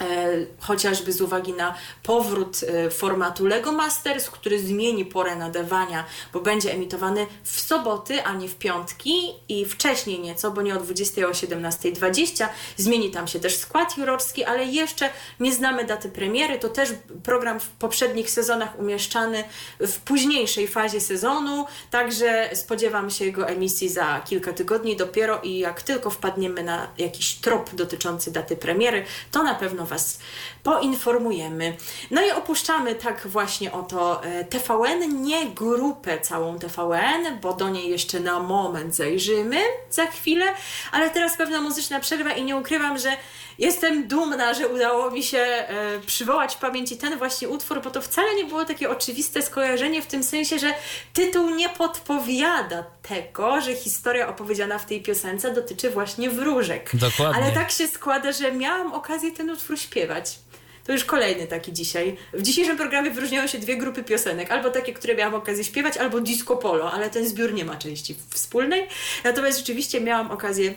E, chociażby z uwagi na powrót e, formatu Lego Masters, który zmieni porę nadawania, bo będzie emitowany w soboty, a nie w piątki i wcześniej nieco, bo nie o 20 o 17.20. Zmieni tam się też skład jurorski, ale jeszcze nie znamy daty premiery. To też program w poprzednich sezonach umieszczany w późniejszej fazie sezonu, także spodziewam się jego emisji za kilka tygodni dopiero i jak tylko wpadniemy na jakiś trop dotyczący daty premiery, to na pewno Was poinformujemy. No i opuszczamy tak właśnie oto e, TVN, nie grupę całą TVN, bo do niej jeszcze na moment zajrzymy za chwilę, ale teraz pewna muzyczna przerwa i nie ukrywam, że jestem dumna, że udało mi się e, przywołać w pamięci ten właśnie utwór, bo to wcale nie było takie oczywiste skojarzenie w tym sensie, że tytuł nie podpowiada tego, że historia opowiedziana w tej piosence dotyczy właśnie wróżek. Dokładnie. Ale tak się składa, że miałam okazję ten utwór śpiewać. To już kolejny taki dzisiaj. W dzisiejszym programie wyróżniają się dwie grupy piosenek. Albo takie, które miałam okazję śpiewać, albo disco polo, ale ten zbiór nie ma części wspólnej. Natomiast rzeczywiście miałam okazję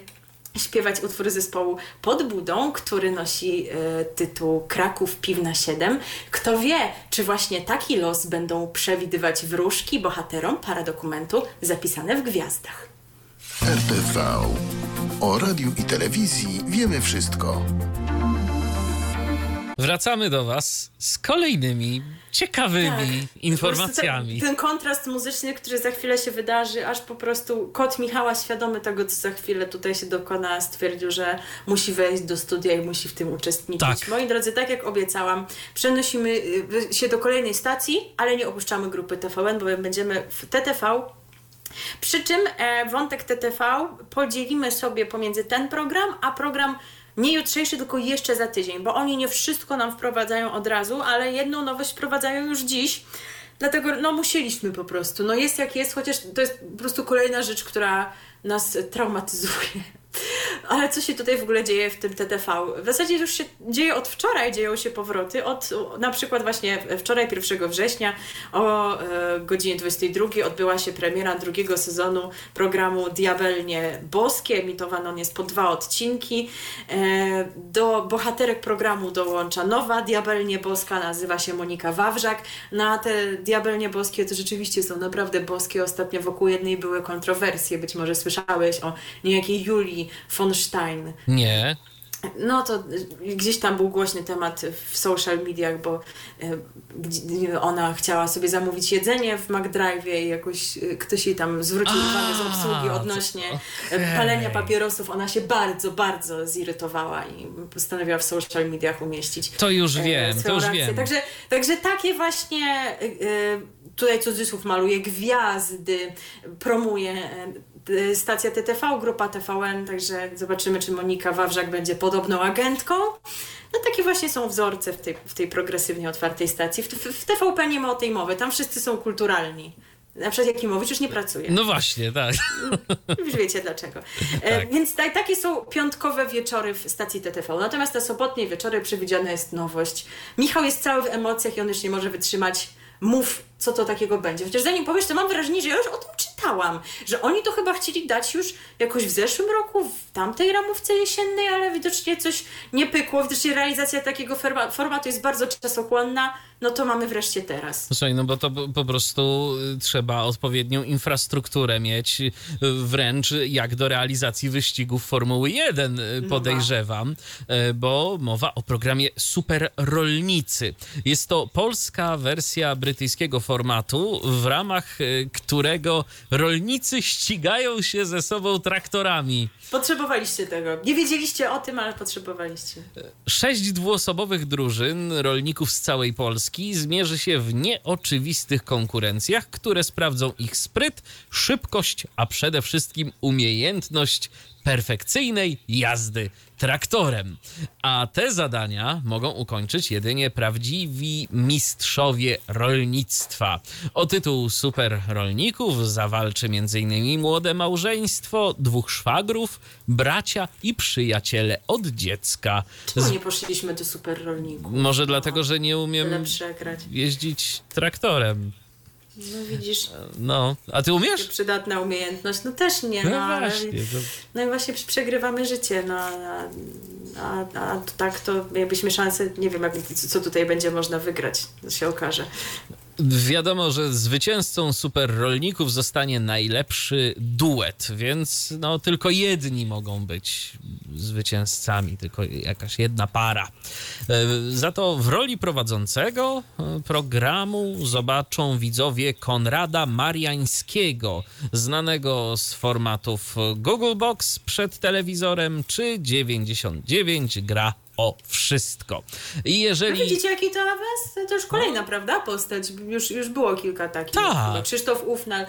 śpiewać utwór zespołu Pod Budą, który nosi e, tytuł Kraków Piwna 7. Kto wie, czy właśnie taki los będą przewidywać wróżki bohaterom paradokumentu zapisane w gwiazdach. RTV. O radiu i telewizji wiemy wszystko. Wracamy do Was z kolejnymi ciekawymi tak. informacjami. Ten, ten, kontrast muzyczny, który za chwilę się wydarzy, aż po prostu kot Michała, świadomy tego, co za chwilę tutaj się dokona, stwierdził, że musi wejść do studia i musi w tym uczestniczyć. Tak. Moi drodzy, tak jak obiecałam, przenosimy y, się do kolejnej stacji, ale nie opuszczamy grupy TVN, bo będziemy w TTV przy czym e, wątek TTV podzielimy sobie pomiędzy ten program, a program nie jutrzejszy, tylko jeszcze za tydzień, bo oni nie wszystko nam wprowadzają od razu, ale jedną nowość wprowadzają już dziś. Dlatego no musieliśmy po prostu. No jest jak jest, chociaż to jest po prostu kolejna rzecz, która nas traumatyzuje. Ale co się tutaj w ogóle dzieje w tym TTV? W zasadzie już się dzieje od wczoraj, dzieją się powroty. Od na przykład właśnie wczoraj, 1 września o e, godzinie 22 odbyła się premiera drugiego sezonu programu Diabelnie Boskie. Emitowano on jest po dwa odcinki. E, do bohaterek programu dołącza nowa Diabelnie Boska, nazywa się Monika Wawrzak. Na te Diabelnie Boskie to rzeczywiście są naprawdę boskie. Ostatnio wokół jednej były kontrowersje. Być może słyszałeś o niejakiej Julii von Stein. Nie. No to gdzieś tam był głośny temat w social mediach, bo e, ona chciała sobie zamówić jedzenie w McDrive i jakoś e, ktoś jej tam zwrócił uwagę z obsługi odnośnie okay. palenia papierosów. Ona się bardzo, bardzo zirytowała i postanowiła w social mediach umieścić. To już e, wiem, to już wiem. Także, także takie właśnie tutaj cudzysłów maluje gwiazdy, promuje stacja TTV, grupa TVN, także zobaczymy, czy Monika Wawrzak będzie podobną agentką. No takie właśnie są wzorce w tej, w tej progresywnie otwartej stacji. W, w, w TVP nie ma o tej mowy, tam wszyscy są kulturalni. Na przykład Jakimowicz już nie pracuje. No właśnie, tak. Już wiecie dlaczego. E, tak. Więc tak, takie są piątkowe wieczory w stacji TTV. Natomiast na sobotnie wieczory przewidziana jest nowość. Michał jest cały w emocjach i on już nie może wytrzymać. Mów co to takiego będzie. Chociaż zanim powiesz, to mam wrażenie, że ja już o tym czytałam, że oni to chyba chcieli dać już jakoś w zeszłym roku, w tamtej ramówce jesiennej, ale widocznie coś nie pykło, widocznie realizacja takiego formatu jest bardzo czasochłonna, no to mamy wreszcie teraz. Słuchaj, no bo to po prostu y, trzeba odpowiednią infrastrukturę mieć, y, wręcz jak do realizacji wyścigów Formuły 1 y, podejrzewam, bo mowa o programie Super Rolnicy. Jest to polska wersja brytyjskiego formatu, w ramach y, którego rolnicy ścigają się ze sobą traktorami. Potrzebowaliście tego. Nie wiedzieliście o tym, ale potrzebowaliście. Sześć dwuosobowych drużyn rolników z całej Polski zmierzy się w nieoczywistych konkurencjach, które sprawdzą ich spryt, szybkość, a przede wszystkim umiejętność perfekcyjnej jazdy traktorem. A te zadania mogą ukończyć jedynie prawdziwi mistrzowie rolnictwa. O tytuł super rolników zawalczy m.in. młode małżeństwo, dwóch szwagrów, bracia i przyjaciele od dziecka. Czemu nie poszliśmy do super rolników? Może dlatego, że nie umiem jeździć traktorem. No widzisz. No, a ty umiesz? Przydatna umiejętność. No też nie, no, no właśnie. To... No i właśnie przegrywamy życie, no a, a, a tak to jakbyśmy szansę, nie wiem jak, co tutaj będzie można wygrać, to się okaże. Wiadomo, że zwycięzcą super rolników zostanie najlepszy duet, więc no, tylko jedni mogą być zwycięzcami, tylko jakaś jedna para. E, za to w roli prowadzącego e, programu zobaczą widzowie Konrada Mariańskiego, znanego z formatów Google Box przed telewizorem czy 99 gra o wszystko. I jeżeli... No widzicie, jaki to awans? To już kolejna, no. prawda, postać. Już, już było kilka takich. Tak. Krzysztof Ufnal,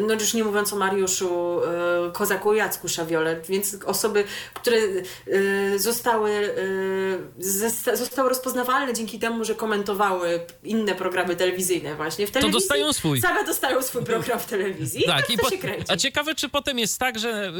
no już nie mówiąc o Mariuszu e, Kozaku Jacku Szawiole, więc osoby, które e, zostały, e, zostały rozpoznawalne dzięki temu, że komentowały inne programy telewizyjne właśnie w telewizji. To dostają swój. Same dostają swój program w telewizji. tak, tak i po... A ciekawe, czy potem jest tak, że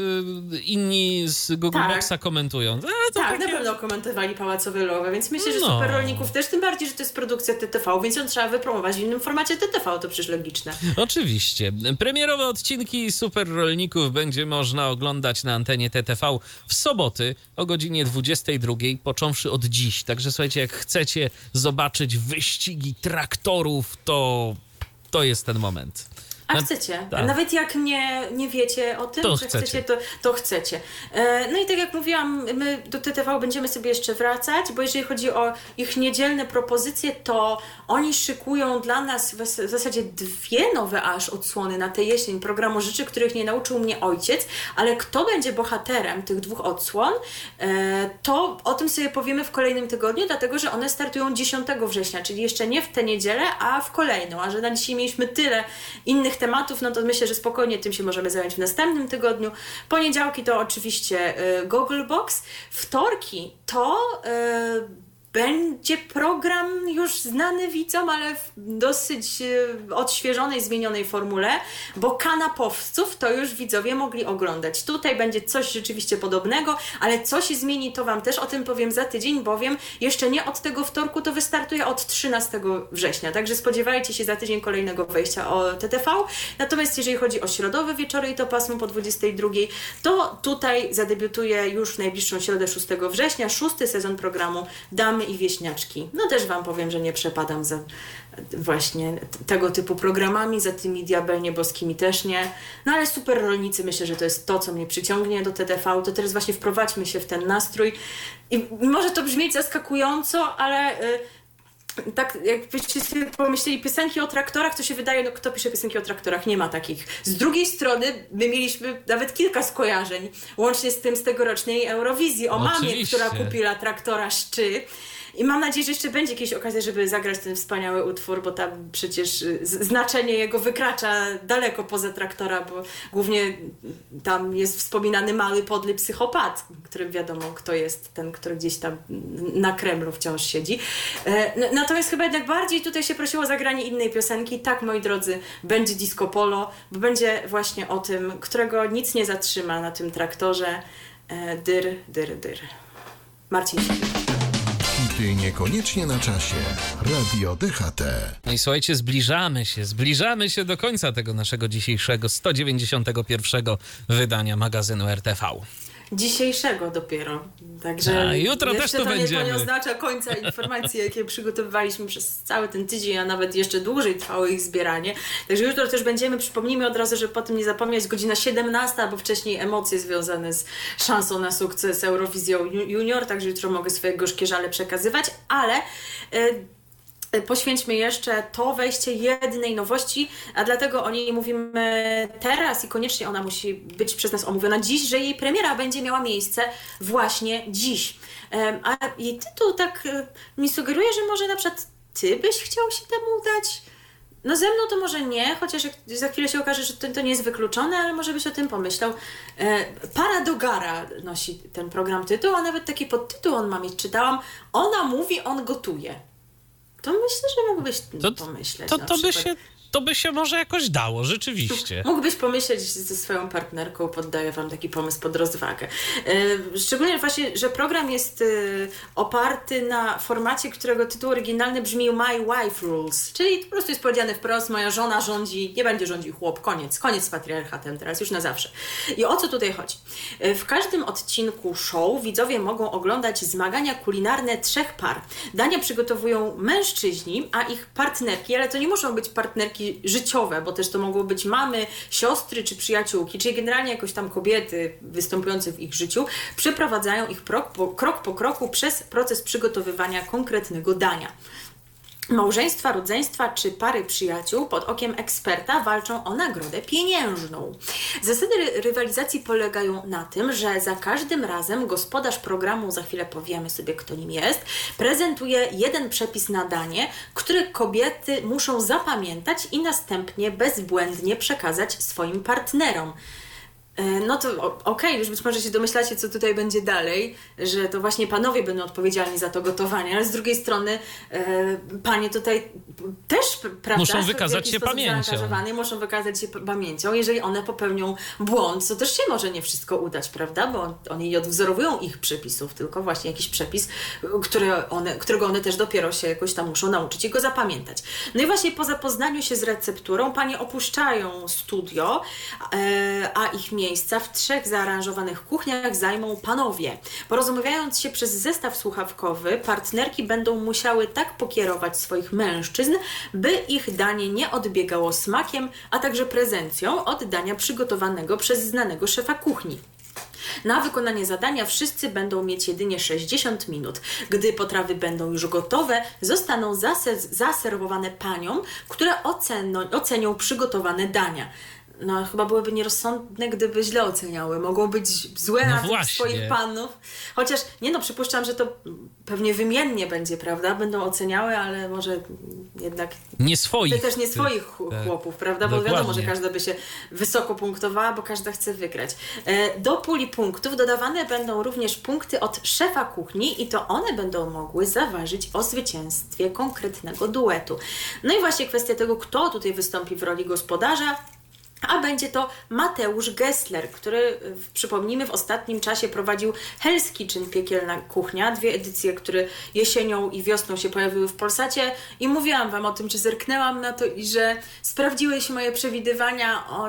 y, inni z Google tak. Boxa komentują. A, tak, takie... na pewno komentowali Pałacowe Lowe, więc myślę, że no. Super Rolników też, tym bardziej, że to jest produkcja TTV, więc ją trzeba wypromować w innym formacie TTV, to przecież logiczne. Oczywiście. Premierowe odcinki Super Rolników będzie można oglądać na antenie TTV w soboty o godzinie 22, począwszy od dziś. Także słuchajcie, jak chcecie zobaczyć wyścigi traktorów, to to jest ten moment. A chcecie. Tak. Nawet jak nie, nie wiecie o tym, to że chcecie, chcecie to, to chcecie. E, no i tak jak mówiłam, my do TTV będziemy sobie jeszcze wracać, bo jeżeli chodzi o ich niedzielne propozycje, to oni szykują dla nas w zasadzie dwie nowe aż odsłony na tę jesień programu Rzeczy, których nie nauczył mnie ojciec, ale kto będzie bohaterem tych dwóch odsłon, e, to o tym sobie powiemy w kolejnym tygodniu, dlatego że one startują 10 września, czyli jeszcze nie w tę niedzielę, a w kolejną. A że na dzisiaj mieliśmy tyle innych tematów, no to myślę, że spokojnie tym się możemy zająć w następnym tygodniu. Poniedziałki to oczywiście y, Google Box, wtorki to y, będzie program już znany widzom, ale w dosyć e, odświeżonej, zmienionej formule, bo kanapowców to już widzowie mogli oglądać. Tutaj będzie coś rzeczywiście podobnego, ale co się zmieni, to Wam też o tym powiem za tydzień, bowiem jeszcze nie od tego wtorku, to wystartuje od 13 września, także spodziewajcie się za tydzień kolejnego wejścia o TTV. Natomiast jeżeli chodzi o środowe wieczory i to pasmo po 22, to tutaj zadebiutuje już w najbliższą środę 6 września szósty sezon programu Damy i Wieśniaczki. No też Wam powiem, że nie przepadam za właśnie tego typu programami, za tymi diabelnie boskimi też nie. No ale super rolnicy myślę, że to jest to, co mnie przyciągnie do TTV. To teraz właśnie wprowadźmy się w ten nastrój. I może to brzmieć zaskakująco, ale... Y, tak jakbyście sobie pomyśleli piosenki o traktorach, to się wydaje, no kto pisze piosenki o traktorach? Nie ma takich. Z drugiej strony my mieliśmy nawet kilka skojarzeń, łącznie z tym z tegorocznej Eurowizji, o mamie, Oczywiście. która kupiła traktora Szczy. I mam nadzieję, że jeszcze będzie jakieś okazja, żeby zagrać ten wspaniały utwór, bo tam przecież y, znaczenie jego wykracza daleko poza traktora, bo głównie tam jest wspominany mały, podły psychopat, którym wiadomo, kto jest ten, który gdzieś tam na Kremlu wciąż siedzi. E, Natomiast chyba jednak bardziej tutaj się prosiło o zagranie innej piosenki. Tak, moi drodzy, będzie disco polo, bo będzie właśnie o tym, którego nic nie zatrzyma na tym traktorze. E, Dyr, dyr, dyr. Marcin Siwik. Hity niekoniecznie na czasie. Radio DHT. No i słuchajcie, zbliżamy się, zbliżamy się do końca tego naszego dzisiejszego 191 wydania magazynu RTV. Dzisiejszego dopiero. Także A, jutro też to Nie, to będziemy. nie oznacza końca informacji, jakie przygotowywaliśmy przez cały ten tydzień, a nawet jeszcze dłużej trwało ich zbieranie. Także jutro też będziemy, przypomnijmy od razu, żeby potem nie zapomnieć, godzina 17 albo wcześniej emocje związane z szansą na sukces Eurowizją Ju- Junior, także jutro mogę swoje gorzkie żale przekazywać, ale... y, Poświęćmy jeszcze to wejście jednej nowości, a dlatego o niej mówimy teraz i koniecznie ona musi być przez nas omówiona dziś, że jej premiera będzie miała miejsce właśnie dziś. A jej tytuł tak e, mi sugeruje, że może na przykład ty byś chciał się temu udać? No ze mną to może nie, chociaż za chwilę się okaże, że to, to nie jest wykluczone, ale może byś o tym pomyślał. E, Para do Gara nosi ten program tytuł, a nawet taki podtytuł on ma mieć. Czytałam, ona mówi, on gotuje. To myślę, że mógłbyś To, pomyśleć. to, to, by się, to by się może jakoś dało, rzeczywiście. Mógłbyś pomyśleć ze swoją partnerką, poddaję Wam taki pomysł pod rozwagę. E, Szczególnie właśnie, że program jest e, oparty na formacie, którego tytuł oryginalny brzmi My Wife Rules, czyli po prostu jest powiedziane wprost, moja żona rządzi, nie będzie rządził chłop, koniec, koniec z patriarchatem teraz, już na zawsze. I o co tutaj chodzi? E, W każdym odcinku show widzowie mogą oglądać zmagania kulinarne trzech par. Dania przygotowują mężczyźni, a ich partnerki, ale to nie muszą być partnerki życiowe, bo też to mogą być mamy, siostry czy przyjaciółki, czyli generalnie jakoś tam kobiety występujące w ich życiu, przeprowadzają ich krok po, krok po kroku przez proces przygotowywania konkretnego dania. Małżeństwa, rodzeństwa czy pary przyjaciół pod okiem eksperta walczą o nagrodę pieniężną. Zasady ry- rywalizacji polegają na tym, że za każdym razem gospodarz programu, za chwilę powiemy sobie kto nim jest, prezentuje jeden przepis na danie, który kobiety muszą zapamiętać i następnie bezbłędnie przekazać swoim partnerom. E, No to okej, już być może się domyślacie, co tutaj będzie dalej, że to właśnie panowie będą odpowiedzialni za to gotowanie, ale z drugiej strony e, panie tutaj też, prawda, Muszą wykazać się pamięcią. muszą wykazać się pamięcią. Jeżeli one popełnią błąd, to też się może nie wszystko udać, prawda, bo on- oni nie odwzorowują ich przepisów, tylko właśnie jakiś przepis, one, którego one też dopiero się jakoś tam muszą nauczyć i go zapamiętać. No i właśnie po zapoznaniu się z recepturą, panie opuszczają studio, e, a ich miejsca w trzech zaaranżowanych kuchniach zajmą panowie. Porozmawiając się przez zestaw słuchawkowy, partnerki będą musiały tak pokierować swoich mężczyzn, by ich danie nie odbiegało smakiem, a także prezencją od dania przygotowanego przez znanego szefa kuchni. Na wykonanie zadania wszyscy będą mieć jedynie 60 minut. Gdy potrawy będą już gotowe, zostaną zase- zaserwowane paniom, które ocenią przygotowane dania. No chyba byłyby nierozsądne, gdyby źle oceniały. Mogą być złe No na tych swoich panów. Chociaż, nie no, przypuszczam, że to pewnie wymiennie będzie, prawda? Będą oceniały, ale może jednak Nie swoich. to też nie swoich Tak. chłopów, prawda? Bo wiadomo, Dokładnie. że każda by się wysoko punktowała, bo każda chce wygrać. E, Do puli punktów dodawane będą również punkty od szefa kuchni i to one będą mogły zaważyć o zwycięstwie konkretnego duetu. No i właśnie kwestia tego, kto tutaj wystąpi w roli gospodarza. A będzie to Mateusz Gessler, który, w- przypomnijmy, w ostatnim czasie prowadził Hell's Kitchen, piekielna kuchnia, dwie edycje, które jesienią i wiosną się pojawiły w Polsacie. I mówiłam Wam o tym, czy zerknęłam na to i że sprawdziły się moje przewidywania o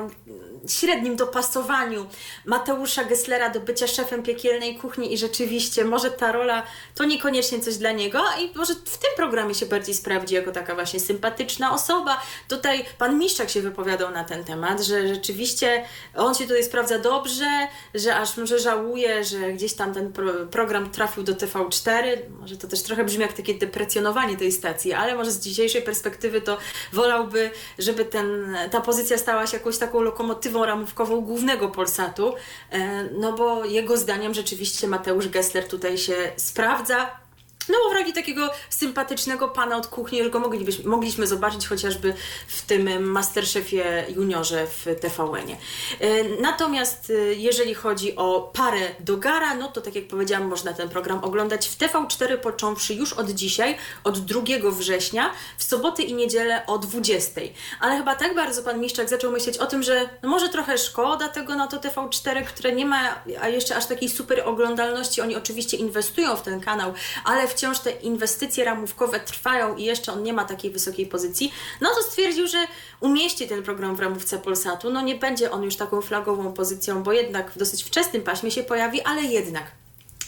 średnim dopasowaniu Mateusza Gesslera do bycia szefem piekielnej kuchni i rzeczywiście może ta rola to niekoniecznie coś dla niego i może w tym programie się bardziej sprawdzi jako taka właśnie sympatyczna osoba. Tutaj pan Miszczak się wypowiadał na ten temat, że rzeczywiście on się tutaj sprawdza dobrze, że aż może żałuje, że gdzieś tam ten pro program trafił do TV4. Może to też trochę brzmi jak takie deprecjonowanie tej stacji, ale może z dzisiejszej perspektywy to wolałby, żeby ten, ta pozycja stała się jakąś taką lokomotywą ramówkową głównego Polsatu, e, no bo jego zdaniem rzeczywiście Mateusz Gessler tutaj się sprawdza. No bo w roli takiego sympatycznego pana od kuchni już go moglibyśmy, mogliśmy zobaczyć chociażby w tym Masterchefie juniorze w TVN-ie. E, Natomiast e, jeżeli chodzi o parę Dogara, no to tak jak powiedziałam, można ten program oglądać w TV4 począwszy już od dzisiaj, od 2 września, w soboty i niedzielę o 20. Ale chyba tak bardzo pan Miszczak zaczął myśleć o tym, że no może trochę szkoda tego na to TV4, które nie ma jeszcze aż takiej super oglądalności. Oni oczywiście inwestują w ten kanał, ale wciąż te inwestycje ramówkowe trwają i jeszcze on nie ma takiej wysokiej pozycji. No to stwierdził, że umieści ten program w ramówce Polsatu. No nie będzie on już taką flagową pozycją, bo jednak w dosyć wczesnym paśmie się pojawi, ale jednak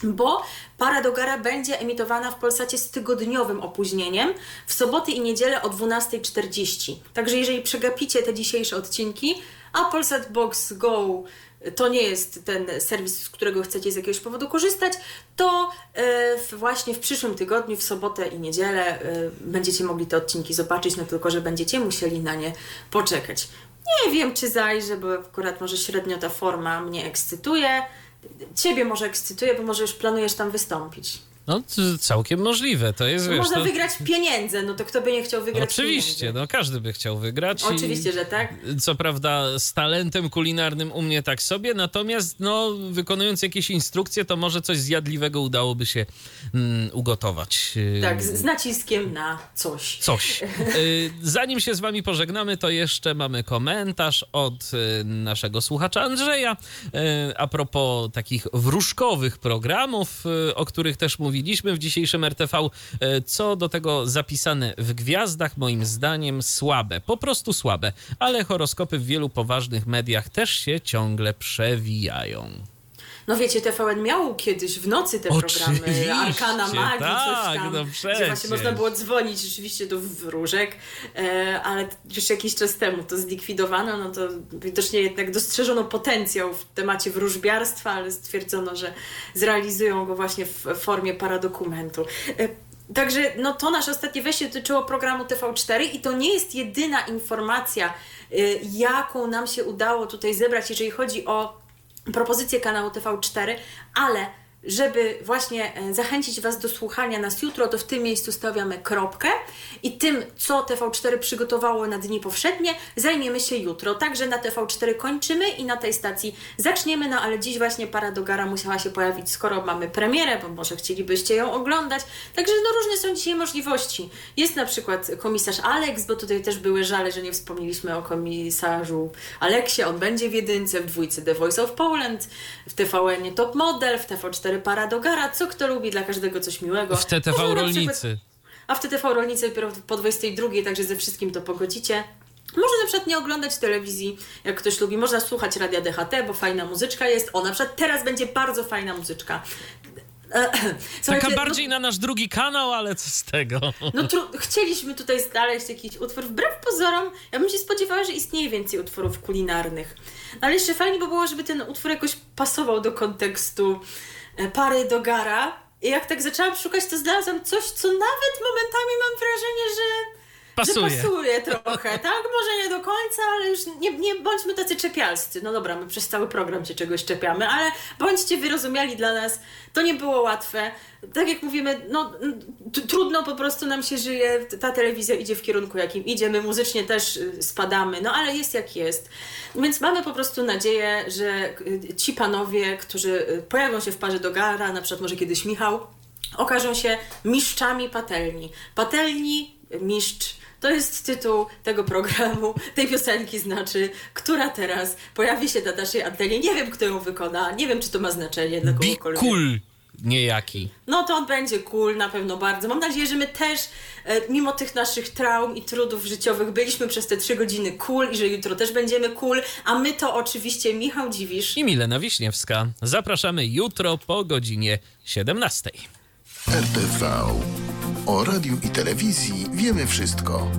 bo Para do Gara będzie emitowana w Polsacie z tygodniowym opóźnieniem w soboty i niedzielę o 12.40. Także jeżeli przegapicie te dzisiejsze odcinki, a Polsat Box Go to nie jest ten serwis, z którego chcecie z jakiegoś powodu korzystać, to e, właśnie w przyszłym tygodniu, w sobotę i niedzielę e, będziecie mogli te odcinki zobaczyć, no tylko, że będziecie musieli na nie poczekać. Nie wiem, czy zajrzę, bo akurat może średnio ta forma mnie ekscytuje. Ciebie może ekscytuje, bo może już planujesz tam wystąpić. No, całkiem możliwe. To jest, wiesz, Można to... wygrać pieniądze, no to kto by nie chciał wygrać Oczywiście, pieniędzy? no każdy by chciał wygrać. i- Oczywiście, że tak. Co prawda z talentem kulinarnym u mnie tak sobie, natomiast no, wykonując jakieś instrukcje, to może coś zjadliwego udałoby się mm, ugotować. Yy, Tak, z, z naciskiem na coś. Coś. Yy, Zanim się z wami pożegnamy, to jeszcze mamy komentarz od yy, naszego słuchacza Andrzeja a propos takich wróżkowych programów, o których też mówiliśmy w dzisiejszym RTV. Yy, Co do tego zapisane w gwiazdach, moim zdaniem słabe, po prostu słabe, ale horoskopy w wielu poważnych mediach też się ciągle przewijają. No wiecie, TVN miał kiedyś w nocy te Oczywiście, programy, Arkana Magii, tak, coś tam, no gdzie właśnie można było dzwonić rzeczywiście do wróżek, e, ale już jakiś czas temu to zlikwidowano, no to widocznie jednak dostrzeżono potencjał w temacie wróżbiarstwa, ale stwierdzono, że zrealizują go właśnie w formie paradokumentu. E, Także no to nasze ostatnie wejście dotyczyło programu TV4 i to nie jest jedyna informacja, y, jaką nam się udało tutaj zebrać, jeżeli chodzi o propozycję kanału TV4, ale żeby właśnie e, zachęcić Was do słuchania nas jutro, to w tym miejscu stawiamy kropkę i tym, co TV4 przygotowało na dni powszednie, zajmiemy się jutro. Także na TV4 kończymy i na tej stacji zaczniemy, no ale dziś właśnie para do gara musiała się pojawić, skoro mamy premierę, bo może chcielibyście ją oglądać. Także no różne są dzisiaj możliwości. Jest na przykład komisarz Alex, bo tutaj też były żale, że nie wspomnieliśmy o komisarzu Aleksie. On będzie w jedynce, w dwójce The Voice of Poland, w TVN Top Model, w TV4 Para do Gara, co kto lubi, dla każdego coś miłego. W TTV Można na Rolnicy. A w TTV Rolnicy dopiero po 22, także ze wszystkim to pogodzicie. Można na przykład nie oglądać telewizji, jak ktoś lubi. Można słuchać radia DHT, bo fajna muzyczka jest. O, na przykład teraz będzie bardzo fajna muzyczka. E, Taka no- bardziej na nasz drugi kanał, ale co z tego? no chcieliśmy tutaj znaleźć jakiś utwór. Wbrew pozorom, ja bym się spodziewała, że istnieje więcej utworów kulinarnych. No ale jeszcze fajnie by było, żeby ten utwór jakoś pasował do kontekstu pary do gara. I jak tak zaczęłam szukać, to znalazłam coś, co nawet momentami mam wrażenie, że Pasuje. że pasuje trochę, tak? Może nie do końca, ale już nie, nie bądźmy tacy czepialscy. No dobra, my przez cały program się czegoś czepiamy, ale bądźcie wyrozumiali dla nas. To nie było łatwe. Tak jak mówimy, no trudno po prostu nam się żyje. Ta telewizja idzie w kierunku, jakim idzie. My muzycznie też y, spadamy, no ale jest jak jest. Więc mamy po prostu nadzieję, że y, ci panowie, którzy y, pojawią się w parze do Gara, na przykład może kiedyś Michał, okażą się mistrzami patelni. Patelni, mistrz. To jest tytuł tego programu, tej piosenki znaczy, która teraz pojawi się na naszej antenie. Nie wiem, kto ją wykona, nie wiem, czy to ma znaczenie dla kogokolwiek. cool niejaki. No to on będzie cool na pewno bardzo. Mam nadzieję, że my też, e, mimo tych naszych traum i trudów życiowych, byliśmy przez te trzy godziny cool i że jutro też będziemy cool. A my to oczywiście Michał Dziwisz. I Milena Wiśniewska. Zapraszamy jutro po godzinie 17. RTV. O radiu i telewizji wiemy wszystko.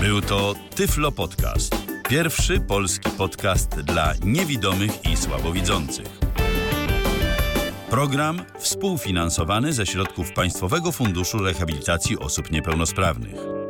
Był to Tyflo Podcast. Pierwszy polski podcast dla niewidomych i słabowidzących. Program współfinansowany ze środków Państwowego Funduszu Rehabilitacji Osób Niepełnosprawnych.